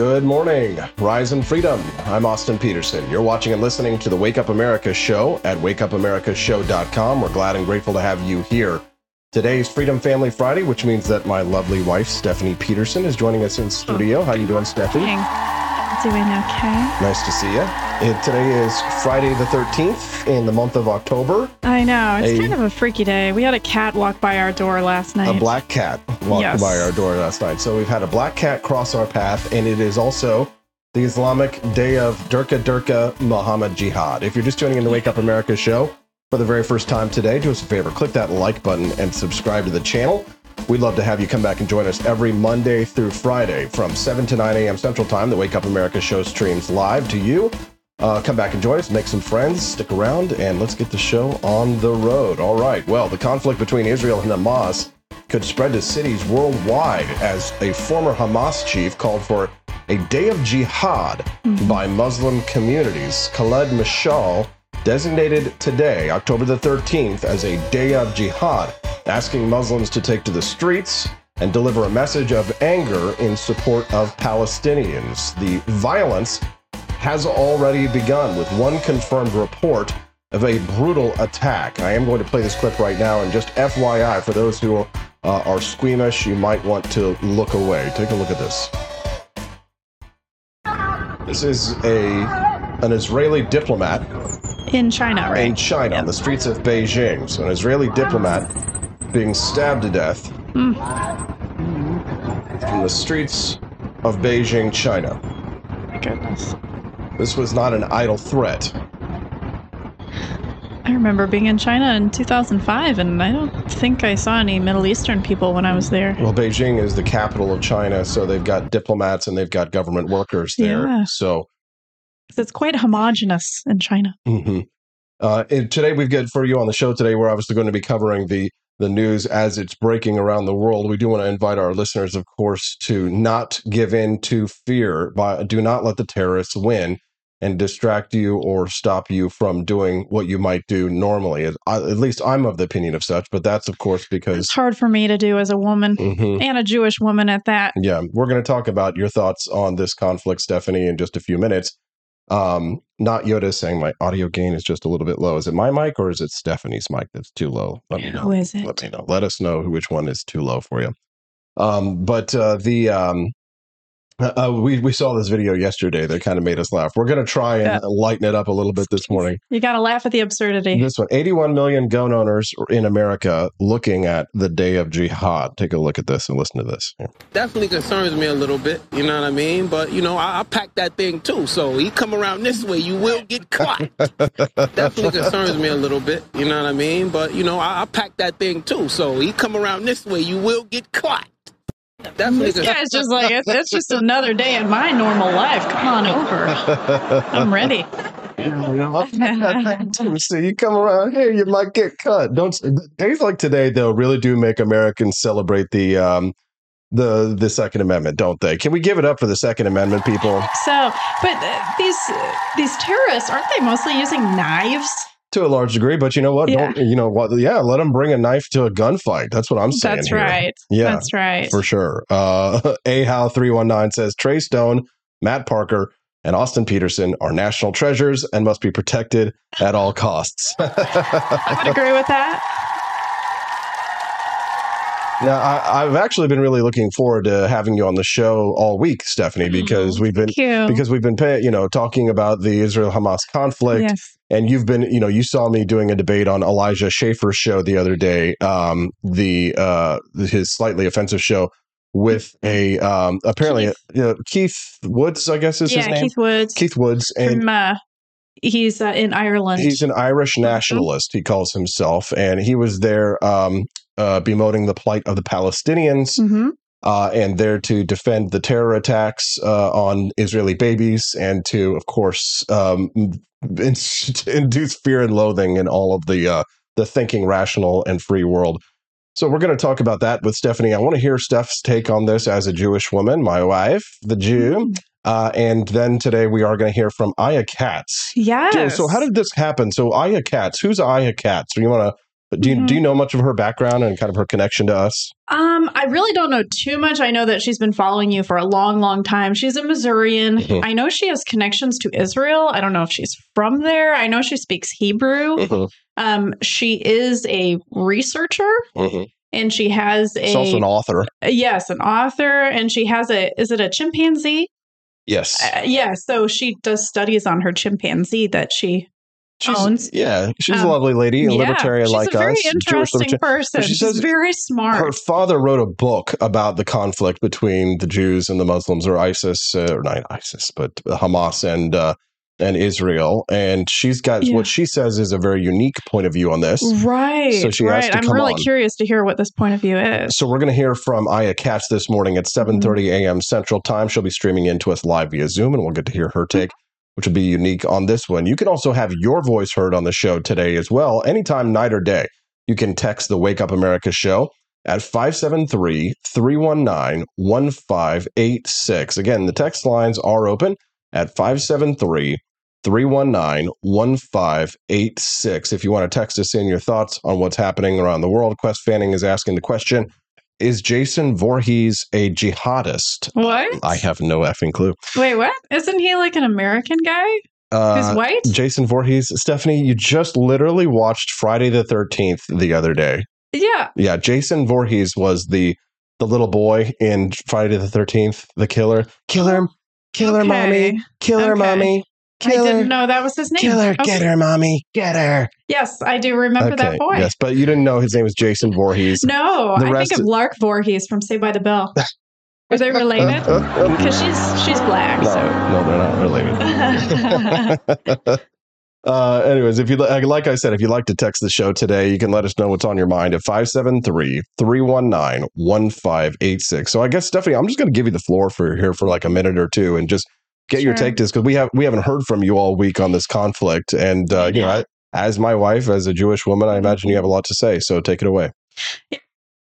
Good morning, Rise and Freedom. I'm Austin Petersen. You're watching and listening to the Wake Up America show at wakeupAmericaShow.com. We're glad and grateful to have you here. Today's Freedom Family Friday, which means that my lovely wife, Stephanie Petersen, is joining us in studio. How you doing, Stephanie? Doing okay. Nice to see you. And today is Friday the 13th in the month of October. I know. It's A- kind of a freaky day. We had a cat walk by our door last night. A black cat walked Yes. by our door last night. So we've had a black cat cross our path, and it is also the Islamic Day of Durka Durka Muhammad Jihad. If you're just tuning in the Wake Up America show for the very first time today, do us a favor, click that like button and subscribe to the channel. We'd love to have you come back and join us every Monday through Friday from 7 to 9 a.m. Central Time. The Wake Up America show streams live to you. Uh, come back and join us, make some friends, stick around, and let's get the show on the road. All right. Well, the conflict between Israel and Hamas could spread to cities worldwide as a former Hamas chief called for a day of jihad by Muslim communities. Khaled Mashal designated today, October the 13th, as a day of jihad, asking Muslims to take to the streets and deliver a message of anger in support of Palestinians. The violence has already begun with one confirmed report of a brutal attack. I am going to play this clip right now, and just FYI, for those who uh, are squeamish, you might want to look away. Take a look at this. This is a an Israeli diplomat in China, right? in China on the streets of Beijing. So, an Israeli diplomat being stabbed to death Mm. in the streets of Beijing, China. My goodness. This was not an idle threat. I remember being in China in 2005, and I don't think I saw any Middle Eastern people when I was there. Well, Beijing is the capital of China, so they've got diplomats and they've got government workers there. Yeah. So, It's quite homogenous in China. mhm. uh, and today we've got for you on the show today, we're obviously going to be covering the the news as it's breaking around the world. We do want to invite our listeners, of course, to not give in to fear. By do not let the terrorists win and distract you or stop you from doing what you might do normally. At at least I'm of the opinion of such, but that's of course because. It's hard for me to do as a woman Mhm. and a Jewish woman at that. Yeah, we're going to talk about your thoughts on this conflict, Stephanie, in just a few minutes. Um, not Yoda saying my audio gain is just a little bit low. Is it my mic or is it Stephanie's mic that's too low? Let me know. Who is it? Let me know. Let us know which one is too low for you. Um, but uh, the um, uh, we we saw this video yesterday that kind of made us laugh. We're going to try and Yeah. lighten it up a little bit this morning. You got to laugh at the absurdity. This one, 81 million gun owners in America looking at the day of jihad. Take a look at this and listen to this. Here. definitely concerns me a little bit. You know what I mean? But you know, I, I pack that thing too. So he come around this way, you will get caught. definitely concerns me a little bit. You know what I mean? But you know, I, I pack that thing too. So he come around this way, you will get caught. Definitely. This guy's just like, it's, it's just another day in my normal life. Come on over. I'm ready. so you come around here, you might get cut. Don't days like today though really do make Americans celebrate the um the the Second Amendment, don't they? Can we give it up for the Second Amendment, people? So, but uh, these these terrorists aren't they mostly using knives? To a large degree, but you know what? Yeah. Don't you know what? Yeah, let them bring a knife to a gunfight. That's what I'm saying. That's here. right. Yeah, That's right. for sure. Uh, Ahow three one nine says Trey Stone, Matt Parker, and Austin Petersen are national treasures and must be protected at all costs. I would agree with that. Now, I, I've actually been really looking forward to having you on the show all week, Stephanie, because we've been because we've been pay, you know talking about the Israel Hamas conflict, yes. And you've been you know you saw me doing a debate on Elijah Schaffer's show the other day, um, the uh, his slightly offensive show with a um, apparently Keith. Keith, uh, Keith Woods, I guess is yeah, his name, Keith Woods. Keith Woods, and from, uh, he's uh, in Ireland. He's an Irish Mm-hmm. nationalist, he calls himself, and he was there um, uh, bemoaning the plight of the Palestinians hmm uh, and there to defend the terror attacks uh, on Israeli babies and to, of course, um, induce fear and loathing in all of the uh, the thinking, rational, and free world. So we're going to talk about that with Stephanie. I want to hear Steph's take on this as a Jewish woman, my wife, the Jew. Uh, and then today we are going to hear from Aya Katz. Yes. So, so how did this happen? So Aya Katz, who's Aya Katz? So you want to But do you Mhm. do you know much of her background and kind of her connection to us? Um, I really don't know too much. I know that she's been following you for a long, long time. She's a Missourian. Mhm. I know she has connections to Israel. I don't know if she's from there. I know she speaks Hebrew. Mhm, Um, she is a researcher mhm. and she has a She's also an author. yes, an author, and she has a is it a chimpanzee? Yes, Uh, yeah, so she does studies on her chimpanzee that she she's, owns. yeah, she's a Um, lovely lady, a yeah, libertarian she's like a very us, interesting libertarian. person. she she's very smart. Her father wrote a book about the conflict between the Jews and the Muslims, or ISIS, uh, or not ISIS, but Hamas and uh, and Israel. And she's got Yeah. what she says is a very unique point of view on this. right. So she has right. to I'm come really on. curious to hear what this point of view is. So we're going to hear from Aya Katz this morning at Mm-hmm. 7:30 a.m. Central Time. She'll be streaming into us live via Zoom, and we'll get to hear her take, which will be unique on this one. You can also have your voice heard on the show today as well, anytime, night or day. You can text the Wake Up America show at 573-319-1586. Again, the text lines are open at 573 319 1586. If you want to text us in your thoughts on what's happening around the world, Quest Fanning is asking the question Is Jason Voorhees a jihadist? What? I have no effing clue. Wait, what? Isn't he like an American guy who's Uh, white? Jason Voorhees, Stephanie, you just literally watched Friday the 13th the other day. yeah. Yeah, Jason Voorhees was the the little boy in Friday the 13th, the killer. Kill her, kill her, Okay. mommy. Kill her, Okay. mommy. I didn't know that was his name. Killer, Okay. get her, mommy. Get her. Yes, I do remember that boy. Yes, but you didn't know his name was Jason Voorhees. No, The I think of Lark Voorhees from Saved by the Bell. Are they related? Uh, uh, uh. Because she's she's black. So. no, they're not related. uh, anyways, if you like I said, if you'd like to text the show today, you can let us know what's on your mind at 573-319-1586. So I guess Stephanie, I'm just going to give you the floor for here for like a minute or two and just get your take to this because we have we haven't heard from you all week on this conflict and uh, you know, I, as my wife, as a Jewish woman, I imagine you have a lot to say. So take it away.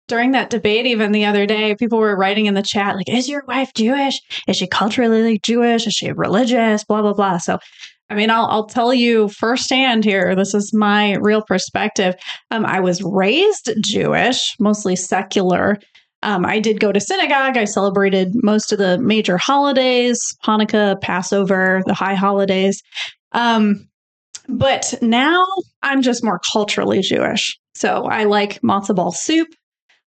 During that debate, even the other day, people were writing in the chat, like, is your wife Jewish? Is she culturally Jewish? Is she religious? Blah, blah, blah. So, I mean, I'll, I'll tell you firsthand here. This is my real perspective. Um, I was raised Jewish, mostly secular. Um, I did go to synagogue. I celebrated most of the major holidays Hanukkah, Passover, the high holidays. Um, but now I'm just more culturally Jewish. So I like matzo ball soup.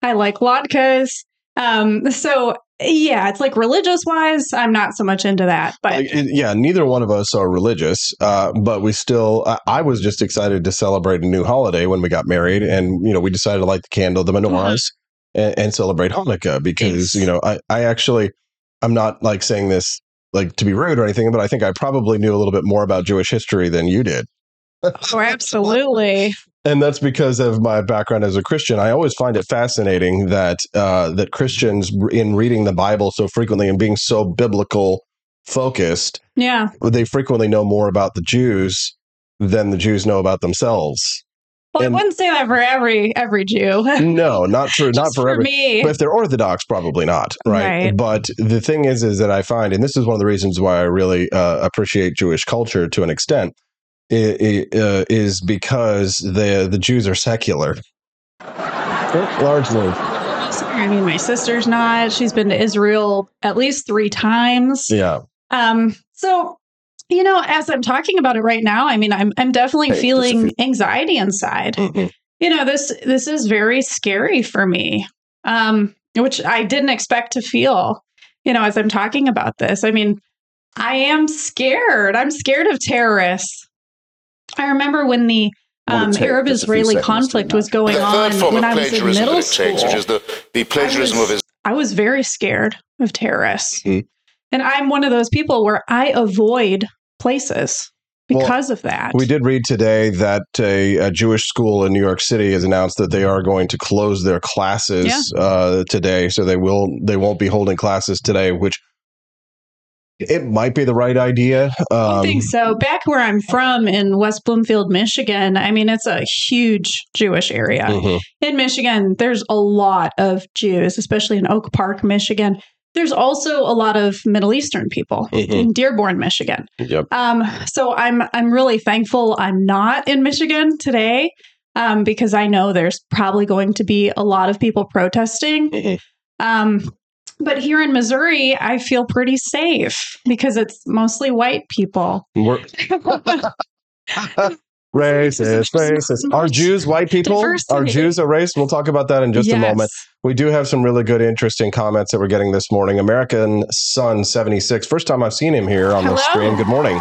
I like latkes. Um, so yeah, it's like religious wise, I'm not so much into that. But yeah, neither one of us are religious, uh, but we still. I, I was just excited to celebrate a new holiday when we got married, and you know, we decided to light the candle, the menorahs, and, and celebrate Hanukkah because you know, I, I actually, I'm not like saying this like to be rude or anything, but I think I probably knew a little bit more about Jewish history than you did. oh, absolutely. and that's because of my background as a Christian. I always find it fascinating that uh, that Christians, in reading the Bible so frequently and being so biblical focused, Yeah. they frequently know more about the Jews than the Jews know about themselves. Well, And- I wouldn't say that for every every Jew. No, not for not Just for every. me. But if they're Orthodox, probably not, right? Right. But the thing is, is that I find, and this is one of the reasons why I really uh, appreciate Jewish culture to an extent, i- i- uh, is because the the Jews are secular, largely. Sorry, I mean, my sister's not. She's been to Israel at least three times. Yeah, Um, so you know, as I'm talking about it right now, I mean, I'm I'm definitely Hey, feeling anxiety inside. Mhm. You know, this this is very scary for me. Um, which I didn't expect to feel, you know, as I'm talking about this. I mean, I am scared. I'm scared of terrorists. I remember when the um, Arab just a few Israeli conflict was going on when I was in middle it takes, which is the, the plagiarism was- of his I was very scared of terrorists. Mhm. And I'm one of those people where I avoid places Well, because of that. we did read today that a, a Jewish school in New York City has announced that they are going to close their classes Yeah. uh, today, so they will they won't be holding classes today, which it might be the right idea. I Um, think so. Back where I'm from in West Bloomfield, Michigan, I mean, it's a huge Jewish area. mhm. In Michigan, there's a lot of Jews, especially in Oak Park, Michigan. There's also a lot of Middle Eastern people Mhm. in Dearborn, Michigan. Yep. Um, so I'm I'm really thankful I'm not in Michigan today. um, because I know there's probably going to be a lot of people protesting. Um, but here in Missouri, I feel pretty safe because it's mostly white people. Racist, racist. Are Jews white people? Diversity. Are Jews a race? We'll talk about that in just a moment. We do have some really good, interesting comments that we're getting this morning. American Sun 76. First time I've seen him here on the screen. Good morning.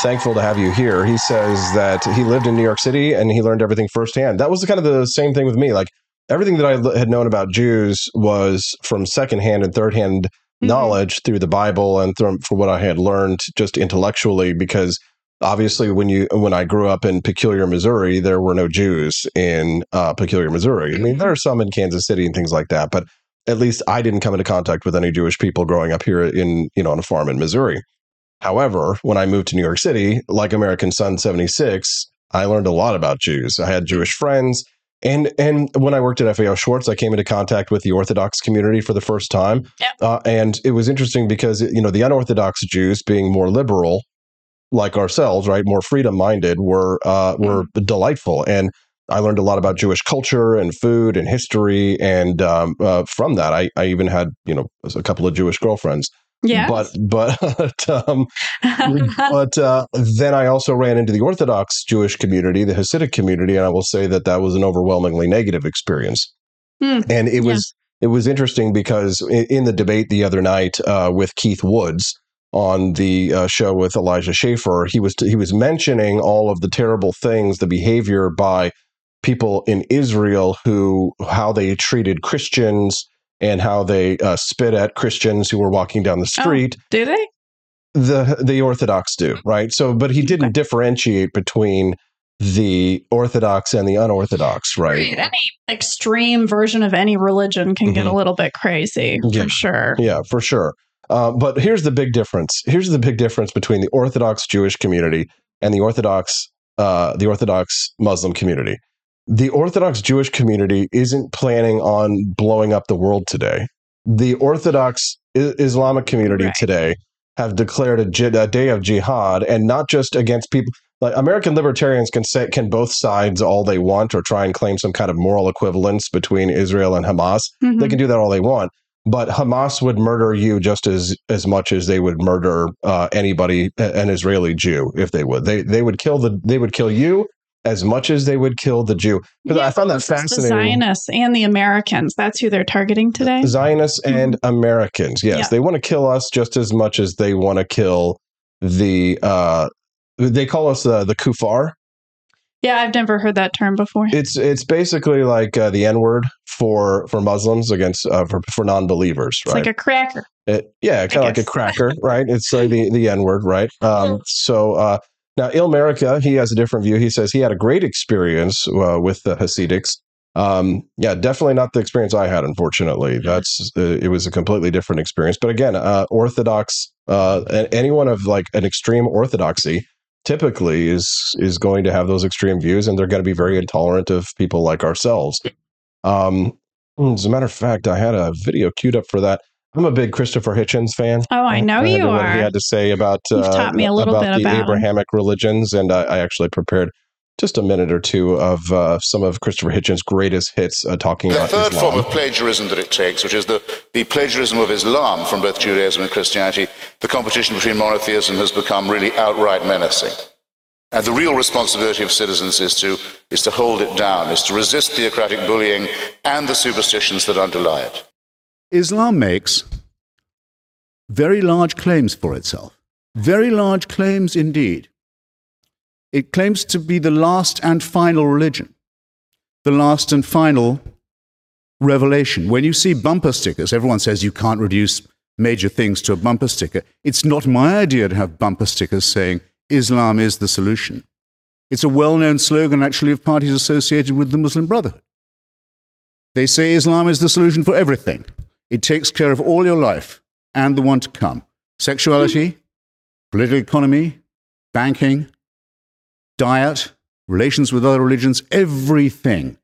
Thankful to have you here. He says that he lived in New York City and he learned everything firsthand. That was kind of the same thing with me. Like everything that I l- had known about Jews was from secondhand and third hand Mhm. knowledge through the Bible and for what I had learned just intellectually because obviously when you when I grew up in Peculiar, Missouri, there were no Jews in uh, Peculiar, Missouri. I mean, there are some in Kansas City and things like that, but at least I didn't come into contact with any Jewish people growing up here in you know on a farm in Missouri. However, when I moved to New York City, like American Sun 76, I learned a lot about Jews. I had Jewish friends. And and when I worked at FAO Schwarz, I came into contact with the Orthodox community for the first time. Yep. Uh, and it was interesting because, you know, the unorthodox Jews being more liberal, like ourselves, right, more freedom minded, were uh, were delightful. And I learned a lot about Jewish culture and food and history. And um, uh, from that, I, I even had, you know, a couple of Jewish girlfriends. Yeah. But but um, but uh, then I also ran into the Orthodox Jewish community, the Hasidic community, and I will say that that was an overwhelmingly negative experience. Hmm. And it Yeah. was it was interesting because in, in the debate the other night uh, with Keith Woods on the uh, show with Elijah Schaffer, he was he was mentioning all of the terrible things, the behavior by people in Israel who how they treated Christians and how they uh, spit at Christians who were walking down the Oh. street Do they? the the Orthodox do, right? So, but he didn't Okay. differentiate between the Orthodox and the unorthodox, right? Any extreme version of any religion can get a little bit crazy Yeah. for sure. Yeah, for sure. Uh, but here's the big difference. Here's the big difference between the Orthodox Jewish community and the Orthodox uh, the Orthodox Muslim community. The Orthodox Jewish community isn't planning on blowing up the world today. The Orthodox I- Islamic community Right. today have declared a, day of jihad, and not just against people. Like American libertarians can say can both sides all they want, or try and claim some kind of moral equivalence between Israel and Hamas Mhm. they can do that all they want but hamas would murder you just as as much as they would murder uh, anybody an israeli jew if they would they they would kill the they would kill you as much as they would kill the jew because Yeah, i found that the fascinating Zionists and the Americans. That's who they're targeting today. zionists and americans yes Yeah. they want to kill us just as much as they want to kill the uh they call us uh, the kufar Yeah, I've never heard that term before. it's it's basically like uh, the n word for for muslims against uh, for, for non-believers It's right like a cracker. It, yeah, kind of like a cracker, right? It's like the, the N word, right? Um, so uh, now Ilmerica, he has a different view. He says he had a great experience uh, with the Hasidics. Um, yeah, definitely not the experience I had. Unfortunately, that's uh, it was a completely different experience. But again, uh, Orthodox, uh, anyone of like an extreme orthodoxy, typically is is going to have those extreme views, and they're going to be very intolerant of people like ourselves. Um, as a matter of fact, I had a video queued up for that. I'm a big Christopher Hitchens fan. Oh, I know had you what he had to say about You've uh, taught me a little about bit the about. Abrahamic religions, and I, I actually prepared just a minute or two of uh, some of Christopher Hitchens' greatest hits uh, talking The about third Islam. form of plagiarism that it takes, which is the, the plagiarism of Islam from both Judaism and Christianity, the competition between monotheism has become really outright menacing. And the real responsibility of citizens is to, is to hold it down, is to resist theocratic bullying and the superstitions that underlie it. Islam makes very large claims for itself. Very large claims indeed. It claims to be the last and final religion, the last and final revelation. When you see bumper stickers, everyone says you can't reduce major things to a bumper sticker. It's not my idea to have bumper stickers saying Islam is the solution. It's a well known slogan, actually, of parties associated with the Muslim Brotherhood. They say Islam is the solution for everything. It takes care of all your life and the one to come sexuality, political economy, banking, diet, relations with other religions, everything.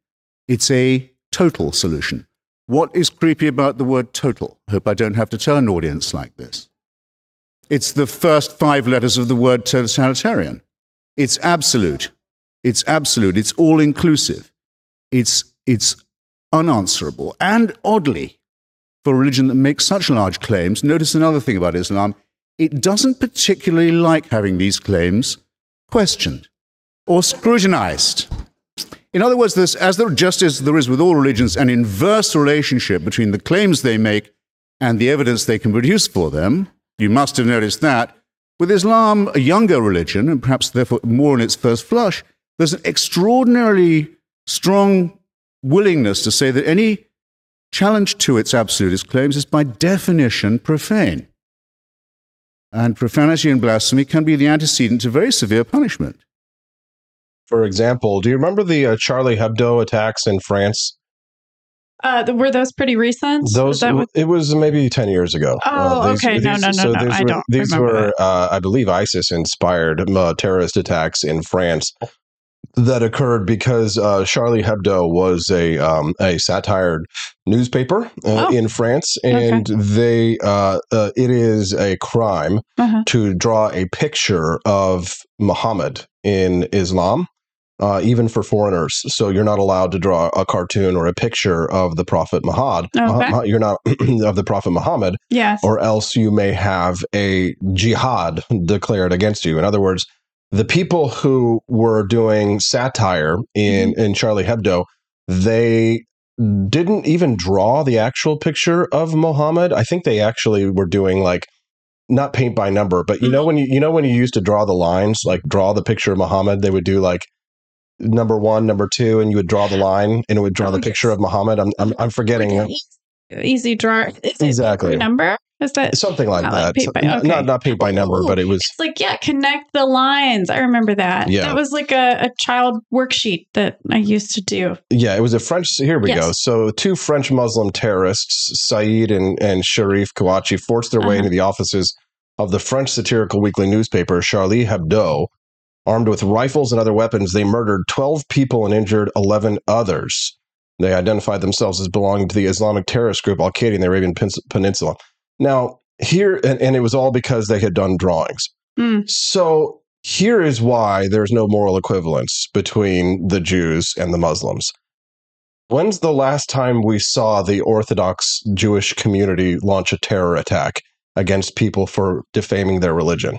It's a total solution. What is creepy about the word total? Hope I don't have to tell an audience like this. It's the first five letters of the word totalitarian. It's absolute. It's absolute. It's all inclusive. It's, it's unanswerable. And oddly, for a religion that makes such large claims, notice another thing about Islam it doesn't particularly like having these claims questioned or scrutinized. In other words, there's, as there, just as there is with all religions, an inverse relationship between the claims they make and the evidence they can produce for them. You must have noticed that. With Islam, a younger religion, and perhaps therefore more in its first flush, there's an extraordinarily strong willingness to say that any challenge to its absolutist claims is by definition profane. And profanity and blasphemy can be the antecedent to very severe punishment. For example, do you remember the uh, Charlie Hebdo attacks in France? Uh, were those pretty recent? Those that what- it was maybe ten years ago. Uh, Oh, okay. No, no, no, no, these I were, don't These were, uh, I believe, ISIS-inspired uh, terrorist attacks in France that occurred because uh, Charlie Hebdo was a um, a satire newspaper uh, Oh. in France, and they uh, uh, it is a crime Uh-huh. to draw a picture of Muhammad in Islam, uh, even for foreigners. So you're not allowed to draw a cartoon or a picture of the Prophet Muhammad. Okay. You're not of the Prophet Muhammad, Yes. or else you may have a jihad declared against you. In other words, the people who were doing satire in Mm-hmm. in Charlie Hebdo, they didn't even draw the actual picture of Muhammad. I think they actually were doing like not paint by number, but you know when you you know when you used to draw the lines, like draw the picture of Muhammad, they would do like number one, number two, and you would draw the line, and it would draw Oh, the picture of Muhammad. I'm I'm, I'm forgetting Like easy, easy draw. Is Exactly. Number? Is that? something like like that. paint by- Not- okay. Not not paint by number, but it was It's like yeah, connect the lines. I remember that. Yeah. That was like a, a child worksheet that I used to do. Yeah, it was a French. Here we Yes. go. So, two French Muslim terrorists, Saeed and, and Sharif Kouachi, forced their way Uh-huh. into the offices of the French satirical weekly newspaper Charlie Hebdo. Armed with rifles and other weapons, they murdered 12 people and injured 11 others. They identified themselves as belonging to the Islamic terrorist group Al Qaeda in the Arabian Peninsula. Now, here, and, and it was all because they had done drawings. Hmm. So here is why there's no moral equivalence between the Jews and the Muslims. When's the last time we saw the Orthodox Jewish community launch a terror attack against people for defaming their religion?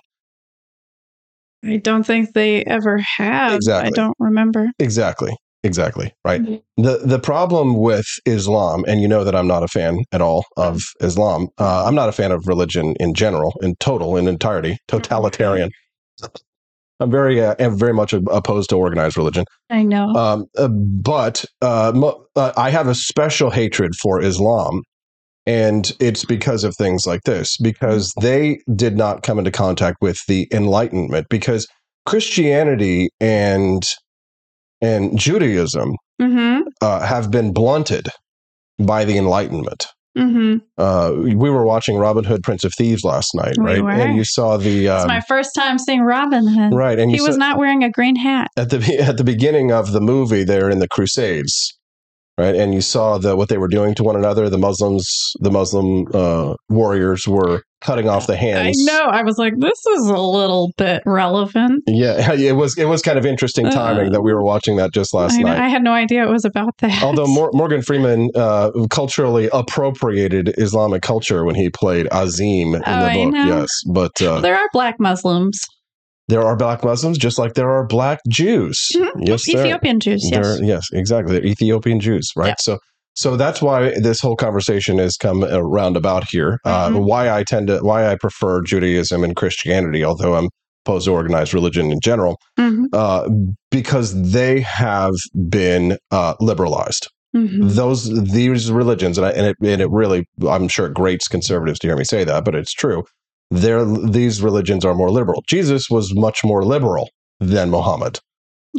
I don't think they ever have. Exactly. I don't remember. Exactly. Exactly. Right. Mhm. The the problem with Islam, and you know that I'm not a fan at all of Islam. Uh, I'm not a fan of religion in general, in total, in entirety, totalitarian. I'm very, uh, am very much opposed to organized religion. I know. Um, uh, but uh, mo- uh, I have a special hatred for Islam, and it's because of things like this. Because they did not come into contact with the Enlightenment. Because Christianity and and Judaism mm-hmm. uh, have been blunted by the Enlightenment. Mm-hmm. Uh, we were watching Robin Hood, Prince of Thieves last night, We right? were. And you saw the It's um, my first time seeing Robin Hood. right, and He was saw, not wearing a green hat. at the at the beginning of the movie they're in the crusades right and you saw the what they were doing to one another the muslims the muslim uh, warriors were cutting off the hands. I know. I was like, this is a little bit relevant. yeah it was it was kind of interesting Uh, timing that we were watching that just last I, know, night I had no idea it was about that. although Mor- morgan freeman uh, culturally appropriated islamic culture when he played Azeem in Oh, the book yes but uh, there are black Muslims, there are black muslims just like there are black jews Mhm. yes Ethiopian Jews. Yes. Yes, exactly. They're Ethiopian Jews, right? Yeah. So, so that's why this whole conversation has come around about here. Uh, Mhm. why I tend to, why I prefer Judaism and Christianity, although I'm opposed to organized religion in general, Mhm. uh, because they have been uh, liberalized. Mhm. Those these religions, and, I, and it and it really, I'm sure it grates conservatives to hear me say that, but it's true. They're, these religions are more liberal. Jesus was much more liberal than Muhammad.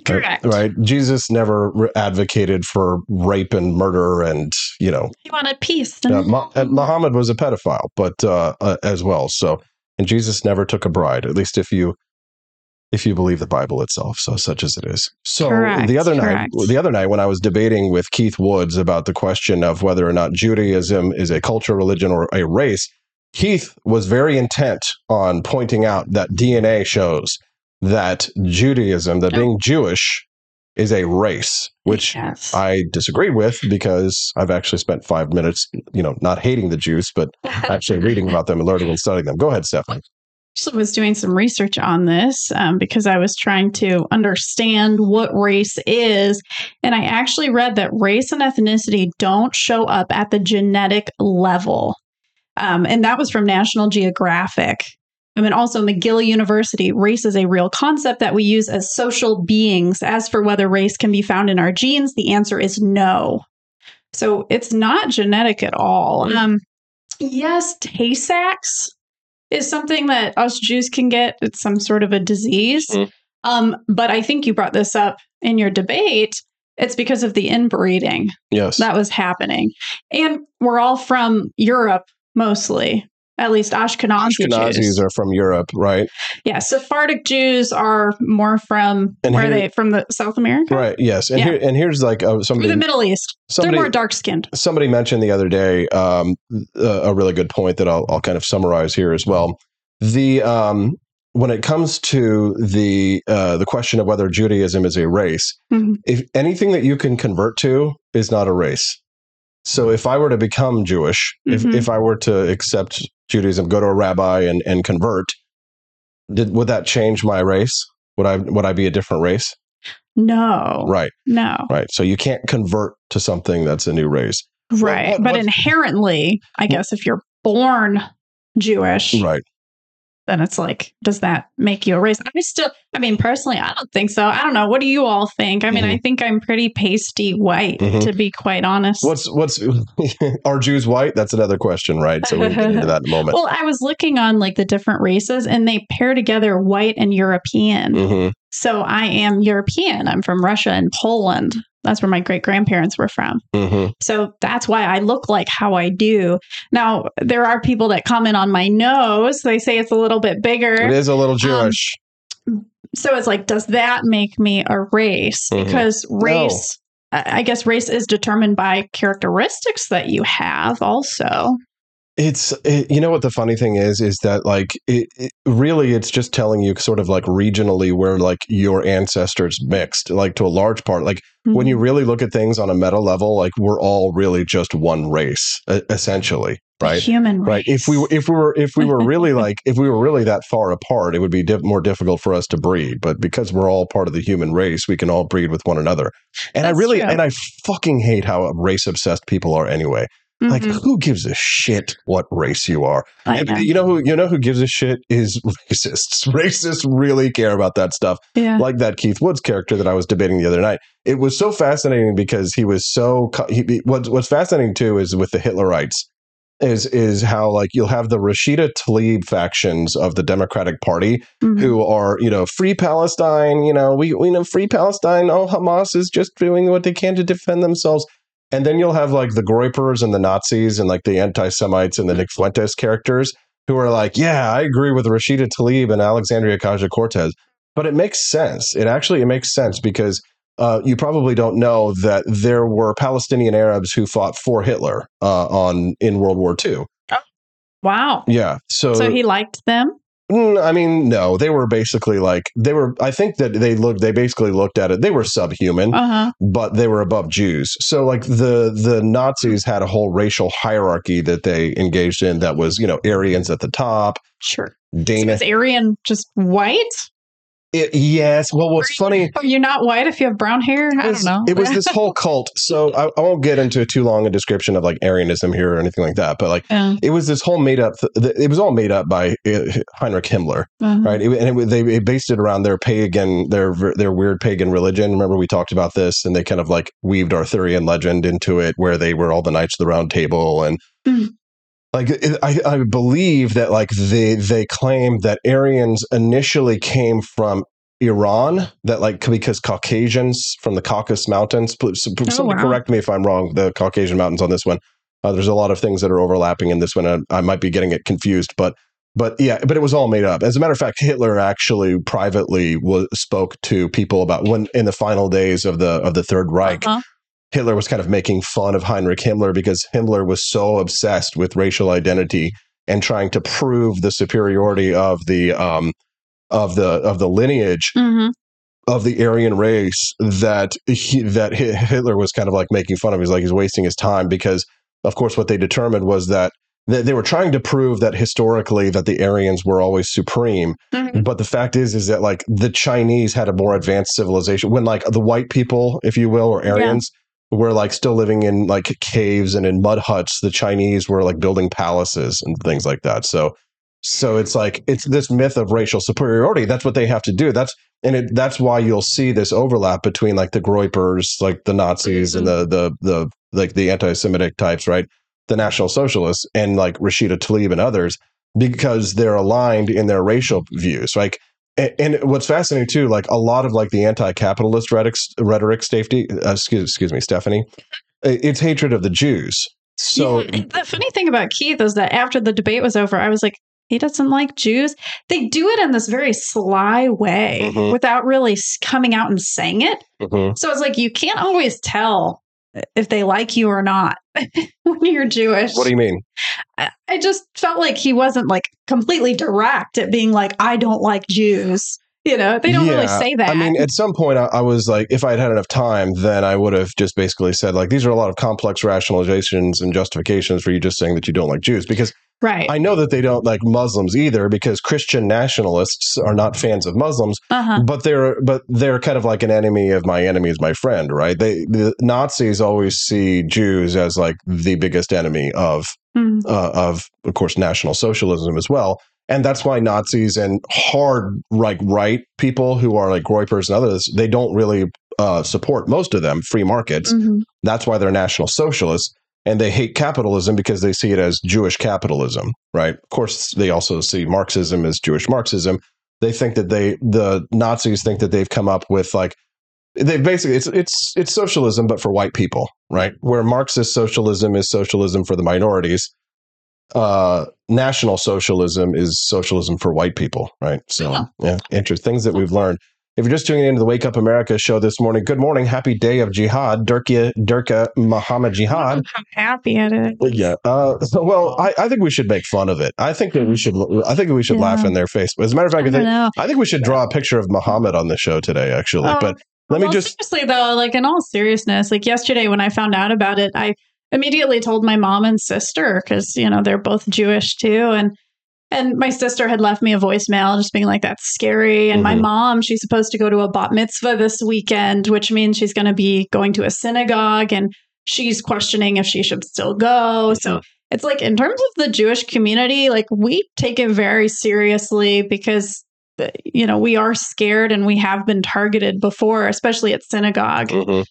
Correct. Right. Jesus never advocated for rape and murder, and you know, He wanted peace. uh, and Muhammad was a pedophile, but uh, uh, as well. So, and Jesus never took a bride, at least if you if you believe the Bible itself. So, such as it is. So, Correct, the other night, the other night, when I was debating with Keith Woods about the question of whether or not Judaism is a culture, religion, or a race, Keith was very intent on pointing out that DNA shows that Judaism, that Oh. being Jewish, is a race, which Yes. I disagreed with because I've actually spent five minutes, you know, not hating the Jews, but actually reading about them and learning and studying them. Go ahead, Stephanie. actually was doing some research on this um, because I was trying to understand what race is. And I actually read that race and ethnicity don't show up at the genetic level. Um, and that was from National Geographic. I mean, also McGill University, race is a real concept that we use as social beings. As for whether race can be found in our genes, the answer is no. So it's not genetic at all. Um, yes, Tay Sachs is something that us Jews can get. It's some sort of a disease. Mm. Um, but I think you brought this up in your debate. It's because of the inbreeding Yes. that was happening. And we're all from Europe mostly, at least Ashkenazi, Ashkenazis Jews. are from Europe, right? yeah, Sephardic Jews are more from And where are they from the South America? Right. Yes. And Yeah. here and here's like uh, somebody the Middle East. somebody They're more dark skinned. somebody mentioned the other day um, a, a really good point that I'll, I'll kind of summarize here as well. The um, when it comes to the uh, the question of whether Judaism is a race, Mhm. if anything that you can convert to is not a race. So if I were to become Jewish, Mhm. if if I were to accept Judaism, go to a rabbi and and convert, did would that change my race? Would I would I be a different race? No. Right, No. right. So you can't convert to something that's a new race. Right. what- but what- inherently, I guess if you're born Jewish, Right. Then it's like, does that make you a race? I still, I mean, personally, I don't think so. I don't know. What do you all think? I mean, I think I'm pretty pasty white, Mhm. to be quite honest. What's what's are Jews white? That's another question, right? So we can get into that in a moment. well, I was looking on like the different races and they pair together white and European. hmm So I am European. I'm from Russia and Poland. That's where my great grandparents were from. hmm So that's why I look like how I do. Now, there are people that comment on my nose. They say it's a little bit bigger. It is a little Jewish. So it's like, does that make me a race? Mhm. Because race, I I guess race is determined by characteristics that you have also. It's it, you know what the funny thing is is that like it, it really it's just telling you sort of like regionally where like your ancestors mixed like to a large part like when you mm-hmm. really look at things on a meta level like we're all really just one race essentially right human race. right if we if we were if we were really like if we were really that far apart it would be more difficult for us to breed but because we're all part of the human race we can all breed with one another and i really true. and i fucking hate how race obsessed people are anyway like Mhm. who gives a shit what race you are I know. you know who you know who gives a shit is racists racists really care about that stuff yeah. like that Keith Woods character that I was debating the other night. It was so fascinating because he was so. He, what's what's fascinating too is with the Hitlerites is is how like you'll have the Rashida Tlaib factions of the Democratic Party Mhm. who are you know free Palestine. You know we we know free Palestine. Oh Hamas is just doing what they can to defend themselves. And then you'll have like the Groypers and the Nazis and like the anti Semites and the Nick Fuentes characters who are like, yeah, I agree with Rashida Tlaib and Alexandria Ocasio Cortez. But it makes sense. It actually it makes sense because uh, you probably don't know that there were Palestinian Arabs who fought for Hitler uh, on in World War II. Wow. Yeah, so, So he liked them. Mm, I mean, no, they were basically like they were. I think that they looked. They basically looked at it. They were subhuman, Uh huh. but they were above Jews. So like the the Nazis had a whole racial hierarchy that they engaged in. That was you know Aryans at the top, Sure. So Dana. is Aryan just white? It- yes. Well, what's funny Are you not white if you have brown hair? I was- don't know. It was this whole cult. So I, I won't get into too long a description of like Aryanism here or anything like that. But like Yeah. it was this whole made up. Th- it was all made up by uh, Heinrich Himmler, Uh-huh. right? It, and it, they based it around their pagan, their their weird pagan religion. Remember we talked about this, and they kind of like weaved Arthurian legend into it, where they were all the knights of the Round Table and. Mhm. Like I, I believe that like they they claimed that Aryans initially came from Iran that like because Caucasians from the Caucasus Mountains. Please, somebody wow. correct me if I'm wrong. The Caucasian Mountains on this one. Uh, there's a lot of things that are overlapping in this one. and I might be getting it confused, but but yeah, but it was all made up. As a matter of fact, Hitler actually privately was, spoke to people about when in the final days of the of the Third Reich. Uh-huh. Hitler was kind of making fun of Heinrich Himmler because Himmler was so obsessed with racial identity and trying to prove the superiority of the um, of the of the lineage Mhm. of the Aryan race that he, that Hitler was kind of like making fun of. He's like he's wasting his time because, of course, what they determined was that they, they were trying to prove that historically that the Aryans were always supreme. Mhm. But the fact is, is that like the Chinese had a more advanced civilization when like the white people, if you will, or Yeah. Were like still living in like caves and in mud huts. The Chinese were like building palaces and things like that. So, so it's like it's this myth of racial superiority. That's what they have to do. That's and it, that's why you'll see this overlap between like the Groypers, like the Nazis, and the mm-hmm. the the like the anti-Semitic types, right? The National Socialists and like Rashida Tlaib and others, because they're aligned in their racial views. Like, and, and what's fascinating too, like a lot of like the anti-capitalist rhetoric, rhetoric safety, uh, excuse, excuse me, Stephanie, it's hatred of the Jews. So Yeah, the funny thing about Keith is that after the debate was over, I was like, he doesn't like Jews. They do it in this very sly way Mhm. without really coming out and saying it. mhm. So it's like you can't always tell if they like you or not when you're Jewish. what do you mean? I I just felt like he wasn't like completely direct at being like, I don't like Jews. You know, they don't really say that. I mean, at some point, I, I was like, if I had had enough time, then I would have just basically said, like, these are a lot of complex rationalizations and justifications for you just saying that you don't like Jews. Because right. I know that they don't like Muslims either, because Christian nationalists are not fans of Muslims. uh-huh. But they're but they're kind of like an enemy of my enemy is my friend, right? They the Nazis always see Jews as like the biggest enemy of Mhm. uh, of of course national socialism as well and that's why nazis and hard like right people who are like groypers and others they don't really uh, support most of them free markets. Mhm. that's why they're national socialists and they hate capitalism because they see it as jewish capitalism right? Of course they also see marxism as jewish marxism. They think that they the nazis think that they've come up with like they basically it's it's it's socialism but for white people right? Where marxist socialism is socialism for the minorities uh national socialism is socialism for white people right so Yeah. yeah interesting things that we've learned if you're just tuning into the wake up america show this morning good morning happy day of jihad durka durka muhammad jihad I'm happy at it. yeah uh well I, I think we should make fun of it i think that we should i think we should Yeah. laugh in their face as a matter of fact I don't think. I think we should draw a picture of muhammad on the show today actually Oh, but let me just seriously though, like in all seriousness, like yesterday when I found out about it, I immediately told my mom and sister because you know they're both Jewish too, and and my sister had left me a voicemail just being like that's scary, and my Mhm. mom she's supposed to go to a bat mitzvah this weekend, which means she's going to be going to a synagogue, and she's questioning if she should still go. So it's like in terms of the Jewish community, like we take it very seriously because you know we are scared and we have been targeted before, especially at synagogue. Mm-mm.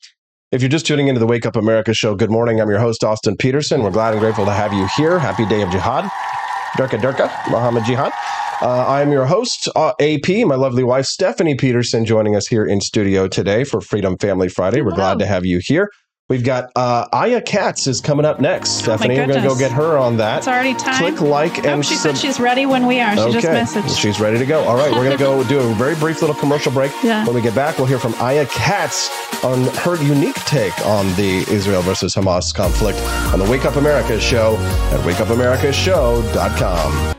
If you're just tuning into the Wake Up America show, good morning. I'm your host, Austin Petersen. We're glad and grateful to have you here. Happy day of jihad. Durka Durka, Muhammad Jihad. Uh, I'm your host, uh, AP, my lovely wife, Stephanie Petersen, joining us here in studio today for Freedom Family Friday. We're glad to have you here. We've got uh, Aya Katz is coming up next. Stephanie, we're going to go get her on that. It's already time. Click like Oh, and she sub- said she's ready when we are. She just messaged. She's ready to go. All right, we're going to go do a very brief little commercial break. Yeah. When we get back, we'll hear from Aya Katz on her unique take on the Israel versus Hamas conflict on the Wake Up America show at wakeupamerica.show.com.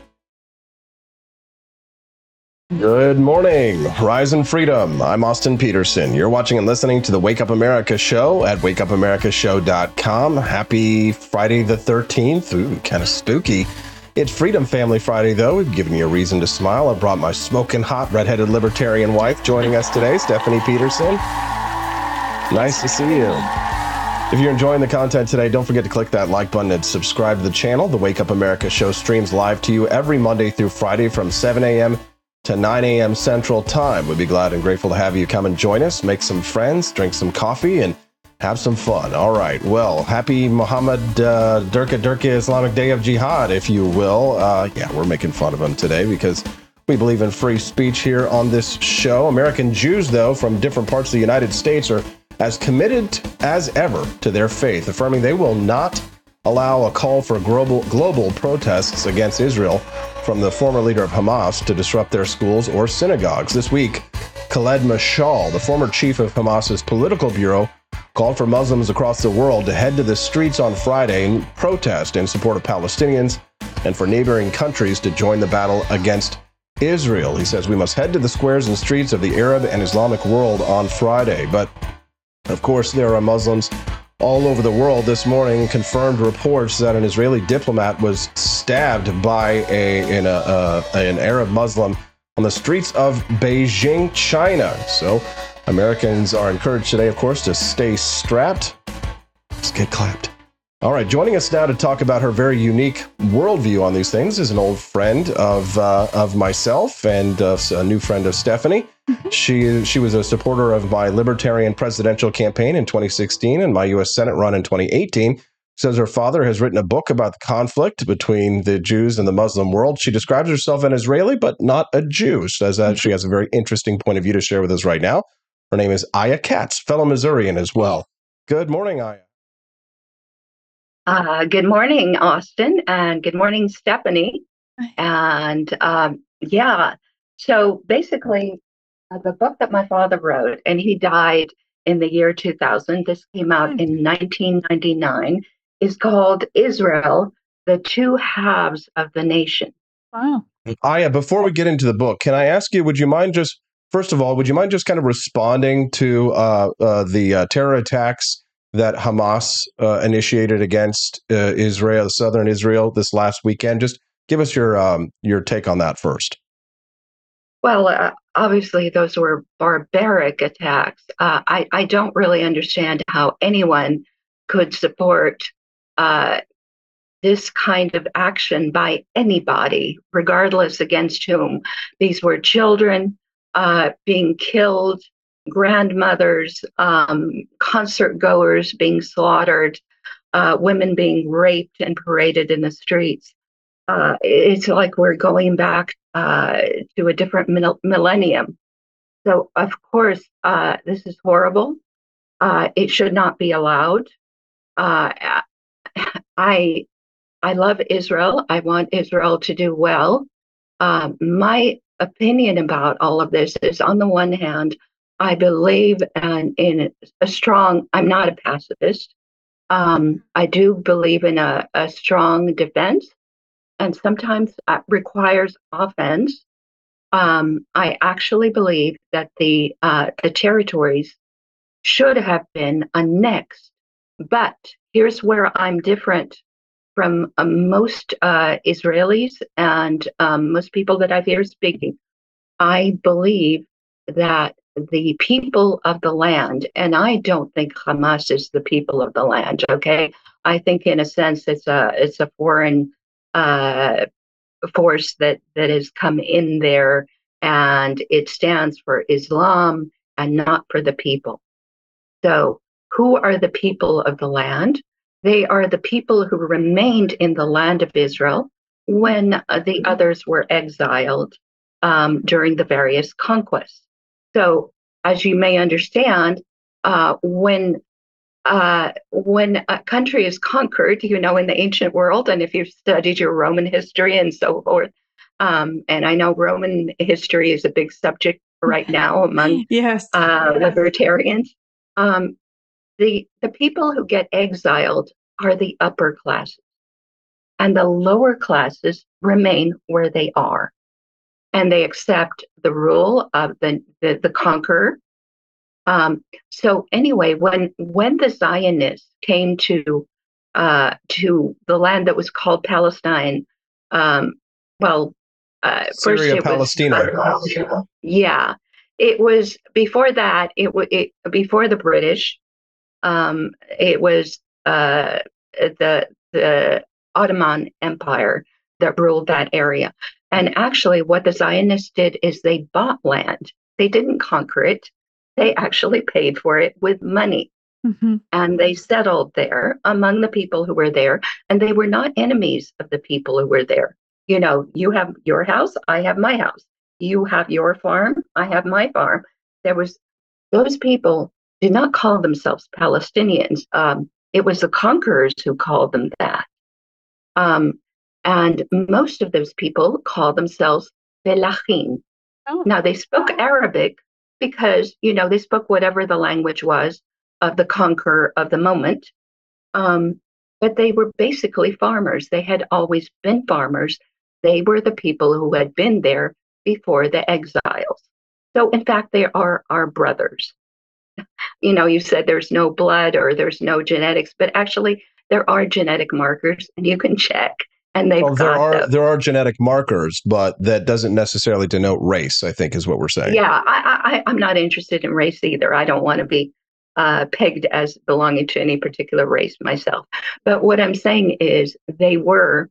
Good morning, Rise and Freedom. I'm Austin Petersen. You're watching and listening to the Wake Up America show at wakeupamerica.show.com. Happy Friday the 13th. Ooh, kind of spooky. It's Freedom Family Friday, though. We've given you a reason to smile. I brought my smoking hot redheaded libertarian wife joining us today, Stephanie Petersen. Nice to see you. If you're enjoying the content today, don't forget to click that like button and subscribe to the channel. The Wake Up America show streams live to you every Monday through Friday from 7 a.m. to 9 a.m. Central Time. We'd be glad and grateful to have you come and join us, make some friends, drink some coffee, and have some fun. All right. Well, happy Muhammad uh, Durka Durka Islamic Day of Jihad, if you will. Uh, yeah, we're making fun of him today because we believe in free speech here on this show. American Jews, though, from different parts of the United States are as committed as ever to their faith, affirming they will not allow a call for global, global protests against Israel from the former leader of Hamas to disrupt their schools or synagogues. This week, Khaled Mashal, the former chief of Hamas's political bureau, called for Muslims across the world to head to the streets on Friday and protest in support of Palestinians and for neighboring countries to join the battle against Israel. He says we must head to the squares and streets of the Arab and Islamic world on Friday. But of course, there are Muslims all over the world this morning confirmed reports that an Israeli diplomat was stabbed by a, in a, uh, an Arab Muslim on the streets of Beijing, China. So Americans are encouraged today, of course, to stay strapped. Let's get clapped. All right, joining us now to talk about her very unique worldview on these things is an old friend of uh, of myself and uh, a new friend of Stephanie. Mm-hmm. She she was a supporter of my libertarian presidential campaign in 2016 and my U.S. Senate run in 2018. Says her father has written a book about the conflict between the Jews and the Muslim world. She describes herself an Israeli, but not a Jew. Says that she has a very interesting point of view to share with us right now. Her name is Aya Katz, fellow Missourian as well. Good morning, Aya. Uh, good morning, Austin, and good morning, Stephanie. And um, yeah, so basically, uh, the book that my father wrote, and he died in the year 2000, this came out in 1999, is called Israel, the Two Halves of the Nation. Wow. Aya, before we get into the book, can I ask you, would you mind just, first of all, would you mind just kind of responding to uh, uh the uh, terror attacks? That Hamas uh, initiated against uh, Israel, southern Israel, this last weekend. Just give us your um, your take on that first. Well, uh, obviously, those were barbaric attacks. Uh, I I don't really understand how anyone could support uh, this kind of action by anybody, regardless against whom. These were children uh, being killed grandmothers, um, concert goers being slaughtered, uh, women being raped and paraded in the streets. Uh, it's like we're going back uh, to a different millennium. So, of course, uh, this is horrible. Uh, it should not be allowed. Uh, I I love Israel. I want Israel to do well. my opinion about all of this is, on the one hand, I believe in, in a strong, I'm not a pacifist. Um, I do believe in a, a strong defense and sometimes requires offense. Um, I actually believe that the uh, the territories should have been annexed, but here's where I'm different from uh, most uh, Israelis and um, most people that I've heard speaking. I believe that the people of the land, and I don't think Hamas is the people of the land. Okay, I think in a sense it's a it's a foreign uh, force that that has come in there, and it stands for Islam and not for the people. So, who are the people of the land? They are the people who remained in the land of Israel when uh, the others were exiled um, during the various conquests. So, as you may understand, uh, when uh, when a country is conquered, you know, in the ancient world, and if you've studied your Roman history and so forth, um, and I know Roman history is a big subject right now among yes. uh, libertarians. Um, the the people who get exiled are the upper classes, and the lower classes remain where they are and they accept the rule of the, the, the conqueror. Um, so anyway, when when the Zionists came to uh, to the land that was called Palestine, um, well, uh, Syria, first Palestina. Was, yeah, it was before that. It was before the British. Um, it was uh, the the Ottoman Empire that ruled that area. And actually, what the Zionists did is they bought land. They didn't conquer it. They actually paid for it with money. Mm-hmm. And they settled there among the people who were there. And they were not enemies of the people who were there. You know, you have your house, I have my house. You have your farm, I have my farm. There was, those people did not call themselves Palestinians. Um, it was the conquerors who called them that. Um, and most of those people call themselves Felahim. Oh. Now, they spoke Arabic because, you know, they spoke whatever the language was of the conqueror of the moment. Um, but they were basically farmers. They had always been farmers. They were the people who had been there before the exiles. So, in fact, they are our brothers. You know, you said there's no blood or there's no genetics, but actually, there are genetic markers, and you can check. And they've Well, there are them. there are genetic markers, but that doesn't necessarily denote race. I think is what we're saying. Yeah, I, I, I'm not interested in race either. I don't want to be uh, pegged as belonging to any particular race myself. But what I'm saying is they were,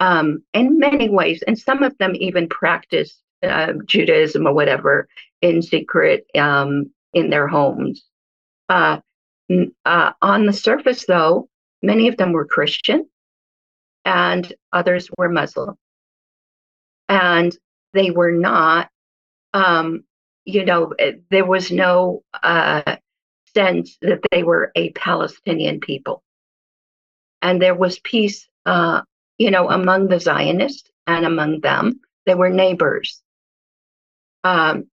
um, in many ways, and some of them even practiced uh, Judaism or whatever in secret um, in their homes. Uh, uh, on the surface, though, many of them were Christian and others were Muslim. And they were not um, you know, eh, there was no uh, sense that they were a Palestinian people. And there was peace, uh, you know, among the Zionists and among them. They were neighbors. Um,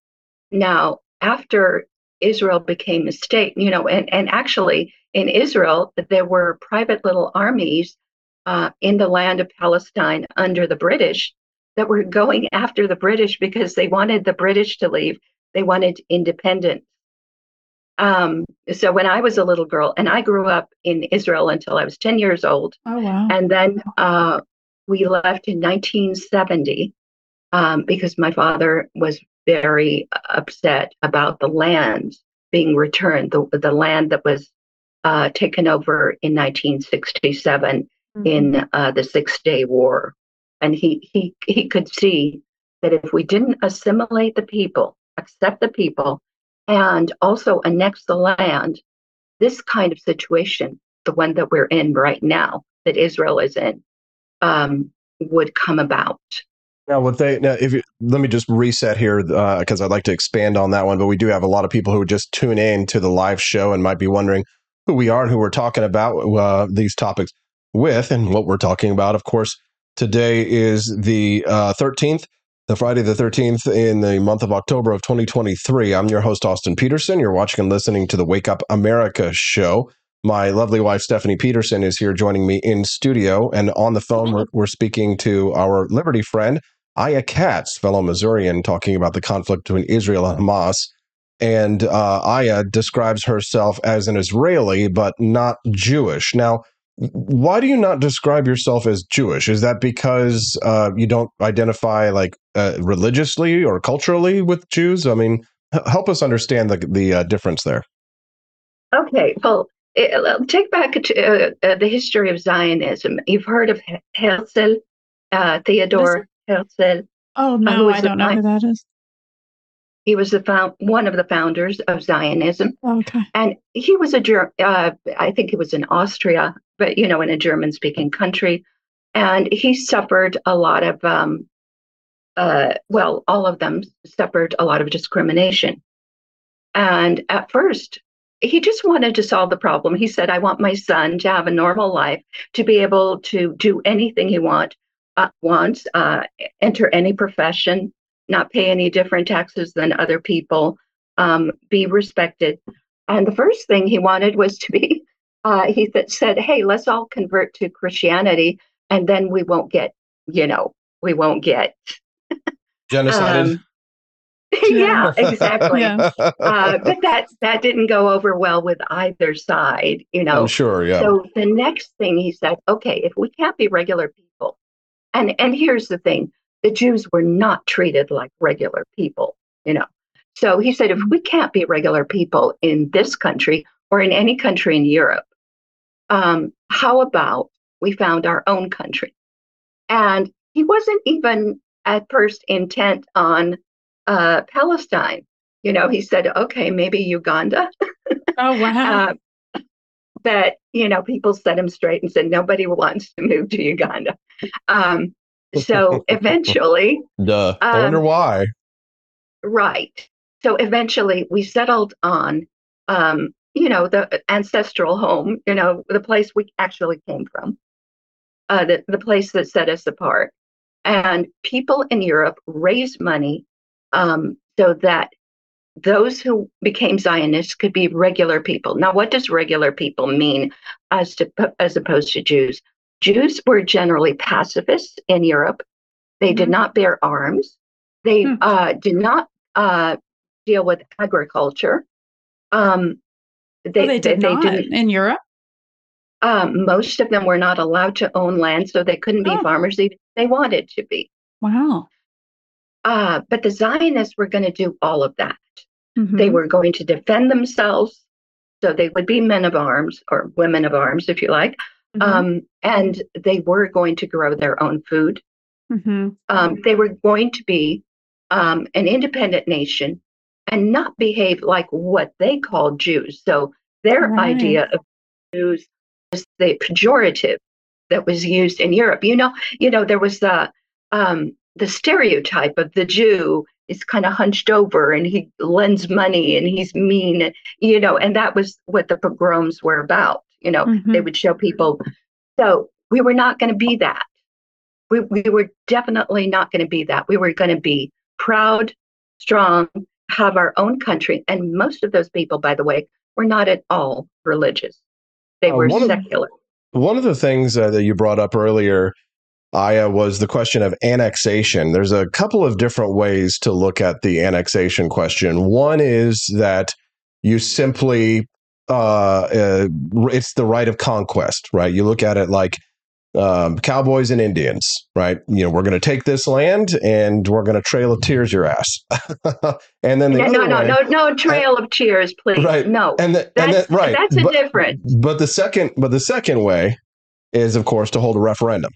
now, after Israel became a state, you know, and, and actually in Israel, there were private little armies uh, in the land of Palestine under the British that were going after the British because they wanted the British to leave. They wanted independence. Um, so when I was a little girl, and I grew up in Israel until I was 10 years old, Oh wow. and then uh, we left in 1970 um, because my father was very upset about the land being returned, the, the land that was uh, taken over in 1967 in uh, the Six Day War, and he he he could see that if we didn't assimilate the people, accept the people, and also annex the land, this kind of situation, the one that we're in right now, that Israel is in, um, would come about. Now, what they now, if you, let me just reset here because I'd like to expand on that one. But we do have a lot of people who just tune in to the live show and might be wondering who we are and who we're talking about uh, these topics with, and what we're talking about. Of course, today is the uh, 13th, the Friday the 13th in the month of October of 2023. I'm your host Austin Petersen. You're watching and listening to the Wake Up America show. My lovely wife Stephanie Petersen is here joining me in studio, and on the phone we're, we're speaking to our Liberty friend. Aya Katz, fellow Missourian, talking about the conflict between Israel and Hamas. And uh, Aya describes herself as an Israeli, but not Jewish. Now, why do you not describe yourself as Jewish? Is that because uh, you don't identify like uh, religiously or culturally with Jews? I mean, h- help us understand the the uh, difference there. Okay, well, it, uh, take back to uh, uh, the history of Zionism. You've heard of Herzl, uh, Theodore Herzl. Oh who no, was I don't know fi- who that is. He was the found, one of the founders of Zionism. Oh, okay. and he was a Ger- uh, I think he was in Austria, but you know, in a German-speaking country, and he suffered a lot of, um, uh, well, all of them suffered a lot of discrimination. And at first, he just wanted to solve the problem. He said, "I want my son to have a normal life, to be able to do anything he want uh, wants, uh, enter any profession, not pay any different taxes than other people, um, be respected." And the first thing he wanted was to be, uh, he th- said, hey, let's all convert to Christianity and then we won't get, you know, we won't get. Genocided. Um, yeah, exactly. Yeah. Uh, but that, that didn't go over well with either side, you know. I'm sure. Yeah. So the next thing he said, okay, if we can't be regular people, and and here's the thing, the Jews were not treated like regular people, you know. So he said, if we can't be regular people in this country or in any country in Europe, um, how about we found our own country? And he wasn't even at first intent on uh, Palestine. You know, he said, okay, maybe Uganda. Oh wow. Uh, but you know, people set him straight and said nobody wants to move to Uganda. Um, so eventually, Duh. I um, wonder why. right. So eventually, we settled on, um, you know, the ancestral home. You know, the place we actually came from, uh, the the place that set us apart. And people in Europe raised money um, so that those who became Zionists could be regular people. Now, what does regular people mean as to as opposed to Jews? Jews were generally pacifists in Europe. They did Mhm. not bear arms. They Hmm. uh, did not uh, deal with agriculture. Um, Oh, they did not didn't. in Europe. Um, most of them were not allowed to own land, so they couldn't be Oh. farmers even if they wanted to be. Wow. Uh, but the Zionists were going to do all of that. Mhm. They were going to defend themselves, so they would be men of arms or women of arms, if you like. Mhm. Um, and they were going to grow their own food. Mhm. Um, they were going to be um, an independent nation and not behave like what they called Jews. So their Right. idea of Jews was the pejorative that was used in Europe. You know, you know, there was the um, the stereotype of the Jew is kind of hunched over and he lends money and he's mean, you know, and that was what the pogroms were about. You know, Mhm. they would show people. So we were not going to be that. We, we were definitely not going to be that. We were going to be proud, strong, have our own country. And most of those people, by the way, were not at all religious. They Uh, were one of- secular. One of the things uh, that you brought up earlier, Aya, was the question of annexation. There's a couple of different ways to look at the annexation question. One is that you simply, uh, uh, it's the right of conquest, right? You look at it like um, cowboys and Indians, right? You know, we're going to take this land and we're going to trail of tears your ass. and then the No, other no, no, way, no, no trail of tears, please. Right. No. and the, and That's, the, right, that's a but, difference. but the second, but the second way is, of course, to hold a referendum.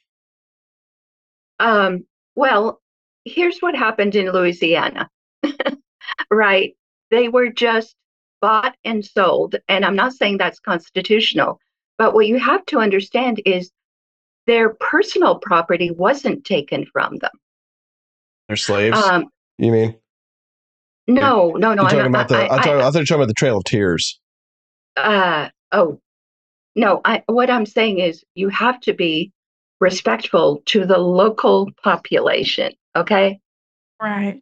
Um, well, here's what happened in Louisiana, right? They were just bought and sold. And I'm not saying that's constitutional, but what you have to understand is their personal property wasn't taken from them. They're slaves. Um, you mean? no, no, no. You're talking about the? I, I, thought, I thought you were talking about the Trail of Tears. uh, oh, no. I, what I'm saying is you have to be respectful to the local population. Okay. Right.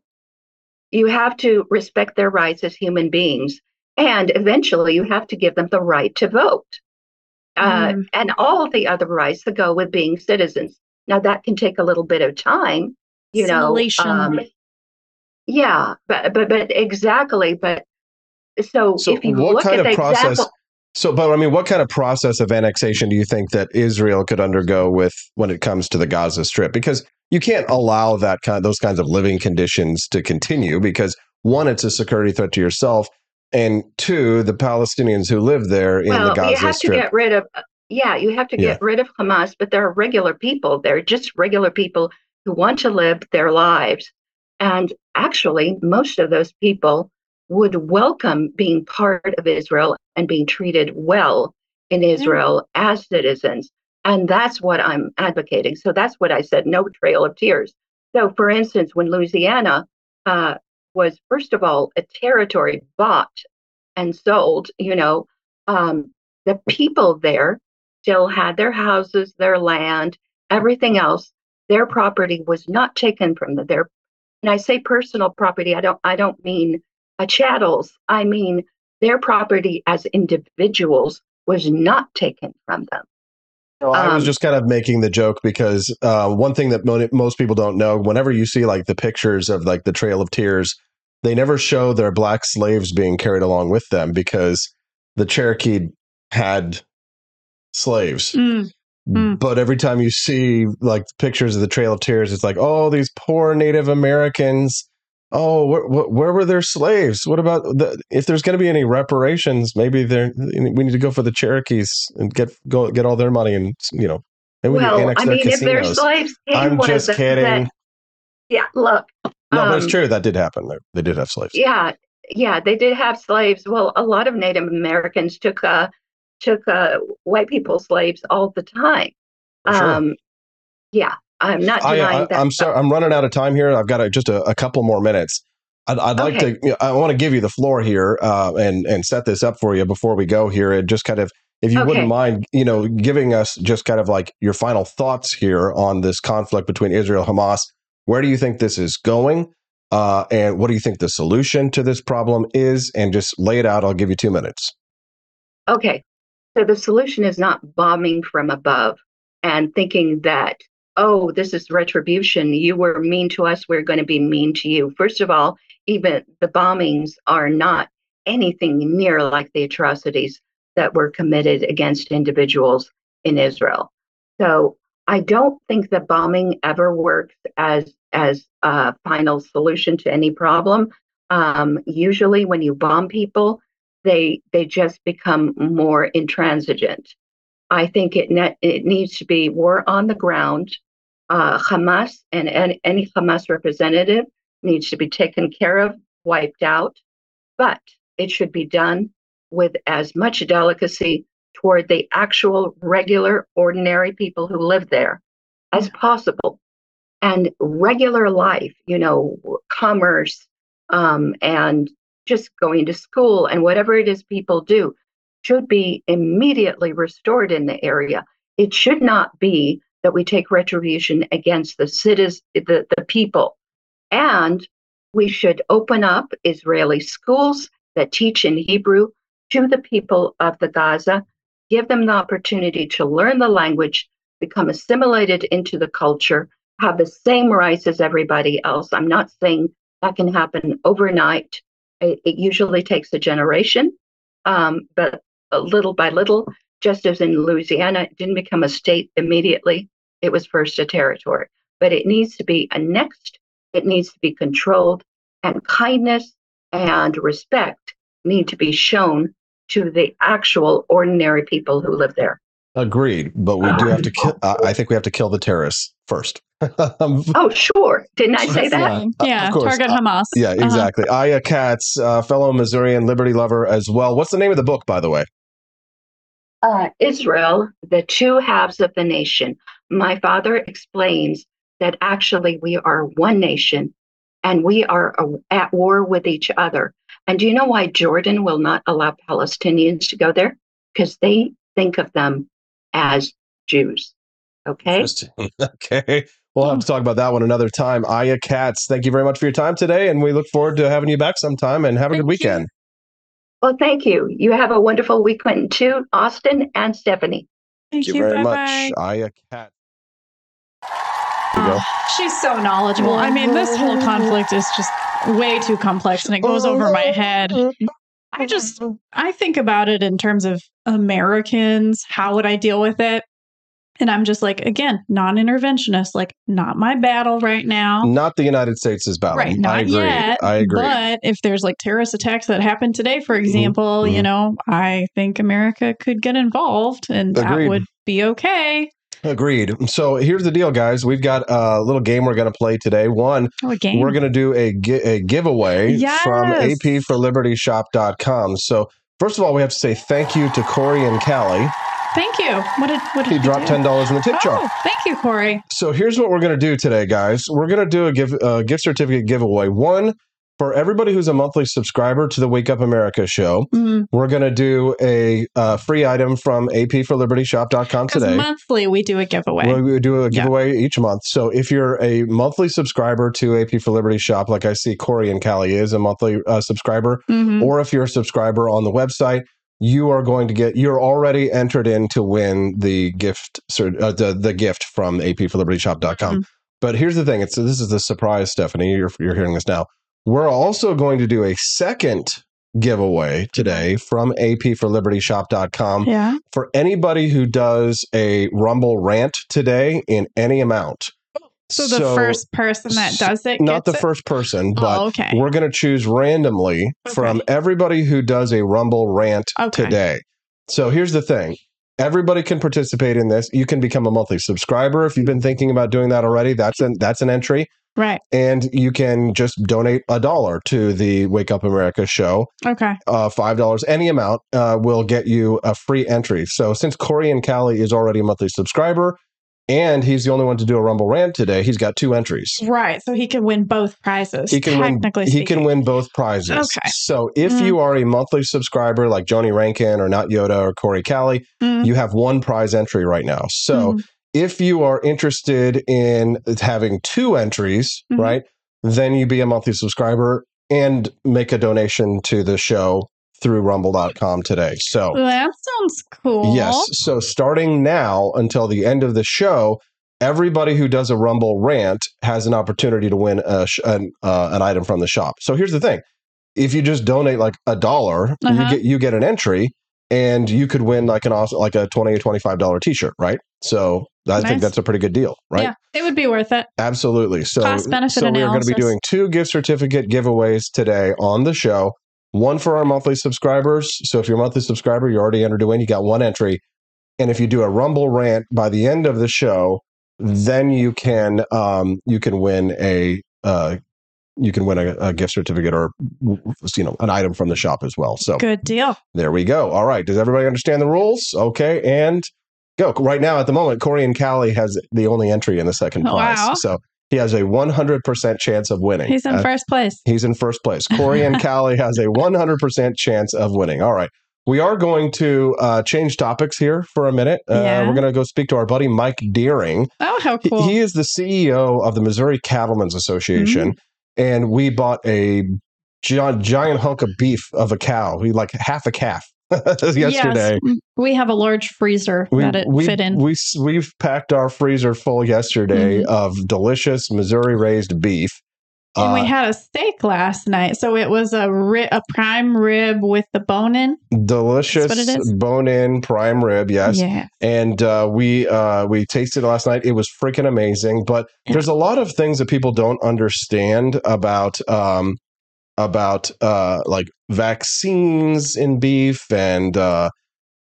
you have to respect their rights as human beings and eventually you have to give them the right to vote uh, Mm. and all the other rights that go with being citizens now that can take a little bit of time you know um, yeah but but but exactly but so, So, if you what look kind at of the process? example So, but I mean, what kind of process of annexation do you think that Israel could undergo with when it comes to the Gaza Strip? Because you can't allow that kind, those kinds of living conditions to continue. Because one, it's a security threat to yourself, and two, the Palestinians who live there in the Gaza well you Gaza have to get rid of yeah you have to Yeah. get rid of hamas but there are regular people they're just regular people who want to live their lives. And actually most of those people would welcome being part of israel and being treated well in israel as citizens. And that's what i'm advocating. So that's what i said no trail of tears. So for instance when louisiana uh, was first of all a territory bought and sold you know um, the people there still had their houses, their land, everything else. Their property was not taken from them. Their, and I say personal property. I don't. I don't mean uh, chattels. I mean their property as individuals was not taken from them. I was Um, just kind of making the joke because uh, one thing that mo- most people don't know, whenever you see like the pictures of like the Trail of Tears, they never show their black slaves being carried along with them because the Cherokee had slaves. Mm. Mm. But every time you see like pictures of the Trail of Tears, it's like, oh, these poor Native Americans. Oh, where, where, where were their slaves? What about the, if there's going to be any reparations? Maybe they're, we need to go for the Cherokees and get go get all their money and you know. maybe we well, annex I their mean, if their slaves came I'm just them, kidding. then- yeah, look. no, but it's um, true that did happen. They, they did have slaves. Yeah, yeah, they did have slaves. Well, a lot of Native Americans took uh, took uh, white people slaves all the time. Sure. Um, yeah, I'm not I, denying I, that. I'm sorry. I'm running out of time here. I've got a, just a, a couple more minutes. I'd, I'd like Okay. to. You know, I want to give you the floor here uh, and and set this up for you before we go here, and just kind of, if you Okay. wouldn't mind, you know, giving us just kind of like your final thoughts here on this conflict between Israel and Hamas. Where do you think this is going? Uh, and what do you think the solution to this problem is? And just lay it out. I'll give you two minutes. Okay. So the solution is not bombing from above and thinking that oh, this is retribution. You were mean to us. We're going to be mean to you. First of all, even the bombings are not anything near like the atrocities that were committed against individuals in Israel. So I don't think that bombing ever works as as a final solution to any problem. Um, usually, when you bomb people, they they just become more intransigent. I think it ne- it needs to be war on the ground. Uh, Hamas and any, any Hamas representative needs to be taken care of, wiped out, but it should be done with as much delicacy toward the actual regular, ordinary people who live there as possible. And regular life, you know, commerce um, and just going to school and whatever it is people do should be immediately restored in the area. It should not be that we take retribution against the citizens, the, the people. And we should open up Israeli schools that teach in Hebrew to the people of the Gaza, give them the opportunity to learn the language, become assimilated into the culture, have the same rights as everybody else. I'm not saying that can happen overnight. It, it usually takes a generation, um, but little by little, just as in Louisiana, it didn't become a state immediately. It was first a territory, but it needs to be annexed. It needs to be controlled, and kindness and respect need to be shown to the actual ordinary people who live there. Agreed, but we do have to. Kill, uh, I think we have to kill the terrorists first. Oh, sure. Didn't I say that? Yeah, yeah target uh, Hamas. Yeah, uh-huh. exactly. Uh-huh. Aya Katz, uh, fellow Missourian liberty lover as well. What's the name of the book, by the way? Uh, Israel, the two halves of the nation. My father explains that actually we are one nation and we are at war with each other. And do you know why Jordan will not allow Palestinians to go there? Because they think of them as Jews. Okay. okay. We'll have to talk about that one another time. Aya Katz, thank you very much for your time today. And we look forward to having you back sometime and have a thank good weekend. You. Well, thank you. You have a wonderful week, weekend too, Austin and Stephanie. Thank, thank you, you, very Bye-bye. much. Aya Katz. She's so knowledgeable. I mean, this whole conflict is just way too complex and it goes over my head. I just I think about it in terms of Americans, how would I deal with it? And I'm just like, again, non interventionist, like, not my battle right now. Not the United States' battle. Right. Not I agree. yet. I agree. But if there's like terrorist attacks that happen today, for mm-hmm. example, mm-hmm. you know, I think America could get involved and Agreed. that would be okay. Agreed. So here's the deal, guys. We've got a little game we're going to play today. One, oh, we're going to do a, a giveaway yes. from apforlibertyshop.com. So, first of all, we have to say thank you to Corey and Callie. Thank you. What did, what did he dropped ten dollars in the tip oh, jar? Thank you, Corey. So here's what we're going to do today, guys. We're going to do a give uh, gift certificate giveaway. One for everybody who's a monthly subscriber to the Wake Up America show, mm-hmm. we're going to do a uh, free item from apforlibertyshop.com today. Monthly, we do a giveaway. We do a giveaway yeah. each month. So if you're a monthly subscriber to AP for Liberty Shop, like I see Corey and Callie is a monthly uh, subscriber, mm-hmm. or if you're a subscriber on the website, you are going to get you're already entered in to win the gift uh, the, the gift from apforlibertyshop.com. Mm-hmm. But here's the thing: it's this is the surprise, Stephanie. You're you're hearing this now. We're also going to do a second giveaway today from apforlibertyshop.com yeah. for anybody who does a Rumble rant today in any amount. So the so, first person that does it, not the it? first person, but oh, okay. we're going to choose randomly okay. from everybody who does a Rumble rant okay. today. So here's the thing. Everybody can participate in this. You can become a monthly subscriber if you've been thinking about doing that already. That's an that's an entry. Right. And you can just donate a dollar to the Wake Up America show. Okay. Uh, $5, any amount uh, will get you a free entry. So since Corey and Callie is already a monthly subscriber, and he's the only one to do a Rumble rant today. He's got two entries. Right, so he can win both prizes. He can win. Speaking. He can win both prizes. Okay. So if mm. you are a monthly subscriber like Joni Rankin or Not Yoda or Corey Callie, mm. you have one prize entry right now. So mm if you are interested in having two entries, mm-hmm. right, then you be a monthly subscriber and make a donation to the show through rumble.com today. So that sounds cool. Yes. So starting now until the end of the show, everybody who does a Rumble rant has an opportunity to win a sh- an, uh, an item from the shop. So here's the thing: if you just donate like a dollar, you Uh-huh. get you get an entry, and you could win like an awesome like a twenty or twenty five dollar t shirt, right? So I Nice. think that's a pretty good deal, right? Yeah, it would be worth it. Absolutely. So, Cost benefit so we are going to be doing two gift certificate giveaways today on the show. One for our monthly subscribers. So if you're a monthly subscriber, you're already entered to win. You got one entry. And if you do a Rumble rant by the end of the show, then you can um, you can win a uh, you can win a, a gift certificate or you know an item from the shop as well. So Good deal. there we go. All right. Does everybody understand the rules? Okay. And go. Right now, at the moment, Corey and Callie has the only entry in the second Oh, prize. wow. So he has a 100% chance of winning. He's in Uh, first place. He's in first place. Corey and Callie has a 100% chance of winning. All right. We are going to uh, change topics here for a minute. Uh, Yeah. We're going to go speak to our buddy Mike Deering. Oh, how He- cool. He is the CEO of the Missouri Cattlemen's Association, Mm-hmm. and we bought a gi- giant hunk of beef of a cow. We like half a calf yesterday. Yes, we have a large freezer We, that it we, fit in. we we've packed our freezer full yesterday Mhm. of delicious Missouri raised beef. and Uh, we had a steak last night, so it was a ri- a prime rib with the bone in. delicious That's what it is? bone in prime rib, yes. Yeah, and uh, we uh, we tasted it last night. It was freaking amazing. But Yeah. there's a lot of things that people don't understand about um, about uh, like vaccines in beef and uh,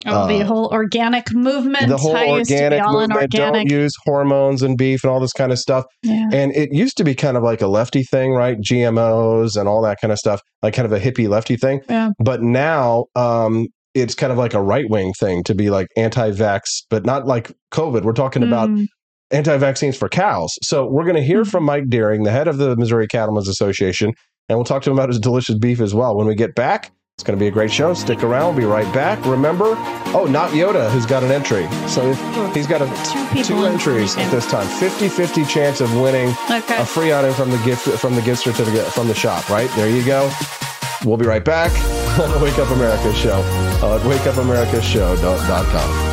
oh, the Uh, whole organic movement. the whole I used to be organic all in movement. Don't use hormones in beef and all this kind of stuff. Yeah. And it used to be kind of like a lefty thing, right? GMOs and all that kind of stuff, like kind of a hippie lefty thing. Yeah. But now um, it's kind of like a right wing thing to be like anti-vax, but not like COVID. We're talking about Mm, anti-vaccines for cows. So we're going to hear Mhm. from Mike Deering, the head of the Missouri Cattlemen's Association, and we'll talk to him about his delicious beef as well. When we get back, it's going to be a great show. Stick around. We'll be right back. Remember, oh, not Yoda, who's got an entry. So he's got a, two two entries at this time. 50-50 chance of winning Okay. a free item from the gift from the gift certificate from the shop. Right there, you go. We'll be right back on the Wake Up America show uh, at wakeupamerica.show.com.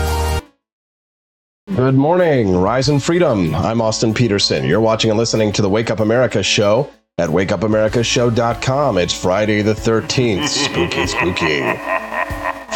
Good morning, Rise and Freedom. I'm Austin Petersen. You're watching and listening to the Wake Up America show at wakeupamerica.show.com. It's Friday the 13th. Spooky, spooky.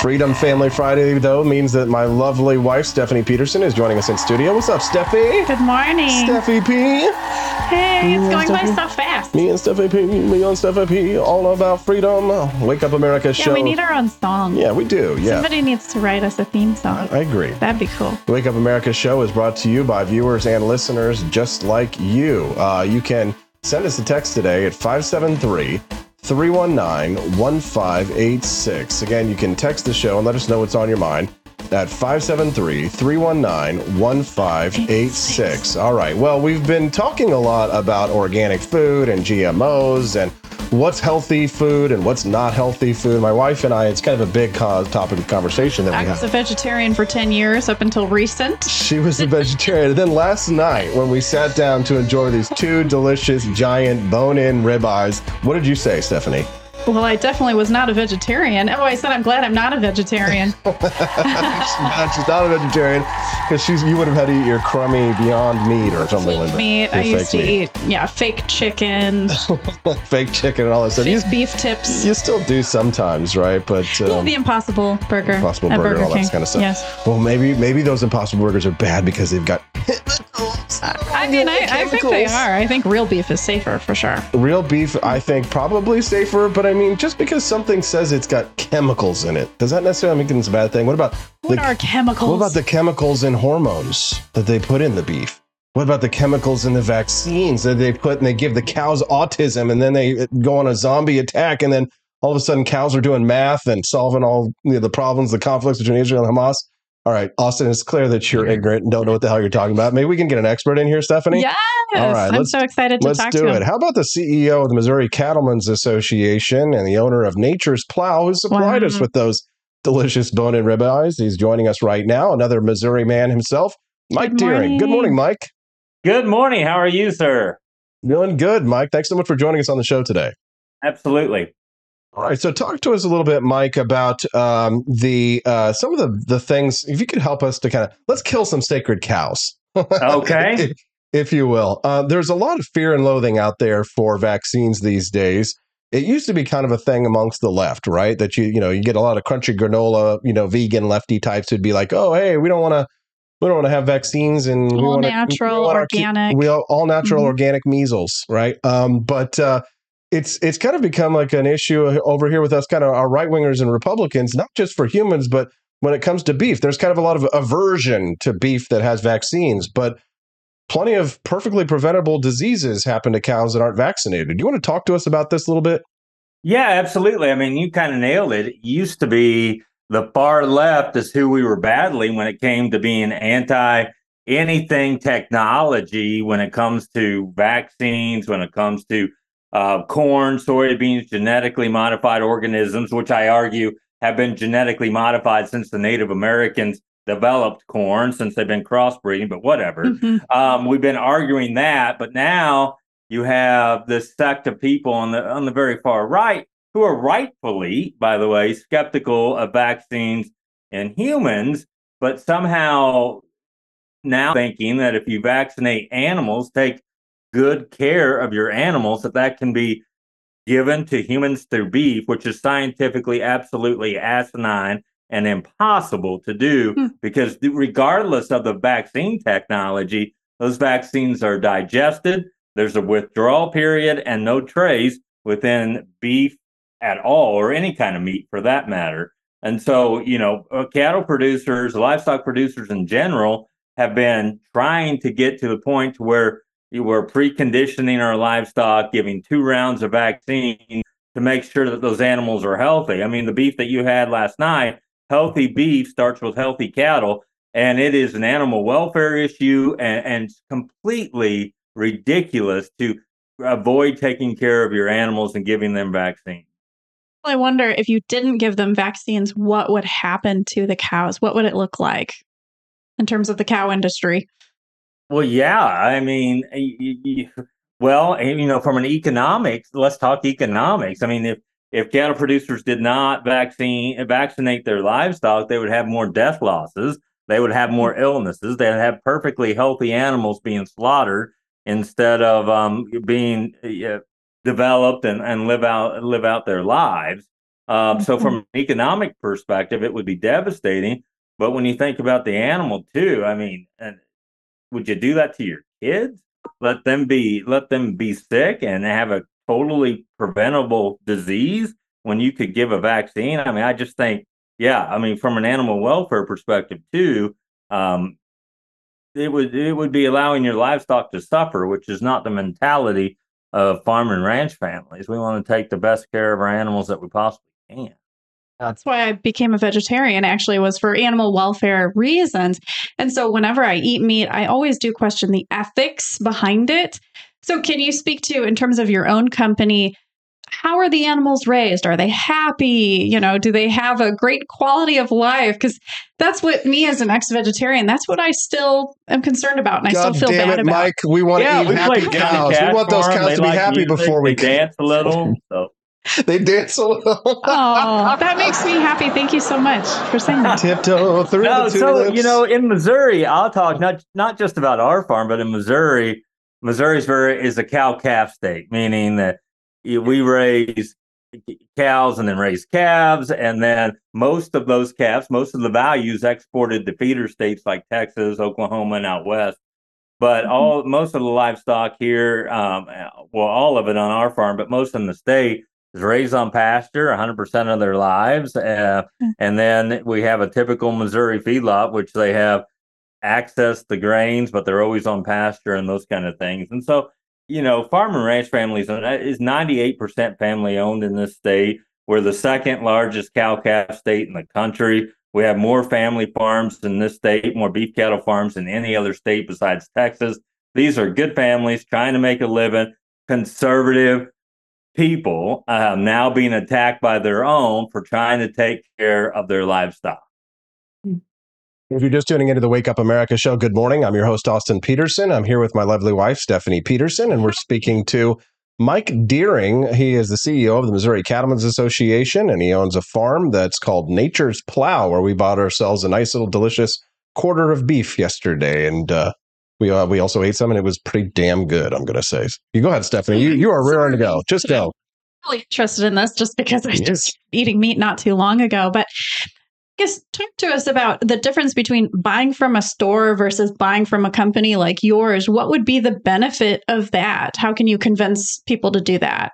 Freedom Family Friday, though, means that my lovely wife, Stephanie Petersen, is joining us in studio. What's up, Steffi? Good morning. Steffi P. hey, it's Yeah, going by so fast. Me and Steffi P. Me and Steffi P. All about freedom. Wake Up America Yeah, show. we need our own song. yeah, we do. Yeah, Somebody needs to write us a theme song. I agree. That'd be cool. Wake Up America show is brought to you by viewers and listeners just like you. Uh, you can send us a text today at 573 319 1586. Again, you can text the show and let us know what's on your mind at 573 319 1586. All right. Well, we've been talking a lot about organic food and GMOs and what's healthy food and what's not healthy food. My wife and I, it's kind of a big co- topic of conversation that we have. I was a vegetarian for 10 years up until recent. She was a vegetarian. And then last night, when we sat down to enjoy these two delicious giant bone in ribeyes, what did you say, Stephanie? Well, I definitely was not a vegetarian. Oh, I said I'm glad I'm not a vegetarian. she's not a vegetarian because she's you would have had to eat your crummy Beyond Meat or something like that. meat. I used to fake eat, yeah, fake chicken, meat. fake chicken and all that stuff. You, fake beef tips. you still do sometimes, right? But Yeah, um, the Impossible Burger. Impossible Burger, Burger all that kind of stuff. Yes. well, maybe maybe those Impossible Burgers are bad because they've got I mean, I, I think they are. I think real beef is safer for sure. Real beef, I think, probably safer, but I mean, just because something says it's got chemicals in it, does that necessarily mean it's a bad thing? What about What the, are chemicals? what about the chemicals and hormones that they put in the beef? What about the chemicals in the vaccines that they put and they give the cows autism and then they go on a zombie attack and then all of a sudden cows are doing math and solving all you know, the problems, the conflicts between Israel and Hamas? All right, Austin, it's clear that you're ignorant and don't know what the hell you're talking about. Maybe we can get an expert in here, Stephanie. Yes. All right, I'm so excited to Let's talk do to it. him. How about the CEO of the Missouri Cattlemen's Association and the owner of Nature's Plow, who supplied us with those delicious bone-in ribeyes? He's joining us right now. Another Missouri man himself, Mike Good Deering. Good morning, morning. Mike. Good morning. How are you, sir? Doing good, Mike. Thanks so much for joining us on the show today. Absolutely. All right, so talk to us a little bit, Mike, about um, the uh, some of the the things. If you could help us to kind of let's kill some sacred cows. Okay. if, if you will. Uh, there's a lot of fear and loathing out there for vaccines these days. It used to be kind of a thing amongst the left, right? That you you know you get a lot of crunchy granola, you know, vegan lefty types who'd be like, oh hey, we don't want to. We don't want to have vaccines and we All wanna- we natural, want our organic. we all, all natural Mhm. organic measles, right? Um, but uh, it's it's kind of become like an issue over here with us, kind of our right wingers and Republicans, not just for humans, but when it comes to beef, there's kind of a lot of aversion to beef that has vaccines, but plenty of perfectly preventable diseases happen to cows that aren't vaccinated. Do you want to talk to us about this a little bit? Yeah, absolutely. I mean, you kind of nailed it. It used to be the far left is who we were battling when it came to being anti anything technology, when it comes to vaccines, when it comes to uh, corn, soybeans, genetically modified organisms, which I argue have been genetically modified since the Native Americans developed corn, since they've been crossbreeding, but whatever. Mhm. Um, we've been arguing that, but now you have this sect of people on the on the very far right who are rightfully, by the way, skeptical of vaccines in humans, but somehow now thinking that if you vaccinate animals, take good care of your animals, that that can be given to humans through beef, which is scientifically absolutely asinine and impossible to do Hmm. because regardless of the vaccine technology, those vaccines are digested. There's a withdrawal period and no trace within beef at all, or any kind of meat for that matter. And so, you know, uh, cattle producers, livestock producers in general, have been trying to get to the point to where you were preconditioning our livestock, giving two rounds of vaccine to make sure that those animals are healthy. I mean, the beef that you had last night, healthy beef starts with healthy cattle, and it is an animal welfare issue and, and completely ridiculous to avoid taking care of your animals and giving them vaccines. I wonder if you didn't give them vaccines, what would happen to the cows? What would it look like in terms of the cow industry? Well, yeah, I mean, well, you know, from an economics, let's talk economics. I mean, if if cattle producers did not vaccine vaccinate their livestock, they would have more death losses. They would have more illnesses. They'd have perfectly healthy animals being slaughtered instead of um, being uh, developed and, and live out live out their lives. Um, so, from an economic perspective, it would be devastating. But when you think about the animal too, I mean, and would you do that to your kids? Let them be let them be sick and have a totally preventable disease when you could give a vaccine. I mean, I just think, yeah, I mean, from an animal welfare perspective too, um, it would it would be allowing your livestock to suffer, which is not the mentality of farm and ranch families. We want to take the best care of our animals that we possibly can. That's why I became a vegetarian, actually, was for animal welfare reasons. And so whenever I eat meat, I always do question the ethics behind it. So, can you speak to, in terms of your own company, how are the animals raised? Are they happy? You know, do they have a great quality of life? Because that's what me as an ex vegetarian, that's what I still am concerned about. And I God still feel damn bad it, about. Mike. We want to eat we happy play cows. We want those cows to be like happy music. before we they dance a little. So. they dance a little. Oh, that makes me happy. Thank you so much for saying that. Tiptoe through no, the so tulips. you know, in Missouri, I'll talk not not just about our farm, but in Missouri, Missouri's very is a cow calf state, meaning that we raise cows and then raise calves, and then most of those calves, most of the values exported to feeder states like Texas, Oklahoma, and out west. But all most of the livestock here, um, well, all of it on our farm, but most in the state is raised on pasture 100% of their lives. Uh, and then we have a typical Missouri feedlot, which they have access to grains, but they're always on pasture and those kind of things. And so, you know, farm and ranch families uh, is 98% family owned in this state. We're the second largest cow calf state in the country. We have more family farms in this state, more beef cattle farms than any other state besides Texas. These are good families trying to make a living, conservative people uh, now being attacked by their own for trying to take care of their livestock. If you're just tuning into the Wake Up America show, good morning. I'm your host, Austin Petersen. I'm here with my lovely wife, Stephanie Petersen, and we're speaking to Mike Deering. He is the CEO of the Missouri Cattlemen's Association, and he owns a farm that's called Nature's Plow, where we bought ourselves a nice little delicious quarter of beef yesterday. And uh, We uh, we also ate some, and it was pretty damn good. I'm gonna say. You go ahead, Stephanie. You you are raring to go. Just go. really interested in this just because I was just eating meat not too long ago. But I guess talk to us about the difference between buying from a store versus buying from a company like yours. What would be the benefit of that? How can you convince people to do that?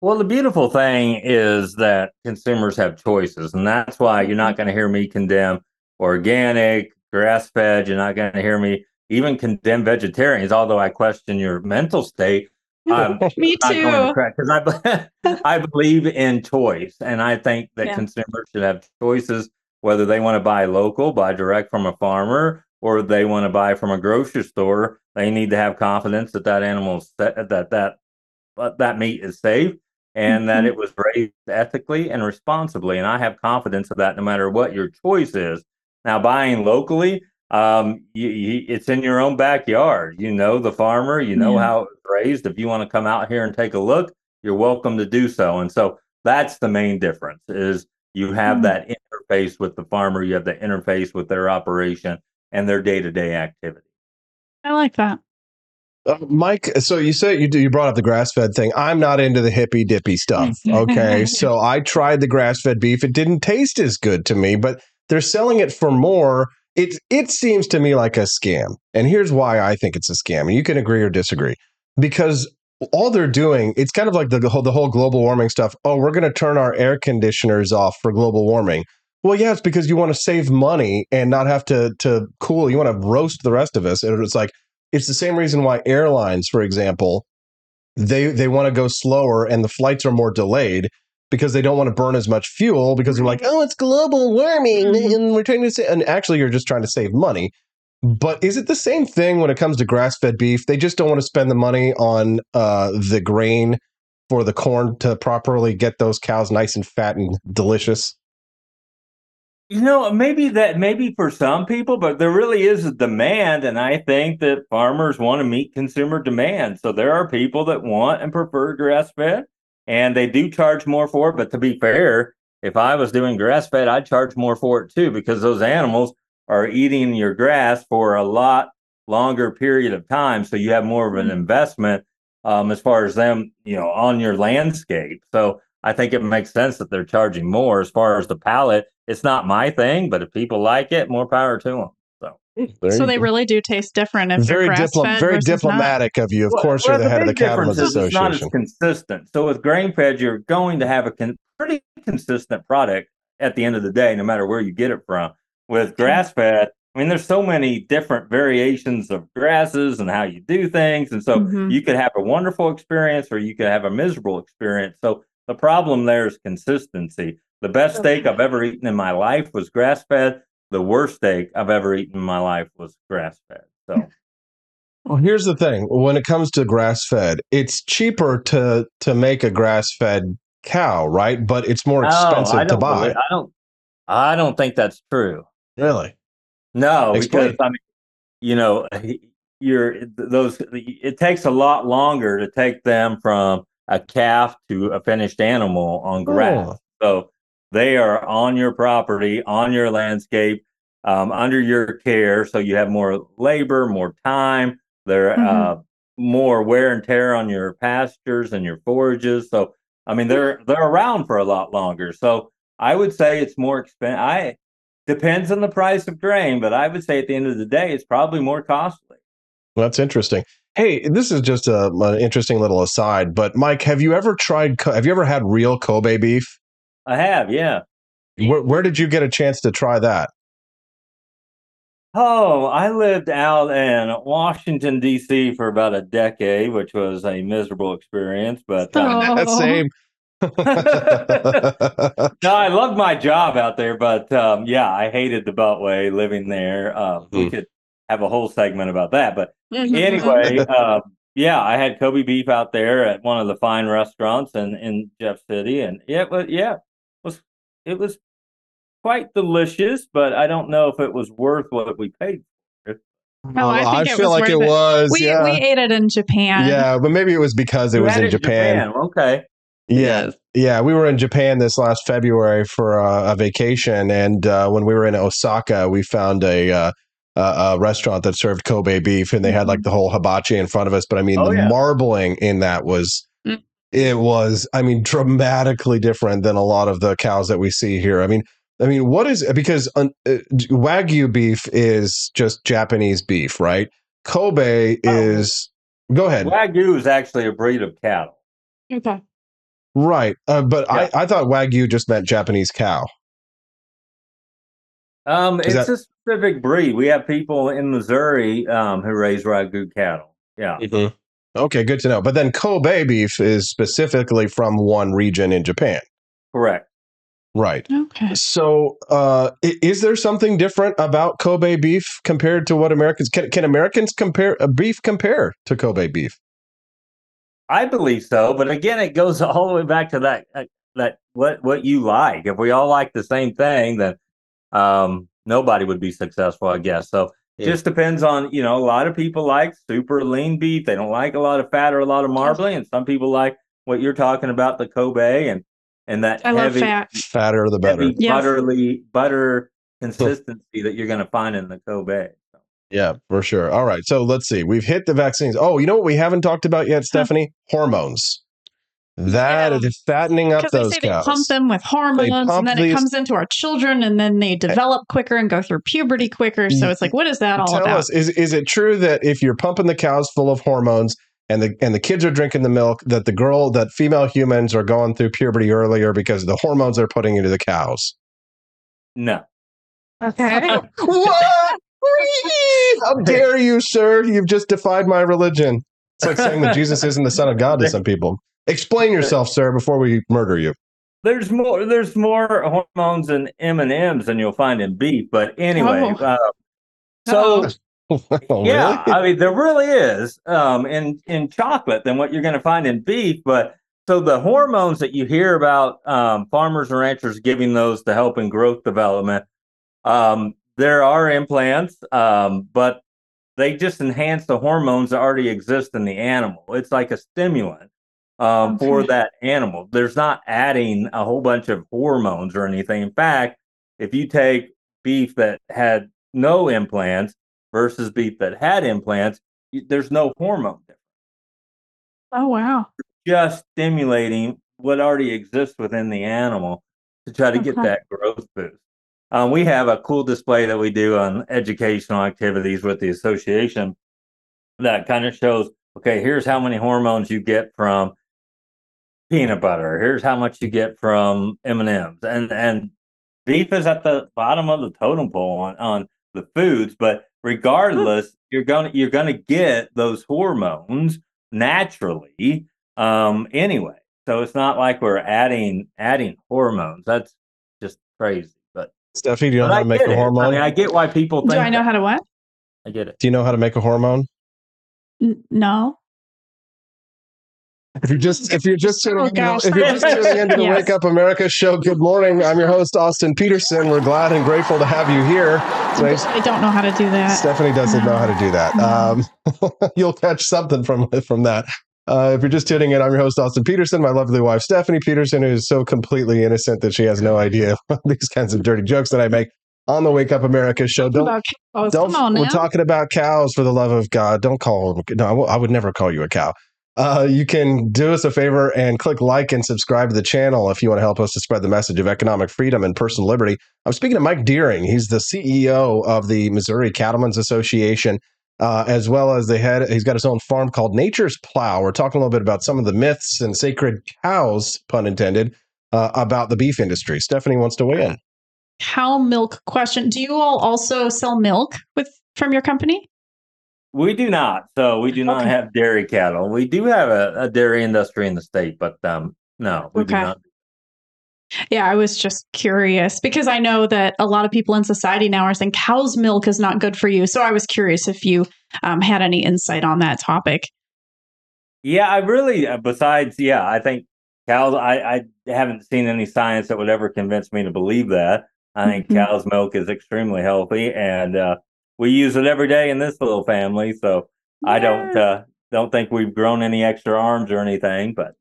Well, the beautiful thing is that consumers have choices, and that's why you're not going to hear me condemn organic, grass fed. You're not going to hear me even condemn vegetarians, although I question your mental state. Um, Me too. Because I, I believe in choice, and I think that Yeah. consumers should have choices whether they want to buy local, buy direct from a farmer, or they want to buy from a grocery store. They need to have confidence that that animal that that that uh, that meat is safe and that Mhm. it was raised ethically and responsibly. And I have confidence of that no matter what your choice is. Now, buying locally, um, you, you, it's in your own backyard. You know the farmer, you know Yeah. how it's raised. If you want to come out here and take a look, you're welcome to do so. And so that's the main difference is you have Mm. that interface with the farmer, you have the interface with their operation and their day-to-day activity. I like that. Uh, Mike, so you said you do, you brought up the grass fed thing. I'm not into the hippy dippy stuff. Okay, so I tried the grass fed beef. It didn't taste as good to me, but they're selling it for more. It it seems to me like a scam, and here's why I think it's a scam. And you can agree or disagree, because all they're doing it's kind of like the, the whole the whole global warming stuff. Oh, we're going to turn our air conditioners off for global warming. Well, yeah, it's because you want to save money and not have to to cool. You want to roast the rest of us, and it's like it's the same reason why airlines, for example, they they want to go slower and the flights are more delayed because they don't want to burn as much fuel because they're like, oh, it's global warming Mhm. and we're trying to say, and actually you're just trying to save money. But is it the same thing when it comes to grass fed beef? They just don't want to spend the money on uh, the grain for the corn to properly get those cows nice and fat and delicious. You know, maybe that maybe for some people, but there really is a demand, and I think that farmers want to meet consumer demand. So there are people that want and prefer grass fed, and they do charge more for it. But to be fair, if I was doing grass fed, I'd charge more for it too, because those animals are eating your grass for a lot longer period of time. So you have more of an investment um, as far as them, you know, on your landscape. So I think it makes sense that they're charging more as far as the palate. It's not my thing, but if people like it, more power to them. So There so they go. really do taste different if very they're grass diplo- fed very versus not. diplomatic of you. Of Well- course, well, you're the head of the big Cattlemen's is It's not as Association. consistent. So with grain fed, you're going to have a con- pretty consistent product at the end of the day, no matter where you get it from. With grass fed, I mean, there's so many different variations of grasses and how you do things, and so Mhm. you could have a wonderful experience or you could have a miserable experience. So the problem there is consistency. The best steak I've ever eaten in my life was grass fed. The worst steak I've ever eaten in my life was grass fed. So. Well, here's the thing: when it comes to grass fed, it's cheaper to to make a grass fed cow, right? But it's more Oh, expensive I to buy. believe- I don't. I don't think that's true. Really? No, Explain. because I mean, you know, you're those. It takes a lot longer to take them from a calf to a finished animal on grass. Oh. So they are on your property, on your landscape, um, under your care. So you have more labor, more time. There Mhm. uh, more wear and tear on your pastures and your forages. So I mean, they're they're around for a lot longer. So I would say it's more expensive. I depends on the price of grain, but I would say at the end of the day, it's probably more costly. That's interesting. Hey, this is just a, an interesting little aside, but Mike, have you ever tried? Have you ever had real Kobe beef? I have, yeah. Where, where did you get a chance to try that? Oh, I lived out in Washington D.C. for about a decade, which was a miserable experience. But um, Oh. Same. no, I loved my job out there. But um, yeah, I hated the Beltway living there. Uh, We Hmm. could have a whole segment about that. But Mhm. anyway, um, yeah, I had Kobe beef out there at one of the fine restaurants in in Jeff City, and yeah, it was yeah, it was quite delicious. But I don't know if it was worth what we paid. Oh, I think it feel was like it worth it. was. we, yeah. we ate it in Japan. yeah, but maybe it was because it You was had in Japan. Okay. Yeah, yeah, we were in Japan this last February for a, a vacation, and uh, when we were in Osaka, we found a uh, uh, a restaurant that served Kobe beef, and they had like the whole hibachi in front of us. But I mean, Oh, the yeah. marbling in that was. It was, I mean, dramatically different than a lot of the cows that we see here. I mean, I mean, what is because uh, uh, wagyu beef is just Japanese beef, right? Kobe Oh. is. Go ahead. Wagyu is actually a breed of cattle. Okay. Right. Uh, but Yeah. I, I thought Wagyu just meant Japanese cow. Um, Is it's that- a specific breed. We have people in Missouri um, who raise Wagyu cattle. Yeah. Okay, good to know. But then Kobe beef is specifically from one region in Japan. Correct. Right. Okay. So, uh, is there something different about Kobe beef compared to what Americans can? Can Americans compare uh, beef compare to Kobe beef? I believe so, but again, it goes all the way back to that uh, that what what you like. If we all like the same thing, then um, nobody would be successful, I guess. So it Yeah. just depends on you know. A lot of people like super lean beef; they don't like a lot of fat or a lot of marbling, and some people like what you're talking about, the Kobe and and that I love heavy, fat. Fatter the better. heavy Yeah. butterly butter consistency that you're going to find in the Kobe. Yeah, for sure. All right. So let's see. We've hit the vaccines. Oh, you know what we haven't talked about yet, Stephanie? Hormones. That Yeah. is fattening up Because they those say they pump them with hormones, pump and then these- it comes into our children, and then they eh. develop quicker and go through puberty quicker. So mm. it's like, what is that all about? Tell about? us, is is it true that if you're pumping the cows full of hormones and the and the kids are drinking the milk, that the girl that female humans are going through puberty earlier because of the hormones they're putting into the cows? No. Okay. what? How dare you, sir? You've just defied my religion. It's like saying that Jesus isn't the son of God to some people. Explain yourself, sir, before we murder you. There's more. There's more hormones in M and M's than you'll find in beef. But anyway, Oh. uh, so Oh, yeah, really? I mean there really is um, in in chocolate than what you're going to find in beef. But so the hormones that you hear about um, farmers and ranchers giving those to help in growth development, um, there are implants, um, but they just enhance the hormones that already exist in the animal. It's like a stimulant um, for that animal. There's not adding a whole bunch of hormones or anything. In fact, if you take beef that had no implants versus beef that had implants, there's no hormone difference. Oh wow. Just stimulating what already exists within the animal to try to get Okay. that growth boost. Um, we have a cool display that we do on educational activities with the association that kind of shows okay, here's how many hormones you get from peanut butter. Here's how much you get from M and M's, and and beef is at the bottom of the totem pole on on the foods. But regardless, you're gonna you're gonna get those hormones naturally um, anyway. So it's not like we're adding adding hormones. That's just crazy. But, Stephanie, do you know how I to make a it. hormone? I mean, I get why people think. Do I know that. how to what? I get it. do you know how to make a hormone? N- no. If you're just if you're just tuning Oh, gosh. if you're just tuning into the Yes. Wake Up America show, good morning. I'm your host Austin Petersen. We're glad and grateful to have you here. I don't know how to do that. Stephanie doesn't know how to do that. Um, you'll catch something from from that. Uh, if you're just tuning in, I'm your host Austin Petersen. My lovely wife Stephanie Petersen, who is so completely innocent that she has no idea these kinds of dirty jokes that I make on the Wake Up America show. Don't About cows. don't. We're talking about cows for the love of God. Don't call them. No, I w- I would never call you a cow. Uh, you can do us a favor and click like and subscribe to the channel if you want to help us to spread the message of economic freedom and personal liberty. I'm speaking to Mike Deering. He's the CEO of the Missouri Cattlemen's Association, uh, as well as the head. He's got his own farm called Nature's Plow. We're talking a little bit about some of the myths and sacred cows, pun intended, uh, about the beef industry. Stephanie wants to weigh in. Cow milk question. Do you all also sell milk with from your company? We do not. So we do not Okay. have dairy cattle. We do have a, a dairy industry in the state, but um, no, we do Okay. not. Yeah, I was just curious because I know that a lot of people in society now are saying cow's milk is not good for you. So I was curious if you um, had any insight on that topic. Yeah, I really. uh, Besides, yeah, I think cows. I I haven't seen any science that would ever convince me to believe that. I think Mhm. cow's milk is extremely healthy, and uh, we use it every day in this little family. So I don't uh, don't think we've grown any extra arms or anything. But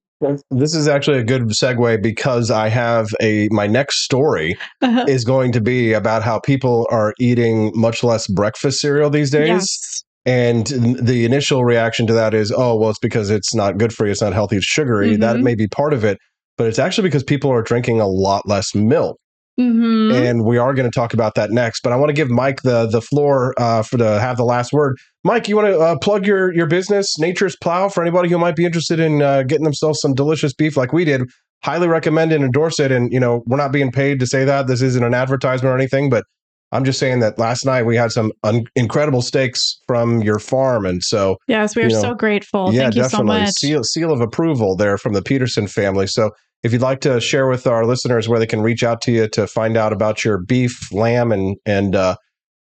This is actually a good segue because I have a my next story Uh-huh. is going to be about how people are eating much less breakfast cereal these days. Yes. And the initial reaction to that is, oh, well, it's because it's not good for you. It's not healthy. It's sugary. That Mhm. may be part of it. But it's actually because people are drinking a lot less milk. Hmm And we are going to talk about that next. But I want to give Mike the the floor uh, for to have the last word. Mike, you want to uh, plug your your business, Nature's Plow, for anybody who might be interested in uh, getting themselves some delicious beef like we did. Highly recommend and endorse it. And you know, we're not being paid to say that. This isn't an advertisement or anything, but I'm just saying that last night we had some un- incredible steaks from your farm, and so Yes, we are you know, so grateful. yeah, Thank you so definitely much. seal seal of approval there from the Petersen family. So if you'd like to share with our listeners where they can reach out to you to find out about your beef, lamb, and and uh,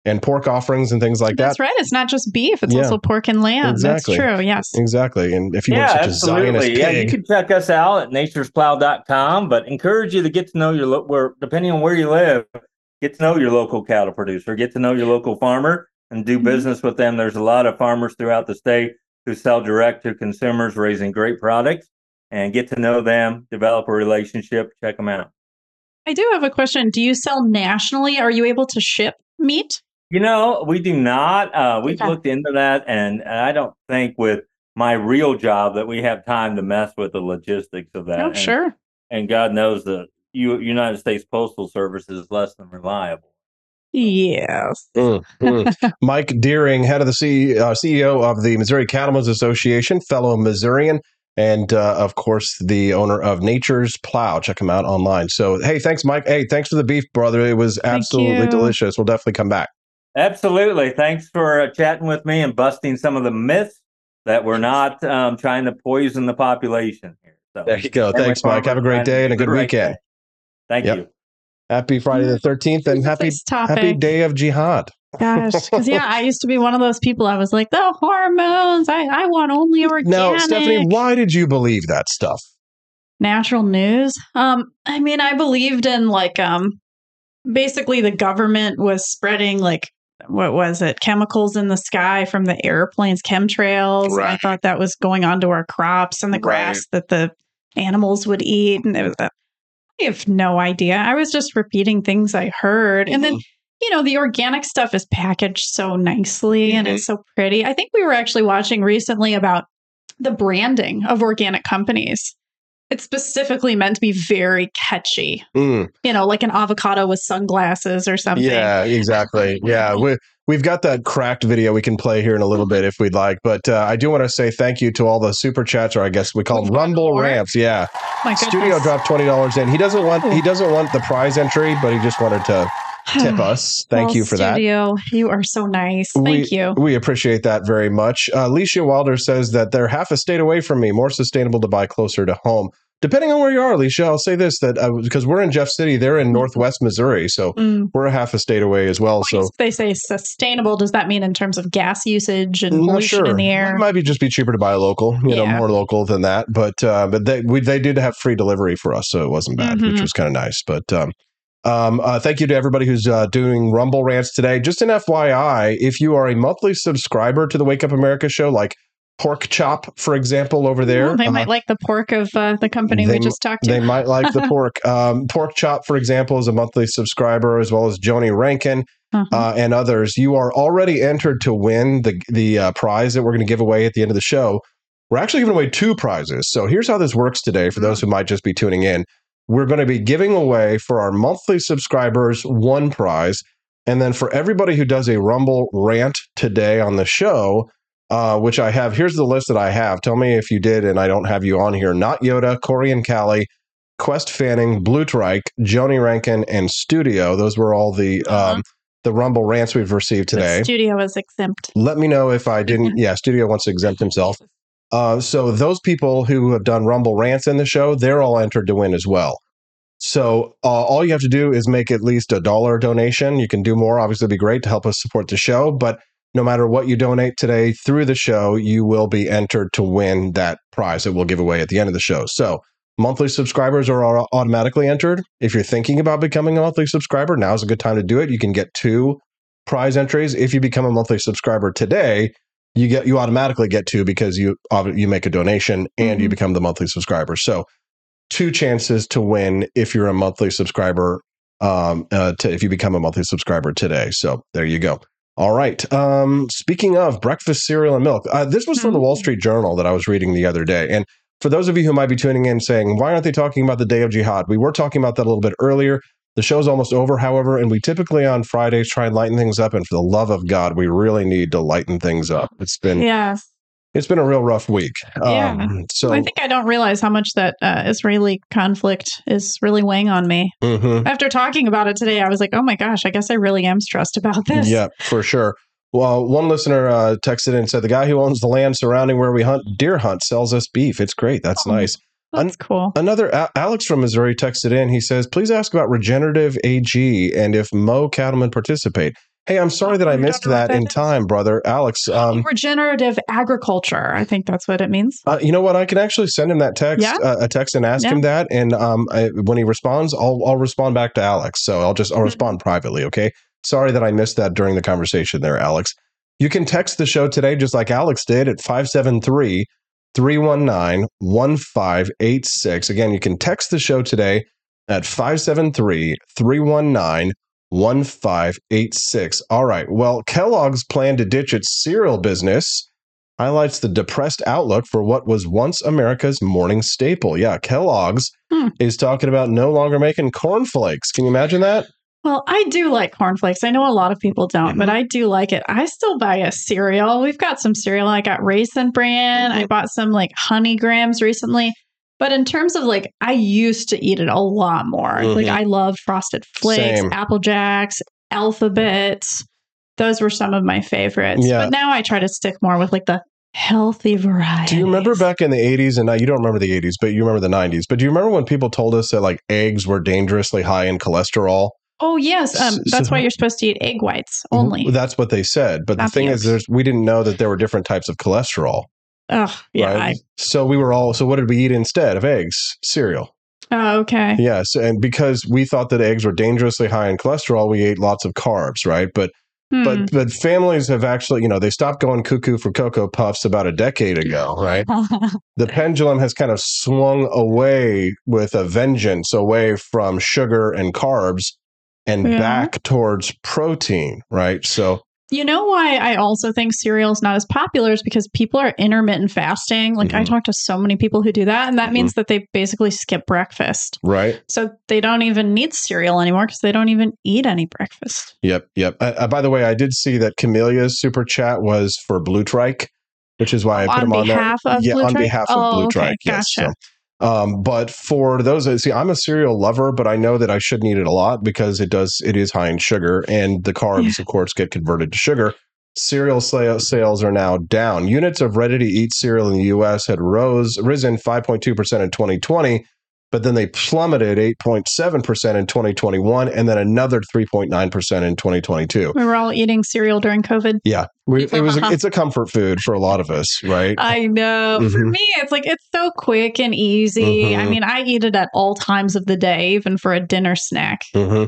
and pork offerings and things like that. That's right. It's not just beef; it's Yeah. also pork and lamb. Exactly. That's true. Yes. Exactly. And if you yeah, want such a Zionist absolutely. Yeah, you pig, can check us out at naturesplow.com, but encourage you to get to know your lo- where depending on where you live, get to know your local cattle producer, get to know your local farmer and do Mhm. business with them. There's a lot of farmers throughout the state who sell direct to consumers raising great products and get to know them, develop a relationship, check them out. I do have a question. Do you sell nationally? Are you able to ship meat? You know, we do not. Uh, we've Okay. looked into that, and, and I don't think with my real job that we have time to mess with the logistics of that. Oh, And- sure. and God knows the U- United States Postal Service is less than reliable. Yes. Mm, mm. Mike Deering, head of the C, uh, CEO of the Missouri Cattlemen's Association, fellow Missourian, and uh, of course the owner of Nature's Plow. Check him out online. So hey, thanks, Mike. Hey, thanks for the beef, brother. It was absolutely delicious. We'll definitely come back. Absolutely. Thanks for uh, chatting with me and busting some of the myths that we're not um, trying to poison the population here. So There you go. every Thanks, Mike. Have a great day and a good weekend. thing. Thank Yep. you. Happy Friday the thirteenth and happy happy day of jihad. Gosh, because yeah, I used to be one of those people. I was like, the hormones. I, I want only organic, Now, Stephanie, why did you believe that stuff? natural news. Um, I mean, I believed in like um, basically the government was spreading like what was it, chemicals in the sky from the airplanes, chemtrails. and I thought that was going onto our crops and the Right. grass that the animals would eat, and it was. Uh, I have no idea. I was just repeating things I heard, and then you know, the organic stuff is packaged so nicely and it's so pretty. I think we were actually watching recently about the branding of organic companies. It's specifically meant to be very catchy, Mm, you know, like an avocado with sunglasses or something. yeah, exactly. Yeah, we we've got that cracked video we can play here in a little bit if we'd like. But uh, I do want to say thank you to all the super chats, or I guess we call them Rumble. Ramps. Yeah, My Studio dropped twenty dollars in. He doesn't want he doesn't want the prize entry, but he just wanted to tip us. Thank Well, you for that. You are so nice. Thank you. We appreciate that very much. Uh, Alicia Wilder says that they're half a state away from me, more sustainable to buy closer to home. Depending on where you are, Alicia, I'll say this that uh, because we're in Jeff City, they're in Northwest Missouri, so Mm. we're a half a state away as well. So they say sustainable, does that mean in terms of gas usage and pollution in the air? It might be just be cheaper to buy local, you know, more local than that. But uh, but they we, they did have free delivery for us, so it wasn't bad, which Mhm. was kind of nice. But um, um, uh, thank you to everybody who's uh, doing Rumble rants today. Just an FYI, if you are a monthly subscriber to the Wake Up America show, like Pork Chop, for example, over there, Well, they uh, might like the pork of uh, the company they we just talked to. they might like the pork. Um, pork Chop, for example, is a monthly subscriber, as well as Joni Rankin Uh-huh. uh, and others. You are already entered to win the the uh, prize that we're going to give away at the end of the show. We're actually giving away two prizes. So here's how this works today for those who might just be tuning in. We're going to be giving away for our monthly subscribers one prize. And then for everybody who does a Rumble rant today on the show, uh, which I have, here's the list that I have. Tell me if you did, and I don't have you on here. Not Yoda, Corey and Callie, Quest Fanning, Blue Trike, Joni Rankin, and Studio. Those were all the Uh-huh. um, the Rumble rants we've received The today. studio is exempt. Let me know if I didn't. Yeah, Studio wants to exempt himself. Uh, so those people who have done Rumble rants in the show, they're all entered to win as well. So uh, all you have to do is make at least a dollar donation. You can do more. Obviously, be great to help us support the show. But no matter what you donate today through the show, you will be entered to win that prize that we'll give away at the end of the show. So monthly subscribers are automatically entered. If you're thinking about becoming a monthly subscriber, now's a good time to do it. You can get two prize entries if you become a monthly subscriber today. You get you automatically get two because you you make a donation and you Mhm. become the monthly subscriber. So two chances to win if you're a monthly subscriber. Um, uh, to, if you become a monthly subscriber today. So there you go. All right. Um, speaking of breakfast cereal and milk, uh, this was from the Wall Mm. Street Journal that I was reading the other day. And for those of you who might be tuning in saying, why aren't they talking about the day of jihad? We were talking about that a little bit earlier. The show's almost over, however, and we typically on Fridays try and lighten things up. And for the love of God, we really need to lighten things up. It's been Yes. it's been a real rough week. Yeah. Um, so I think I don't realize how much that uh, Israeli conflict is really weighing on me. mhm. After talking about it today, I was like, oh my gosh, I guess I really am stressed about this. Yeah, for sure. Well, one listener uh, texted in and said the guy who owns the land surrounding where we hunt deer hunt sells us beef. It's great. That's Oh. nice. That's cool. Another A- Alex from Missouri texted in. He says, "Please ask about regenerative AG and if Mo cattlemen participate." Hey, I'm sorry that I missed that in time, brother. Alex, um, Regenerative agriculture. I think that's what it means. uh, you know what? I can actually send him that text, Yeah. uh, a text, and ask Yeah. him that. And um, I, when he responds, I'll I'll respond back to Alex. So I'll just I'll Mhm. respond privately. Okay. Sorry that I missed that during the conversation there, Alex. You can text the show today just like Alex did at 573 319 1586. Again, you can text the show today at 573 319 1586. All right. Well, Kellogg's plan to ditch its cereal business highlights the depressed outlook for what was once America's morning staple. Yeah, Kellogg's Hmm. is talking about no longer making cornflakes. Can you imagine that? Well, I do like cornflakes. I know a lot of people don't, Mm-hmm. but I do like it. I still buy a cereal. We've got some cereal. I got Raisin Bran. Mm-hmm. I bought some like honey grams recently. But in terms of like, I used to eat it a lot more. Like, Mhm. I love Frosted Flakes, Same. Apple Jacks, Alpha-Bits. Those were some of my favorites. Yeah. But now I try to stick more with like the healthy variety. Do you remember back in the 80s? And now you don't remember the 80s, but you remember the 90s. But do you remember when people told us that like eggs were dangerously high in cholesterol? Oh, yes. Um, that's so- why you're supposed to eat egg whites only. That's what they said. But the thing is, there's, we didn't know that there were different types of cholesterol. Ugh, yeah. right? so we were all, so what did we eat instead of eggs? Cereal. Oh, okay. Yes. And because we thought that eggs were dangerously high in cholesterol, we ate lots of carbs, right? But Hmm. but but families have actually, you know, they stopped going cuckoo for cocoa puffs about a decade ago, right? The pendulum has kind of swung away with a vengeance away from sugar and carbs and Yeah. back towards protein, right? So You know why I also think cereal is not as popular is because people are intermittent fasting. Like I Mhm. talk to so many people who do that, and that Mhm. means that they basically skip breakfast. right. So they don't even need cereal anymore because they don't even eat any breakfast. Yep, yep. Uh, uh, by the way, I did see that Camelia's super chat was for Blue Trike, which is why I put On him on there. behalf of yeah, Blue on Trike? behalf of Oh, Blue okay, Yes. gotcha. So, um, but for those, that- see, I'm a cereal lover, but I know that I shouldn't eat it a lot because it does it is high in sugar, and the carbs, of course, get converted to sugar. Cereal sales are now down. Units of ready-to-eat cereal in the U.S. had rose risen 5.2 percent in 2020, but then they plummeted 8.7 percent in 2021, and then another 3.9 percent in 2022. We were all eating cereal during COVID. Yeah, we, it was. It's a comfort food for a lot of us, right? I know. For Mhm. me, it's like it's so quick and easy. I Mhm. mean, I eat it at all times of the day, even for a dinner snack. hmm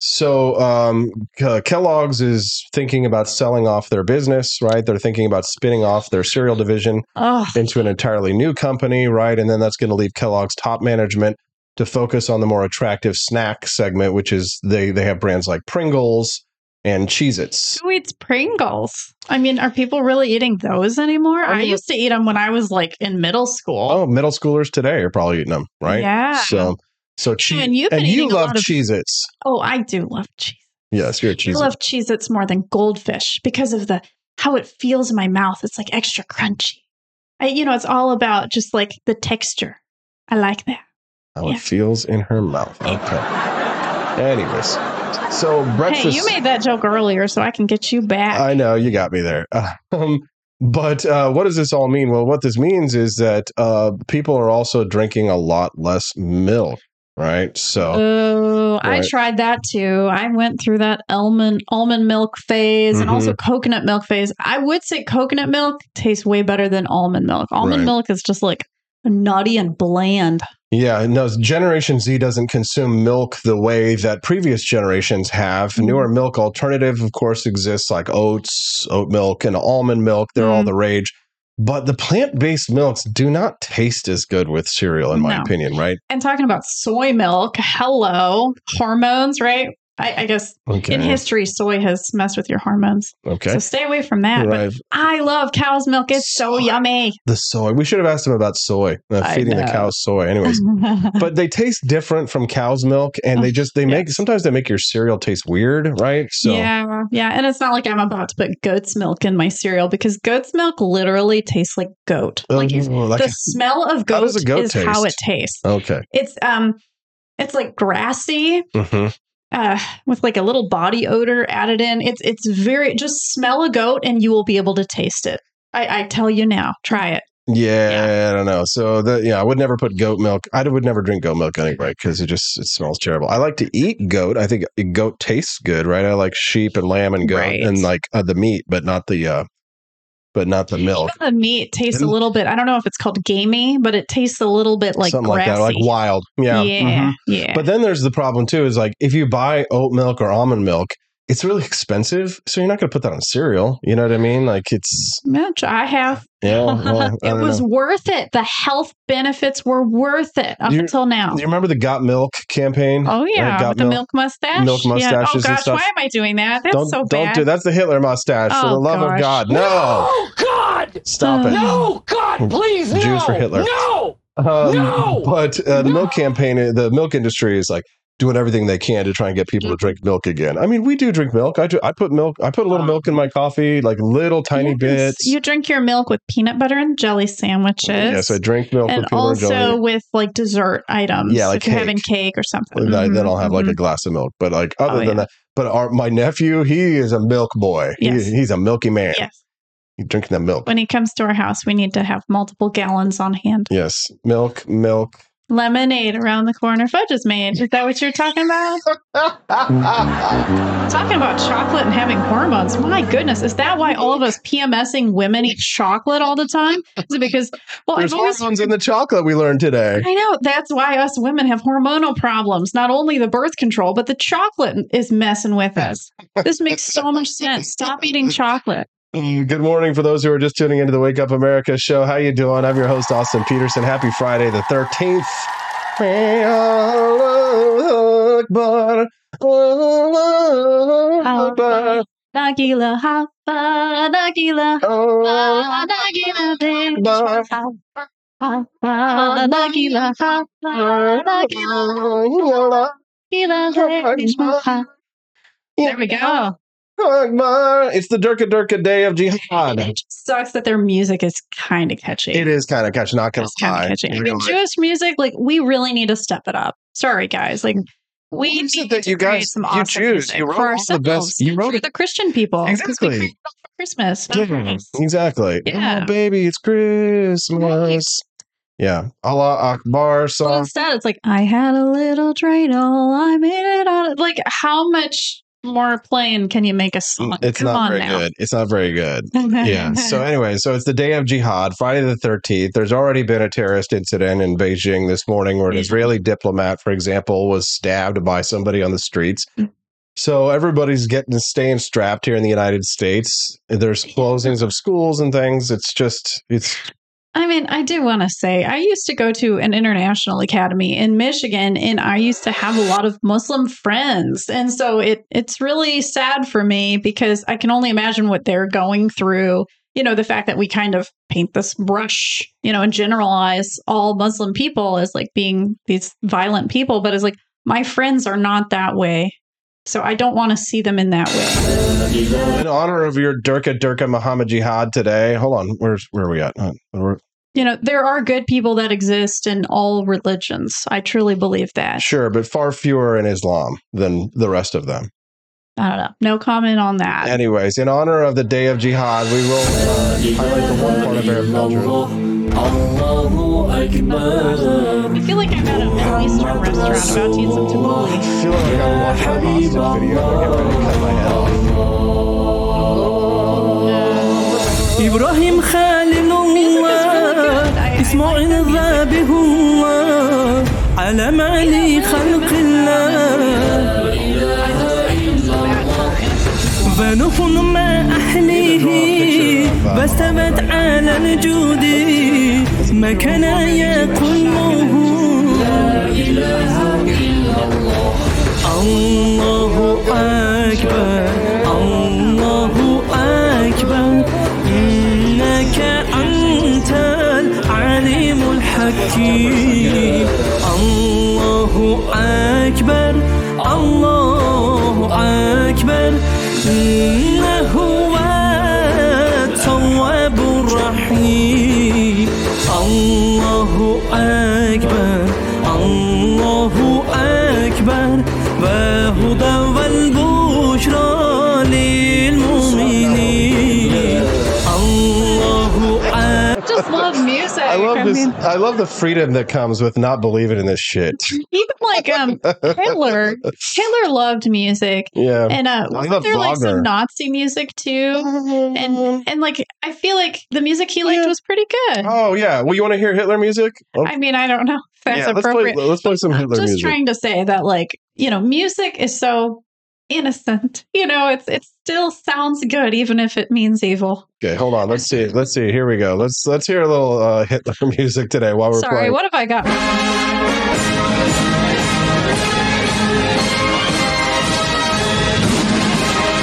So um, Ke- Kellogg's is thinking about selling off their business, right? They're thinking about spinning off their cereal division Oh, into an entirely new company, right? And then that's going to leave Kellogg's top management to focus on the more attractive snack segment, which is they they have brands like Pringles and Cheez-Its. who eats Pringles? I mean, are people really eating those anymore? I I, used to eat them when I was like in middle school. Oh, middle schoolers today are probably eating them, right? Yeah. So so cheese, and you've been you love of- Cheez-Its. Oh, I do love cheese. Yes, you're a I love Cheez Its more than goldfish because of the how it feels in my mouth. It's like extra crunchy. I, you know, it's all about just like the texture. I like that. How Yeah. it feels in her mouth. Okay. Anyways, so breakfast. Hey, you made that joke earlier, so I can get you back. I know you got me there. Um, but uh, what does this all mean? Well, what this means is that uh, people are also drinking a lot less milk, right? So Oh, I tried that too. I went through that almond almond milk phase and Mm-hmm. also coconut milk phase. I would say coconut milk tastes way better than almond milk. Almond Right. milk is just like nutty and bland. Yeah, no, Generation Z doesn't consume milk the way that previous generations have. Mhm. Newer milk alternative, of course, exists like oats, oat milk, and almond milk. They're all Mhm. the rage. But the plant based milks do not taste as good with cereal, in my No. opinion, right? And talking about soy milk, hello, hormones, right? I, I guess Okay. in history, soy has messed with your hormones. okay. So stay away from that. Right. But I love cow's milk. It's so yummy. The soy. We should have asked him about soy, uh, feeding the cows soy. Anyways, but they taste different from cow's milk and they just they make sometimes they make your cereal taste weird right so Yeah, yeah. And it's not like I'm about to put goat's milk in my cereal because goat's milk literally tastes like goat. Like, Oh, like the smell of How goat, a goat is how it tastes. okay It's um it's like grassy, hmm uh, with like a little body odor added in. It's it's very just smell a goat and you will be able to taste it. I, I tell you now, try it. yeah, i don't know so the yeah i would never put goat milk i would never drink goat milk anyway because it just it smells terrible i like to eat goat i think goat tastes good right i like sheep and lamb and goat Right. and like uh, the meat but not the uh but not the milk The meat tastes a Isn't- little bit. I don't know if it's called gamey, but it tastes a little bit like something grassy. like that like wild yeah yeah, mhm. yeah. But then there's the problem too is like if you buy oat milk or almond milk, it's really expensive. So you're not going to put that on cereal. You know what I mean? Like it's, Mitch, I have. yeah. Well, I it was know. worth it. The health benefits were worth it up you- until now. Do you remember the Got Milk campaign? Oh yeah, Got with the milk mustache. milk Yeah. mustaches Oh and gosh, stuff. why am I doing that? That's don't so don't bad. do that's the Hitler mustache. for Oh, the love of. God, no! Oh God! Stop it. No, God, please, Jews no! for Hitler. No! Um, No! But uh, the milk campaign, the milk industry is like doing everything they can to try and get people to drink milk again. I mean, we do drink milk. I do. I put milk. I put a little milk in my coffee, like little tiny Yes. bits. You drink your milk with peanut butter and jelly sandwiches. Yes, I drink milk and with peanut butter and also jelly. with like dessert items. Yeah, like if you're having cake. cake or something. Then then I'll have like Mhm, a glass of milk. But like other Oh, than yeah. that, but our, my nephew, he is a milk boy. Yes. He, he's a milky man. Yes. He's drinking the milk. When he comes to our house, we need to have multiple gallons on hand. Yes, milk, milk. Lemonade around the corner. Fudge is made. Is that what you're talking about? Talking about chocolate and having hormones. My goodness, is that why all of us PMSing women eat chocolate all the time? Is it because, well, There's I've always hormones in the chocolate we learned today. I know that's why us women have hormonal problems. Not only the birth control, but the chocolate is messing with us. This makes so much sense. Stop eating chocolate. Mm, Good morning for those who are just tuning into the Wake Up America show. How you doing? I'm your host Austin Petersen. Happy Friday the 13th. Nagila hapa, Nagila hapa, Nagila. Hapa, Nagila hapa, Nagila, Nagila. There we go. It's the Derka Derka Day of Jihad. It just sucks that their music is kind of catchy. It is kind of catchy, not gonna It's kind lie. of catchy. I mean, Jewish music, like we really need to step it up. Sorry, guys. Like we What need that to you guys- some you awesome choose? music You wrote for all the best- you wrote for the Christian people, Exactly. Christmas. Yeah, exactly. Yeah. Oh, baby, it's Christmas. Yeah. Allah Akbar Well, song. instead, it's like I had a little dreidel, I made it on. it. Like, how much more plain can you make a song? It's Come not very now. good. It's not very good. yeah. So anyway, so it's the day of jihad, Friday the 13th. There's already been a terrorist incident in Beijing this morning where an Israeli diplomat, for example, was stabbed by somebody on the streets. Mm. So everybody's getting staying strapped here in the United States. There's closings of schools and things. It's just it's I mean, I do want to say I used to go to an international academy in Michigan and I used to have a lot of Muslim friends. And so it it's really sad for me because I can only imagine what they're going through. You know, the fact that we kind of paint this brush, you know, and generalize all Muslim people as like being these violent people, but it's like my friends are not that way. So I don't want to see them in that way. in honor of your Derka Derka Muhammad Jihad today. Hold on, where's where are we at? Uh, we're- you know, there are good people that exist in all religions. I truly believe that. Sure, but far fewer in Islam than the rest of them. I don't know. No comment on that. Anyways, in honor of the Day of Jihad, we will uh, highlight the one part of Arab culture. I feel like I'm at an Middle Eastern restaurant about to eat some tamales. I feel like I'm watching a video. I get ready to cut my head off. Ibrahim Khalilullah. معرضة الله على معني خلق الله. بنخن ما أحليه بسمت على الجود. مكان يقومه لا إله إلا الله الله أكبر. me. I love this. I love the freedom that comes with not believing in this shit. even like um Hitler. Hitler loved music. Yeah. And uh wasn't there like some Nazi music too? And and like I feel like the music he liked Yeah. was pretty good. Oh yeah. Well, you want to hear Hitler music? Oh, I mean, I don't know if that's yeah. Let's play. appropriate. Let's play some Hitler music. Just music. trying to say that like, you know, music is so innocent. You know, it's it still sounds good even if it means evil. Okay, hold on. Let's see. Let's see. Here we go. Let's let's hear a little uh, Hitler music today while we're Sorry, playing. what have I got?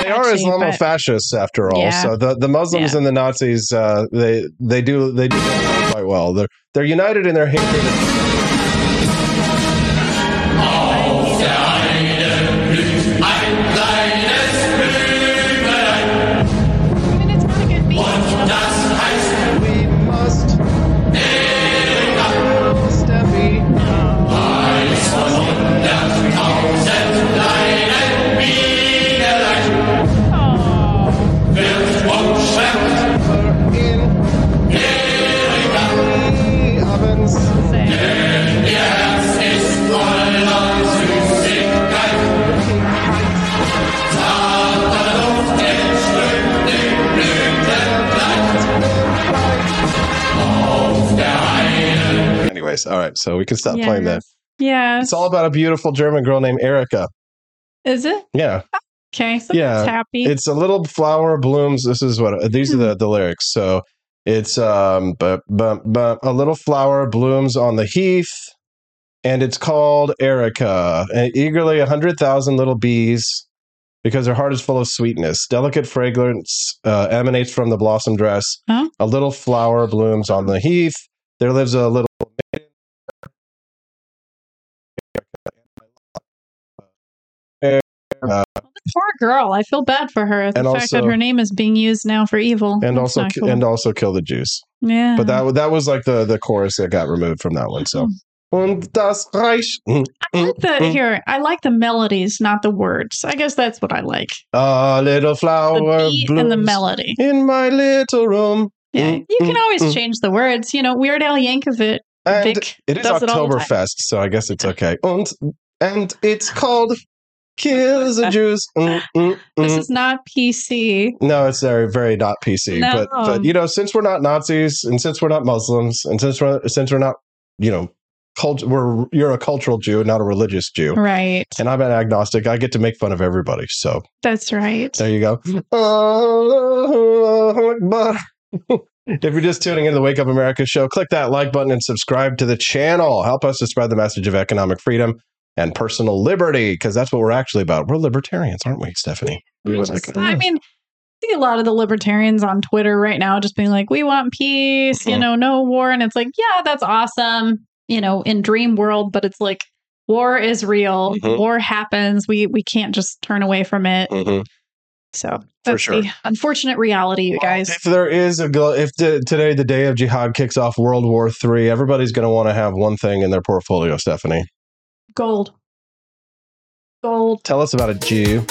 They are Actually, but- Islamofascists after all. Yeah. So the, the Muslims Yeah. and the Nazis, uh, they they do they do quite well. They're they're united in their hatred. All right. So we can stop playing that. Yeah. It's all about a beautiful German girl named Erica. Is it? Yeah. Okay. So Yeah, it's happy. It's a little flower blooms. This is what these are the, the lyrics. So it's um but but but a little flower blooms on the heath, and it's called Erica. And eagerly a hundred thousand little bees, because her heart is full of sweetness. Delicate fragrance uh, emanates from the blossom dress. Huh? A little flower blooms on the heath. There lives a little. Uh, Poor girl. I feel bad for her. The And fact that her name is being used now for evil. and That's also cool. and also kill the Jews. yeah. But that that was like the the chorus that got removed from that one. So und das Reich. Mm, I like the mm. here. I like the melodies, not the words. I guess that's what I like. A little The flower beat and the melody. in my little room. Yeah, Mm, you can mm, always mm. change the words. You know, Weird Al Yankovic. And Vic it is does it all the time. Oktoberfest, so I guess it's okay. Und and it's called Kill the Jews. Mm, mm, This mm. is not PC. No, it's very, very not PC. But, No. but you know, since we're not Nazis and since we're not Muslims and since we're since we're not, you know, cult, we're you're a cultural Jew, not a religious Jew, Right. and I'm an agnostic. I get to make fun of everybody. So That's right. there you go. If you're just tuning into the Wake Up America show, click that like button and subscribe to the channel. Help us to spread the message of economic freedom and personal liberty, because that's what we're actually about. We're libertarians, aren't we, Stephanie? We was like, I mean, I see a lot of the libertarians on Twitter right now just being like, we want peace, you Mhm. know, no war. And it's like, yeah, that's awesome, you know, in dream world, but it's like war is real. Mhm. War happens. We we can't just turn away from it. Mhm. So that's sure. the unfortunate reality, you guys. If there is a gl- if t- today the day of jihad kicks off World War Three, everybody's going to want to have one thing in their portfolio. Stephanie, Gold. Gold. tell us about a Jew.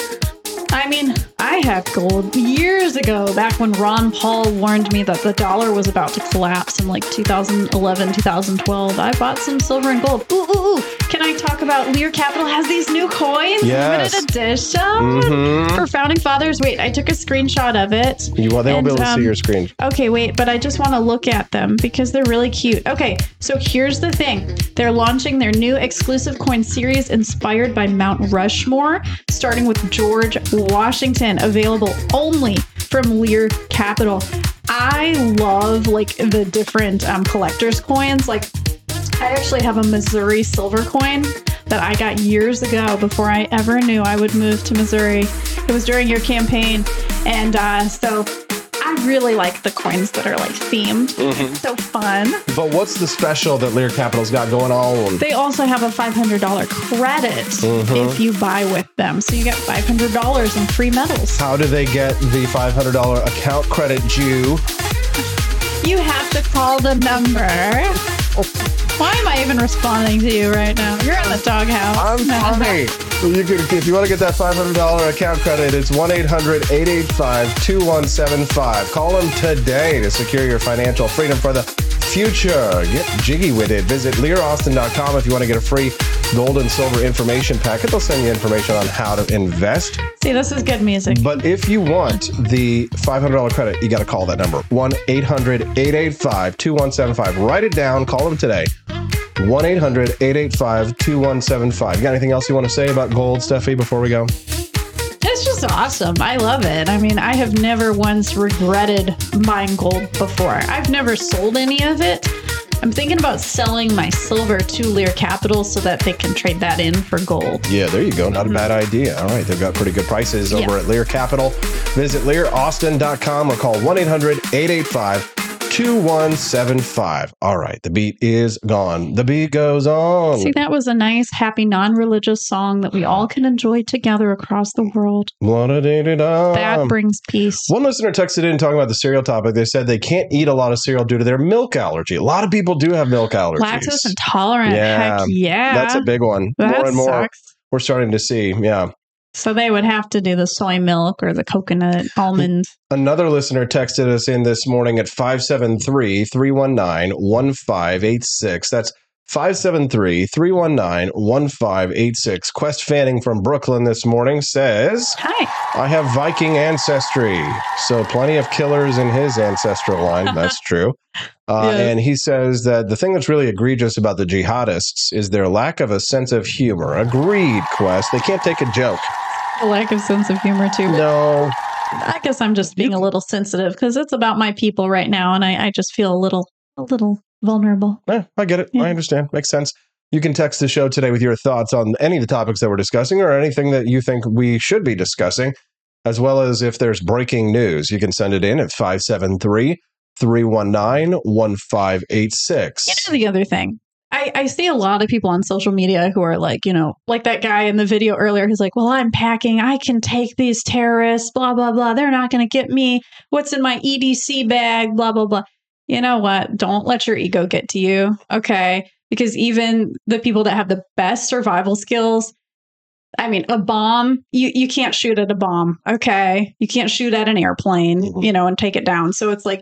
I mean, I had gold years ago, back when Ron Paul warned me that the dollar was about to collapse in like 2011, 2012. I bought some silver and gold. Ooh, ooh, ooh. Can I talk about Lear Capital has these new coins? Yes. Limited edition Mhm. for founding fathers. Wait, I took a screenshot of it. You well, they won't be able to um, see your screen. Okay, wait, but I just want to look at them because they're really cute. Okay, so here's the thing they're launching their new exclusive coin series inspired by Mount Rushmore, starting with George Washington, available only from Lear Capital. I love like the different um, collector's coins. Like, I actually have a Missouri silver coin that I got years ago before I ever knew I would move to Missouri. It was during your campaign. And uh, so I really like the coins that are like themed. So fun. But what's the special that Lear Capital's got going on? They also have a $500 credit if you buy with them. So you get $500 in free medals. How do they get the $500 account credit due? You have to call the number. Why am I even responding to you right now? You're in the doghouse. I'm No. funny. You could, if you want to get that $500 account credit, it's 1 800 885 2175. Call them today to secure your financial freedom for the future. Get jiggy with it. Visit learaustin.com if you want to get a free gold and silver information packet. They'll send you information on how to invest. See, this is good music. But if you want the $500 credit, you got to call that number 1 800 885 2175. Write it down. Call them today. 1 800 885 2175. You got anything else you want to say about gold, Steffi, before we go? It's just awesome. I love it. I mean, I have never once regretted buying gold before. I've never sold any of it. I'm thinking about selling my silver to Lear Capital so that they can trade that in for gold. Yeah, there you go. Not a mm-hmm. bad idea. All right. They've got pretty good prices over Yeah. at Lear Capital. Visit learaustin.com or call 1 800 885 2175. All right. The beat is gone. The beat goes on. See, that was a nice, happy, non religious song that we all can enjoy together across the world. That brings peace. One listener texted in talking about the cereal topic. They said they can't eat a lot of cereal due to their milk allergy. A lot of people do have milk allergies. Lactose intolerant. Yeah, Heck yeah. That's a big one. That more and more sucks. we're starting to see. Yeah. So they would have to do the soy milk or the coconut almond. Another listener texted us in this morning at 573 319 1586. That's 573 319 1586. Quest Fanning from Brooklyn this morning says, Hi. I have Viking ancestry. So plenty of killers in his ancestral line. That's true. Uh, Yes. And he says that the thing that's really egregious about the jihadists is their lack of a sense of humor. Agreed, Quest. They can't take a joke. A lack of sense of humor, too. No. I guess I'm just being a little sensitive because it's about my people right now, and I, I just feel a little, a little vulnerable. Yeah, I get it. Yeah. I understand. Makes sense. You can text the show today with your thoughts on any of the topics that we're discussing or anything that you think we should be discussing, as well as if there's breaking news. You can send it in at 573 319 1586. You know the other thing. I, I see a lot of people on social media who are like, you know, like that guy in the video earlier who's like, well, I'm packing. I can take these terrorists, blah, blah, blah. They're not going to get me. What's in my EDC bag, blah, blah, blah. You know what? Don't let your ego get to you. Okay. Because even the people that have the best survival skills, I mean, a bomb, you, you can't shoot at a bomb. Okay. You can't shoot at an airplane, Mhm. you know, and take it down. So it's like,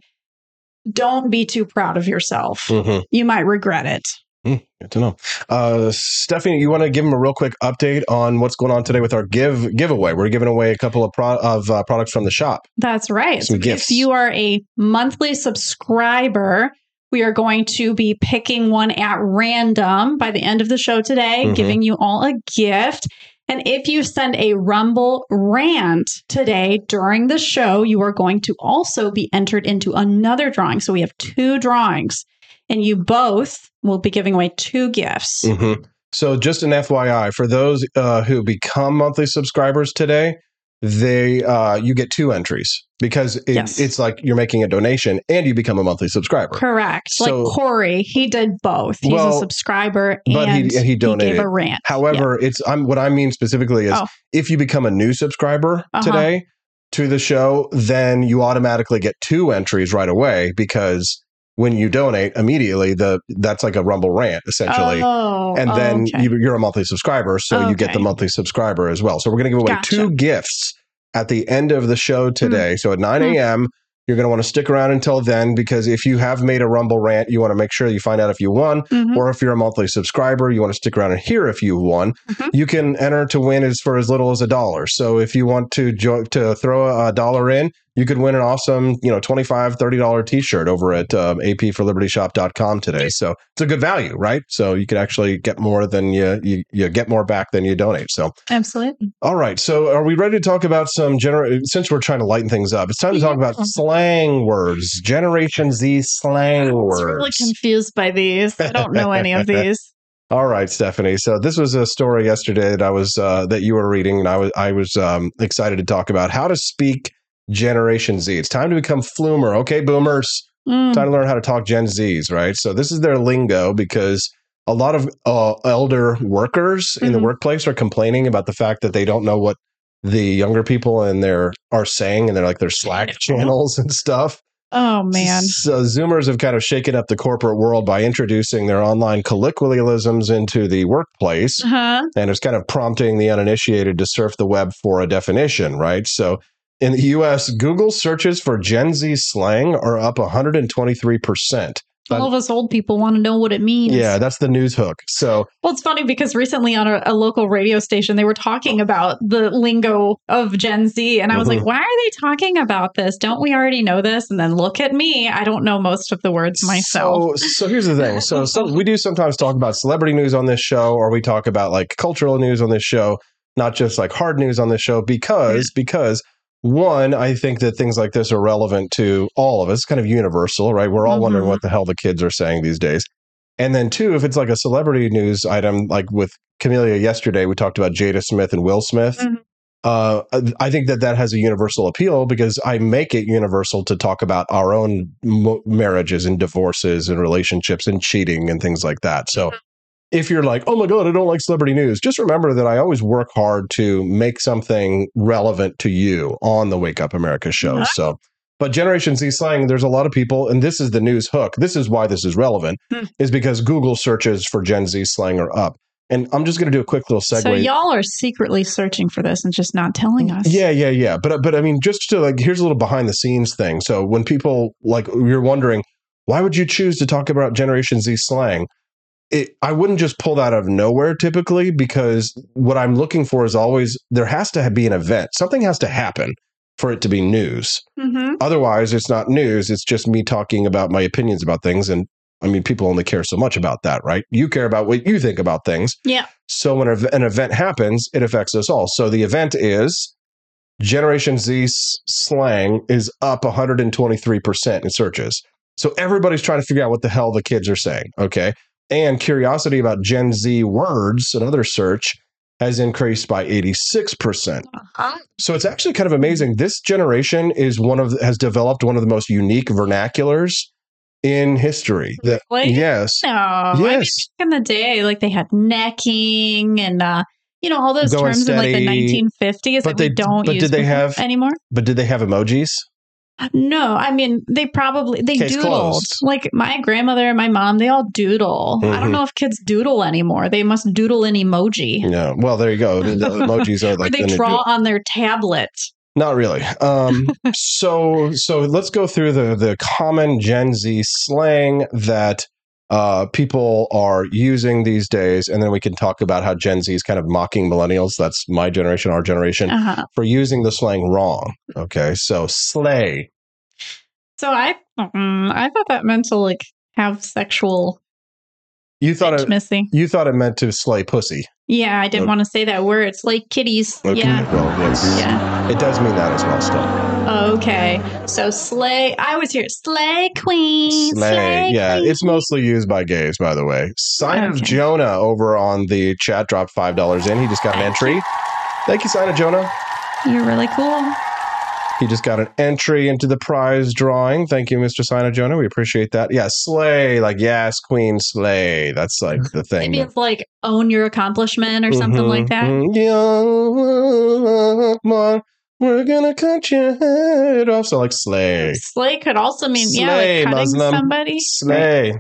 don't be too proud of yourself. Mhm. You might regret it. Mm, good to know. Uh, Stephanie, you want to give them a real quick update on what's going on today with our give giveaway? We're giving away a couple of pro- of uh, products from the shop. That's right. Some if you are a monthly subscriber, we are going to be picking one at random by the end of the show today, Mhm. giving you all a gift. And if you send a Rumble rant today during the show, you are going to also be entered into another drawing. So we have two drawings, and you both will be giving away two gifts. Mhm. So, just an FYI for those uh, who become monthly subscribers today, they uh, you get two entries because it, Yes. it's like you're making a donation and you become a monthly subscriber. Correct. So- like Corey, he did both. He's Well, a subscriber but he- and and he donated. gave a rant. However, it's I'm what I mean specifically is Oh. if you become a new subscriber Uh-huh. today to the show, then you automatically get two entries right away because when you donate immediately, the that's like a Rumble rant essentially. Oh, and then okay. you, you're a monthly subscriber, so you get the monthly subscriber as well. So we're going to give away Gotcha. Hmm. two gifts at the end of the show today. So at 9 a.m., You're going to want to stick around until then because if you have made a Rumble rant, you want to make sure you find out if you won. Mhm. Or if you're a monthly subscriber, you want to stick around and hear if you won. Mhm. You can enter to win as for as little as a dollar. So if you want to jo- to throw a dollar in, you could win an awesome, you know, $25, $30 t-shirt over at um, apforlibertyshop.com today. So it's a good value, right? So you could actually get more than you, you, you get more back than you donate. So Absolutely. all right. So are we ready to talk about some gener? Since we're trying to lighten things up, it's time to talk about slang words, Generation Z slang words. I words. really confused by these. I don't know any of these. All right, Stephanie. So this was a story yesterday that I was uh, that you were reading, and I was I was um, excited to talk about how to speak Generation Z. It's time to become flumer. Okay, boomers. Mm. Time to learn how to talk Gen Zs, right? So this is their lingo because a lot of uh, elder workers in the Mhm. workplace are complaining about the fact that they don't know what the younger people in there are saying, and they're like their Slack channels and stuff. Oh man. So Zoomers have kind of shaken up the corporate world by introducing their online colloquialisms into the workplace. Uh-huh. And it's kind of prompting the uninitiated to surf the web for a definition, right? So in the US, Google searches for Gen Z slang are up 123%. All of us old people want to know what it means. Yeah, that's the news hook. So Well, it's funny because recently on a, a local radio station, they were talking about the lingo of Gen Z. And I was Mhm. like, why are they talking about this? Don't we already know this? And then look at me. I don't know most of the words myself. So, so here's the thing. So, so we do sometimes talk about celebrity news on this show, or we talk about like cultural news on this show, not just like hard news on this show, because because one, I think that things like this are relevant to all of us, It's kind of universal, right? We're all wondering Mhm. what the hell the kids are saying these days. And then two, if it's like a celebrity news item, like with Camellia yesterday, we talked about Jada Smith and Will Smith. Mhm. Uh, I think that that has a universal appeal because I make it universal to talk about our own mo- marriages and divorces and relationships and cheating and things like that. So if you're like, oh my God, I don't like celebrity news, just remember that I always work hard to make something relevant to you on the Wake Up America show. Mhm. So, but Generation Z slang, there's a lot of people, and this is the news hook. This is why this is relevant, Hmm. is because Google searches for Gen Z slang are up. And I'm just going to do a quick little segue. So y'all are secretly searching for this and just not telling us. Yeah, yeah, yeah. But but I mean, just to like, here's a little behind the scenes thing. So when people like, you're wondering, why would you choose to talk about Generation Z slang? It, I wouldn't just pull that out of nowhere typically because what I'm looking for is always there has to be an event. Something has to happen for it to be news. Mm-hmm. Otherwise, it's not news. It's just me talking about my opinions about things. And I mean, people only care so much about that, right? You care about what you think about things. Yeah. So when an an event happens, it affects us all. So the event is Generation Z slang is up 123% in searches. So everybody's trying to figure out what the hell the kids are saying. Okay. And curiosity about Gen Z words, another search, has increased by 86%. Uh-huh. So it's actually kind of amazing. This generation is one of has developed one of the most unique vernaculars in history. That Really? yes, No. I mean, yes. back in the day, like they had necking and uh, you know, all those Going terms in like the 1950s But that they- we don't but use did they have- anymore. But did they have emojis? No, I mean they probably they Case doodled. closed. Like my grandmother and my mom, they all doodle. I Mhm. don't know if kids doodle anymore. They must doodle an emoji. No. Well, there you go. The, emojis are like they draw deal. on their tablet. Not really. Um, so so let's go through the the common Gen Z slang that uh, people are using these days, and then we can talk about how Gen Z is kind of mocking millennials. That's my generation, our generation, Uh-huh. for using the slang wrong. Okay, so slay. So I mm, I thought that meant to like have sexual You thought it. intimacy. You thought it meant to slay pussy. Yeah, I didn't Okay. want to say that word. It's like kitties. Okay. Yeah. Well, yes. Yeah. It does mean that as well. Still. Okay. So slay. I was here. Slay queen. Slay. Yeah, queen. it's mostly used by gays, by the way. Sign of Jonah over on the chat dropped five dollars in. He just got an entry. Thank you, Sign of Jonah. You're really cool. He just got an entry into the prize drawing. Thank you, Mr. Jonah. We appreciate that. Yeah, slay, like yes, Queen Slay. That's like the thing. Maybe it's like own your accomplishment or something like that. Mhm, mhm. Yeah, we're gonna cut your head off. So like slay, Slay could also mean yeah, Slay, like cutting Muslim. somebody. slay.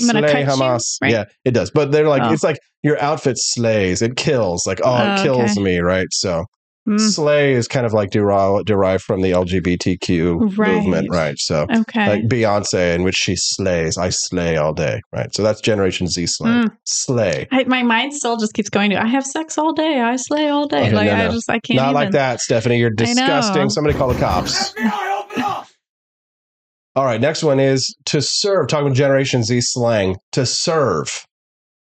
I'm gonna slay cut you, Hamas. right? Yeah, it does. But they're like, Oh. it's like your outfit slays. It kills. Like, oh, it Oh, kills okay. me, right? So Mm, Slay is kind of like derived, derived from the LGBTQ Right. movement, right? So, okay. like Beyonce, in which she slays, I slay all day, right? So that's Generation Z slang. Mm. Slay. I, my mind still just keeps going to I have sex all day. I slay all day. Okay, like no, I just I can't Not even. like that, Stephanie. You're disgusting. Somebody call the cops. All right, next one is to serve. Talking about Generation Z slang, to serve.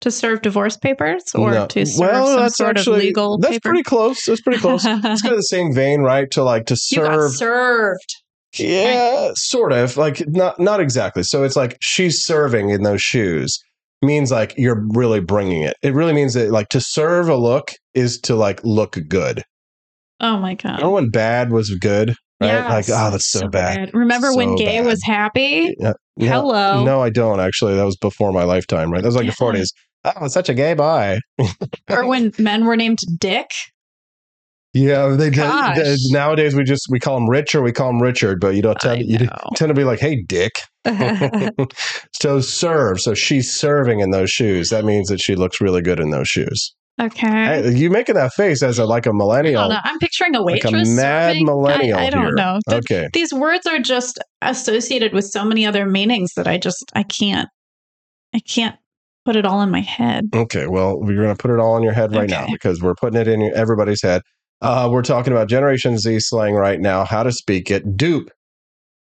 To serve divorce papers or No. to serve some sort of legal That's paper. pretty close. That's pretty close. it's kind of the same vein, right? To like to you got serve. served. Yeah, sort of. Like not not exactly. So it's like she's serving in those shoes means like you're really bringing it. It really means that like to serve a look is to like look good. Oh my god. Remember when bad was good, right? Like oh, that's so, bad. Remember when gay bad. was happy? Yeah. No, Hello. No, I don't actually. That was before my lifetime, right? That was like Yeah. the forties. Oh, it's such a gay boy. Or when men were named Dick? Yeah, they, Gosh. they- nowadays we just we call him Rich or we call him Richard, but you don't tend you tend to be like, "Hey, Dick." so serve. So she's serving in those shoes. That means that she looks really good in those shoes. okay. Hey, you making that face as a like a millennial. I'm picturing a like waitress. a mad serving. millennial. I, I don't here. know. Th- Okay, These words are just associated with so many other meanings that I just I can't I can't put it all in my head. okay. Well, we're gonna put it all in your head right now because we're putting it in everybody's head. Uh, we're talking about Generation Z slang right now. How to speak it. Dupe.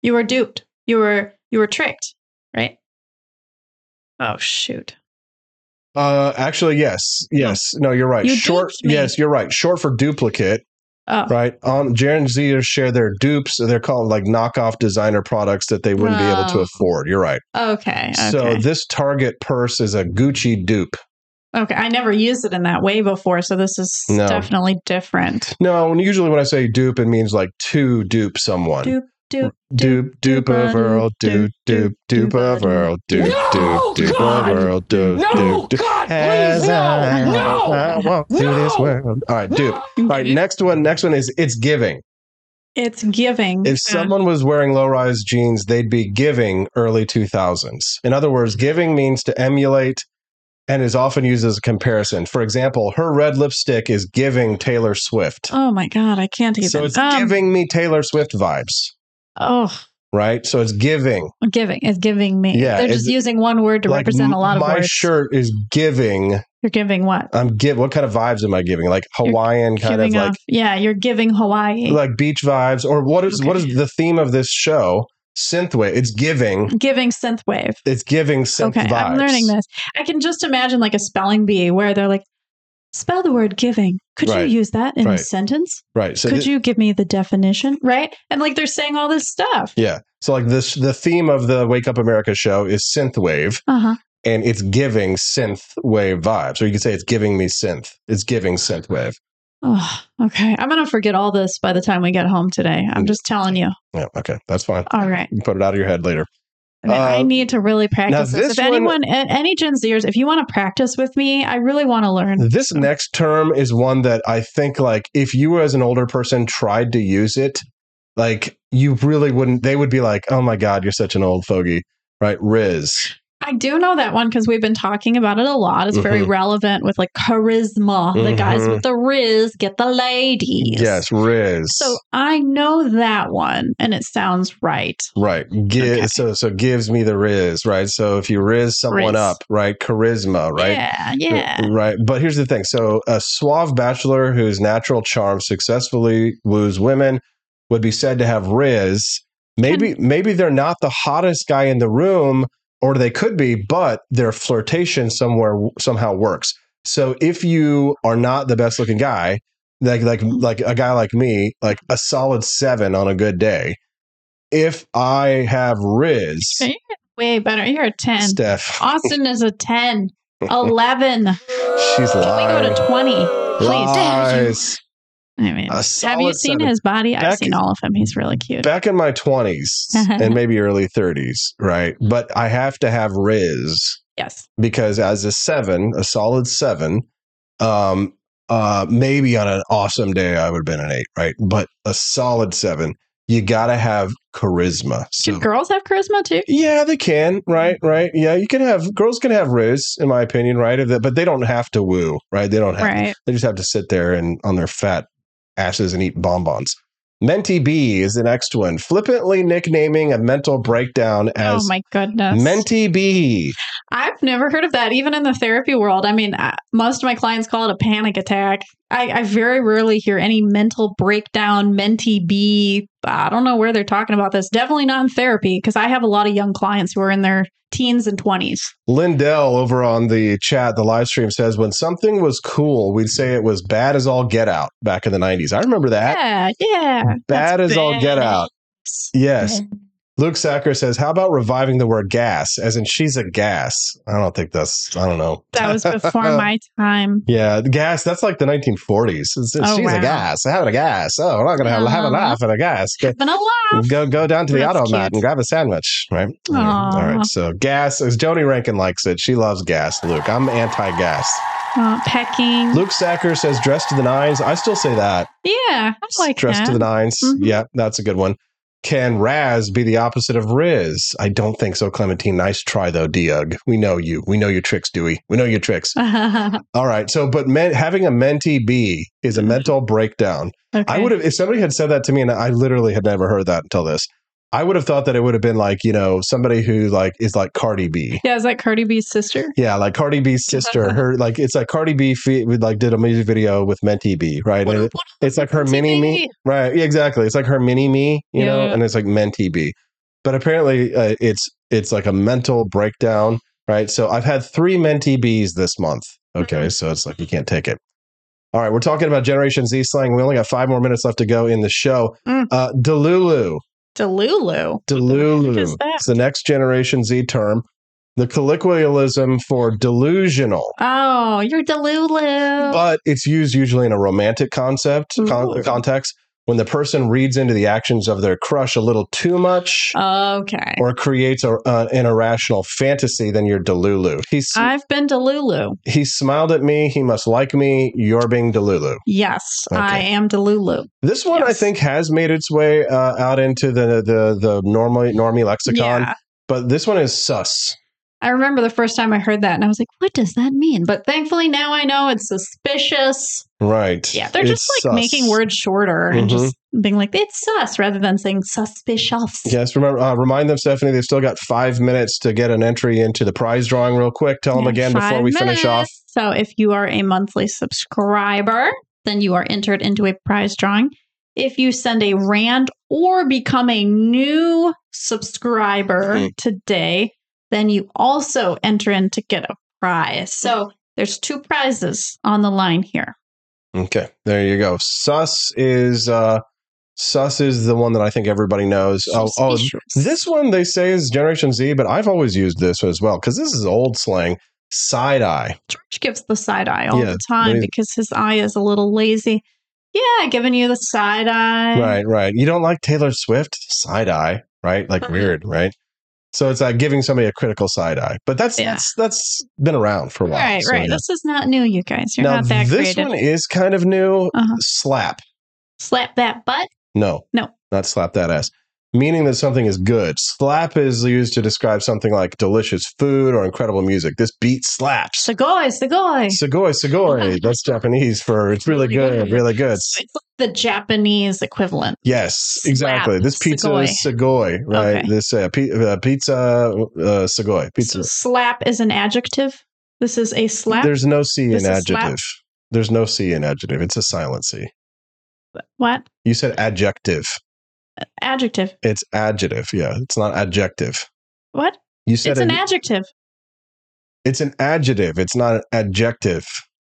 You were duped. You were you were tricked, right? Oh shoot. Uh, actually, yes, yes. No, you're right. You Short. Yes, you're right. Short for duplicate. Oh. Right. On Gen Zers share their dupes. They're called like knockoff designer products that they wouldn't be able to Oh. afford. You're right. Okay. Okay. So this Target purse is a Gucci dupe. okay. I never used it in that way before, so this is No. definitely different. No, and usually when I say dupe, it means like to dupe someone. Dupe, dupe, Dupe, dupe of Earl, dupe, dupe, dupe of Earl, dupe, dupe, dupe of Earl, dupe, dupe, dupe. As I I walk through this world. All right, dupe. All right, next one. Next one is it's giving. It's giving. If someone was wearing low rise jeans, they'd be giving early 2000s. In other words, giving means to emulate and is often used as a comparison. For example, her red lipstick is giving Taylor Swift. Oh my god, I can't even. So it's Um, giving me Taylor Swift vibes, Oh, right? So it's giving. giving. It's giving me. Yeah, They're just using one word to Like, represent a lot of my words. shirt is giving. You're giving what? I'm give. What kind of vibes am I giving? Like You're Hawaiian kind of giving like. Yeah, you're giving Hawaii. like beach vibes, or what is what Okay. is the theme of this show? Synthwave. It's giving. giving synthwave. It's giving synth Okay, vibes. I'm learning this. I can just imagine like a spelling bee where they're like, spell the word giving. Could Right. you use that in Right. a sentence? Right. So Could thi- you give me the definition? Right? And like they're saying all this stuff. Yeah. So like this the theme of the Wake Up America show is synthwave Uh huh. and it's giving synth wave vibes. Or you could say it's giving me synth. It's giving synthwave. Oh, okay. I'm gonna forget all this by the time we get home today. Mm. I'm just telling you. Yeah, okay. That's fine. All right. You put it out of your head later. I, mean, I Uh, need to really practice this. If anyone, a- any Gen Zers, if you want to practice with me, I really want to learn. This next term is one that I think like if you as an older person tried to use it, like you really wouldn't they would be like, "Oh my god, you're such an old fogey." Right? Riz. I do know that one because we've been talking about it a lot. It's very Mhm. relevant with like charisma. The guys Mhm. with the riz get the ladies. Yes, Riz. So I know that one, and it sounds right. Right. Gi- Okay. So so gives me the riz, right? So if you riz someone Riz. up, right? Charisma, right? Yeah, yeah. Right. But here's the thing. So a suave bachelor whose natural charm successfully woos women would be said to have riz. Maybe maybe they're not the hottest guy in the room, or they could be, but their flirtation somewhere somehow works. So if you are not the best looking guy, like like like a guy like me, like a solid seven on a good day. If I have riz, Okay, Way better. You're a 10. Steph, Austin is a 10. 11. she's Can we go to 20? Please. Lies. I mean, have you seen seven. his body? I've seen all of him. He's really cute. back in my 20s and maybe early 30s, right? But I have to have Riz yes. because as a seven, a solid seven, um, uh, maybe on an awesome day I would have been an eight, right? But a solid seven, you got to have charisma. Do So, girls have charisma too? yeah, they can, right? Right? Yeah, you can have girls can have Riz, in my opinion, right? But they don't have to woo, right? They don't have. Right. They just have to sit there and on their fat asses and eat bonbons. Menti B is the next one, flippantly nicknaming a mental breakdown as Oh my goodness. Menti B. I've never heard of that, even in the therapy world. I mean, uh, most of my clients call it a panic attack. I, I very rarely hear any mental breakdown, menti B. I don't know where they're talking about this. Definitely not in therapy because I have a lot of young clients who are in their teens and 20s. Lindell over on the chat, the live stream says, when something was cool, we'd say it was bad as all get out back in the 90s. I remember that. Yeah, yeah. Bad as all get out. Yes. Luke Sacker says, How about reviving the word gas? As in, she's a gas. I don't think that's, I don't know. That was before my time. Yeah, gas, that's like the 1940s. It's, it's- Oh, she's wow. a gas. Having a gas. Oh, we're not going to have, a laugh at a gas. Go, Been a laugh. go, go down to the That's automat cute. and grab a sandwich, right? All right. So, gas, as Joni Rankin likes it, she loves gas, Luke. I'm anti gas. Uh, pecking. Luke Sacker says, dress to the nines. I still say that. Yeah, I like dress that. to the 9s Mhm. Yeah, that's a good one. Can Raz be the opposite of Riz? I don't think so, Clementine. Nice try, though, Diug. We know you. We know your tricks, Dewey. We know your tricks. All right. So, but men, having a mentee be is a mm-hmm. mental breakdown. okay. I would have, if somebody had said that to me, and I literally had never heard that until this, I would have thought that it would have been like, you know, somebody who like is like Cardi B. Yeah, is that Cardi B's sister? Yeah, like Cardi B's sister. Her like it's like Cardi B fe- we like did a music video with Mentee B, right? And it- it's like her mini me, right? Yeah, exactly. It's like her mini me, you know, and it's like Mentee B. But apparently, uh, it's it's like a mental breakdown, right? So I've had three Mentee Bs this month. Okay, so it's like you can't take it. All right, we're talking about Generation Z slang. We only got five more minutes left to go in the show. Mm. Uh, Delulu. Delulu. Delulu. is that? It's the next Generation Z term. The colloquialism for delusional, Oh, you're Delulu. but it's used usually in a romantic concept con- context when the person reads into the actions of their crush a little too much okay. or creates a, uh, an irrational fantasy. Then you're Delulu. He's I've been Delulu. he smiled at me. He must like me. You're being Delulu. Yes, I am Delulu. This one I think has made its way uh, out into the the the normal normie lexicon, Yeah. but this one is sus. I remember the first time I heard that and I was like, what does that mean? But thankfully now I know it's suspicious. Right. Yeah, they're just like sus. making words shorter and Mhm. just being like, it's sus rather than saying suspicious. Yes, remember, uh, remind them, Stephanie, they've still got five minutes to get an entry into the prize drawing real quick. Tell them again before we finish off. So if you are a monthly subscriber, then you are entered into a prize drawing. If you send a rand or become a new subscriber Hmm. today, then you also enter in to get a prize. So there's two prizes on the line here. Okay, there you go. Sus is uh sus is the one that I think everybody knows. Oh, oh this one they say is Generation Z, but I've always used this as well because this is old slang. Side eye. George gives the side eye all Yeah, the time because his eye is a little lazy. Yeah, giving you the side eye. Right, right. You don't like Taylor Swift? Side eye, right? Like Uh-huh. weird, right? So it's like giving somebody a critical side eye. But that's Yeah. that's that's been around for a while. Right, so, right. yeah. This is not new, you guys. You're now not that this creative. one is kind of new. Uh-huh. Slap. Slap that butt. No. No. Not slap that ass. Meaning that something is good. Slap is used to describe something like delicious food or incredible music. This beat slaps. Sugoi, sugoi. Sugoi, sugoi. That's Japanese for it's really good, really good. It's like the Japanese equivalent. Yes, exactly. Slap, This pizza is sugoi, right? Okay. This uh, pi- uh, pizza uh, sugoi. So Pizza. slap is an adjective. This is a slap. There's no C This in is slap? adjective. There's no C in adjective. It's a silent C. what? You said adjective. Adjective. It's adjective. Yeah, it's not adjective. What? You said It's an ad- adjective. It's an adjective. It's not an adjective.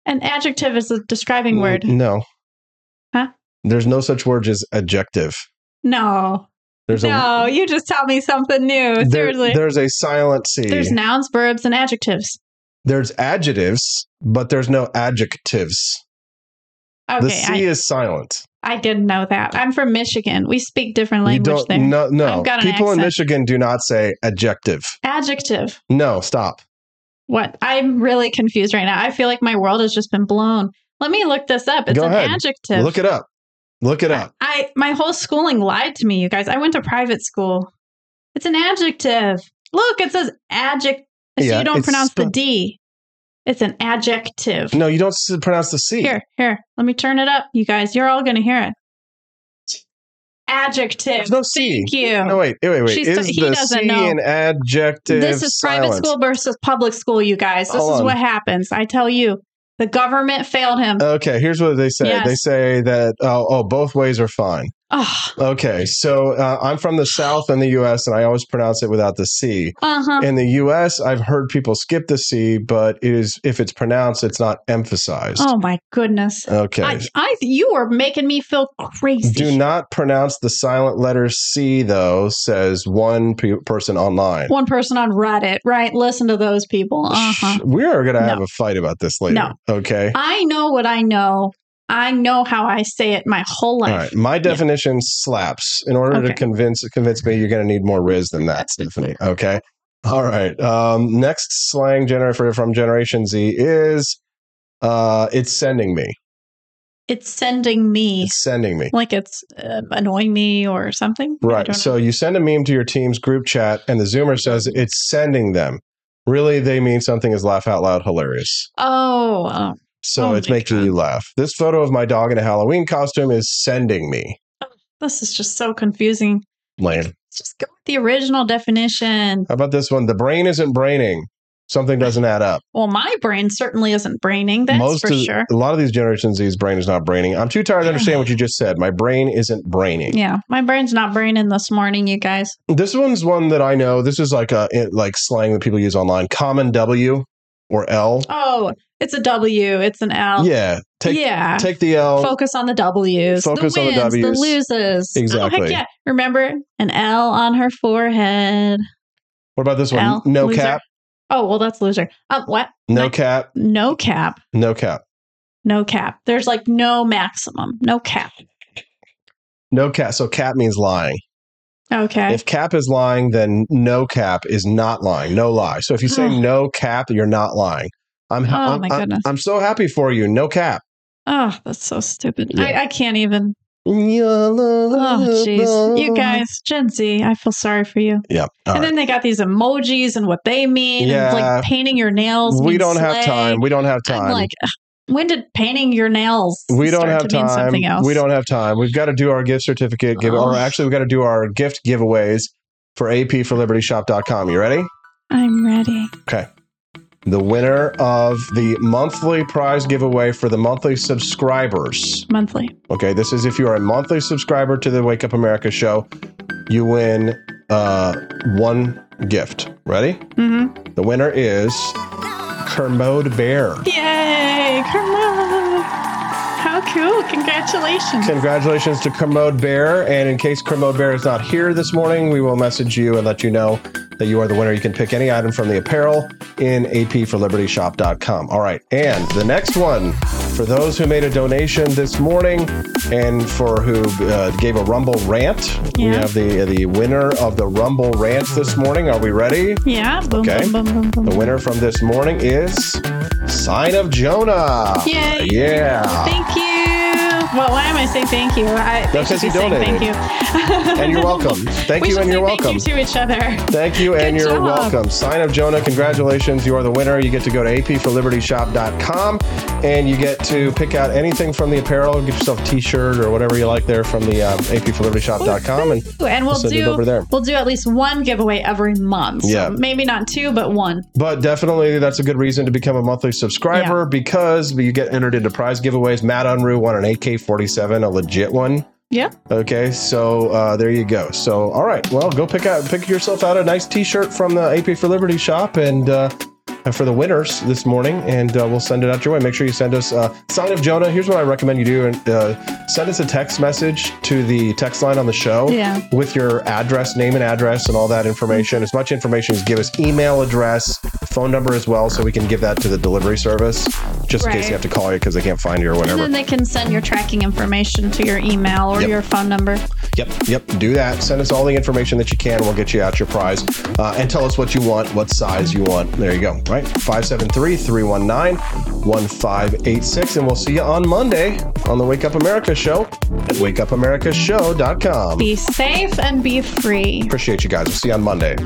An adjective is a describing word. No. Huh? There's no such word as adjective. No. There's no, a you just taught me something new. there- Seriously. there's a silent C. There's nouns, verbs, and adjectives. There's adjectives, but there's no adjectives. Okay, the C I, is silent. I didn't know that. I'm from Michigan. We speak different You language don't there. no no. I've got an People in. Michigan do not say adjective. Adjective. No, stop. What? I'm really confused right now. I feel like my world has just been blown. Let me look this up. It's Go an ahead. adjective. Look it up. Look it up. I my whole schooling lied to me, you guys. I went to private school. It's an adjective. Look, it says adjective. So Yeah, you don't pronounce the D. It's an adjective. No, you don't pronounce the C. Here, here. Let me turn it up, you guys. You're all going to hear it. Adjective. There's no C. Thank you. No, wait, wait, wait. She's- is he the doesn't C know. an adjective? This is private school versus public school, you guys. This Hold is on. what happens. I tell you, the government failed him. Okay, here's what they say. Yes. They say that oh, oh, both ways are fine. Oh, Okay, so uh, I'm from the South in the U.S. and I always pronounce it without the C. uh huh. In the U.S., I've heard people skip the C, but it is if it's pronounced, it's not emphasized. Oh my goodness. Okay. I, I, you are making me feel crazy. Do not pronounce the silent letter C, though, says one pe- person online. One person on Reddit, right? Listen to those people. Uh huh. We are going to have No. a fight about this later. No. Okay. I know what I know. I know how I say it my whole life. All right. My definition slaps. In order to convince convince me, you're going to need more Riz than that, Stephanie. Okay. All right. Um, next slang generator from Generation Z is uh, it's sending me. It's sending me It's sending me. like it's uh, annoying me or something. Right. So know. you send a meme to your team's group chat, and the Zoomer says it's sending them. Really, they mean something is laugh out loud hilarious. oh, oh, So Oh it's making God. you laugh. This photo of my dog in a Halloween costume is sending me. Oh, this is just so confusing. Lame. Just go with the original definition. How about this one? The brain isn't braining. Something doesn't add up. Well, my brain certainly isn't braining. That's Most for of, sure. A lot of these Generation Z's brain is not braining. I'm too tired to understand what you just said. My brain isn't braining. Yeah, my brain's not braining this morning, you guys. This one's one that I know. This is like a like slang that people use online. Common W or L. Oh, it's a W. It's an L. Yeah. Take yeah. take the L. Focus on the W's. Focus the on the wins, the Ws. loses. Oh, Exactly. heck yeah. Remember an L on her forehead. What about this one? L. no loser. cap. Oh, well, that's loser. Um, what? No cap. No cap. No cap. No cap. There's like no maximum. No cap. No cap. So cap means lying. Okay. If cap is lying, then no cap is not lying. No lie. So if you say Oh. no cap, you're not lying. I'm Oh, I'm, my I'm- goodness. I'm so happy for you. No cap. oh, that's so stupid. Yeah. I, I can't even. Oh, jeez. You guys, Gen Z, I feel sorry for you. Yeah. And right. then they got these emojis and what they mean. Yeah. And like painting your nails. We don't have time. We don't have I'm time. like, ugh, when did painting your nails we don't start have to mean time. something else? We don't have time. We've got to do our gift certificate give, or Oh. actually, we've got to do our gift giveaways for AP for LibertyShop.com. You ready? I'm ready. Okay. The winner of the monthly prize giveaway for the monthly subscribers. Monthly. Okay, this is if you are a monthly subscriber to the Wake Up America show, you win uh, one gift. Ready? Mm-hmm. The winner is Kermode Bear. Yay! On. How cool. Congratulations. Congratulations to Kermode Bear. And in case Kermode Bear is not here this morning, we will message you and let you know that you are the winner. You can pick any item from the apparel in apforlibertyshop.com. All right. And the next one, for those who made a donation this morning and for who uh, gave a Rumble rant, we have the the winner of the Rumble rant this morning. Are we ready? yeah. Boom, Okay. boom, boom, boom, boom. The winner from this morning is Sign of Jonah. Yay. Yeah. Thank you. Well, why am I saying thank you? I, No, 'cause should he be saying donated. Thank you. And you're welcome. Thank we you and you're welcome. thank you to each other. Thank you, and Good you're job. welcome. Sign of Jonah, congratulations. You are the winner. You get to go to apforlibertyshop.com and you get to pick out anything from the apparel. Get yourself a t shirt or whatever you like there from the um, apforlibertyshop.com. And And we'll send it do over there. we'll do at least one giveaway every month. So Yeah. maybe not two, but one. But definitely, that's a good reason to become a monthly subscriber because you get entered into prize giveaways. Matt Unruh won an AK 47, a legit one. Yeah. Okay, so uh, there you go. So, all right, well, go pick out, pick yourself out a nice T-shirt from the AP for Liberty shop, and uh, for the winners this morning, and uh, we'll send it out your way. Make sure you send us uh, sign of Jonah. Here's what I recommend you do: and uh, send us a text message to the text line on the show Yeah. with your address, name and address, and all that information. As much information as give us email address, phone number as well, so we can give that to the delivery service, just in case Right. you have to call you because they can't find you or And whatever. then they can send your tracking information to your email or Yep. your phone number. Yep, yep. Do that. Send us all the information that you can. We'll get you out your prize. Uh, and tell us what you want, what size you want. There you go. Right? 573 319 1586. And we'll see you on Monday on the Wake Up America show at wakeupAmericaShow.com. Be safe and be free. Appreciate you guys. We'll see you on Monday.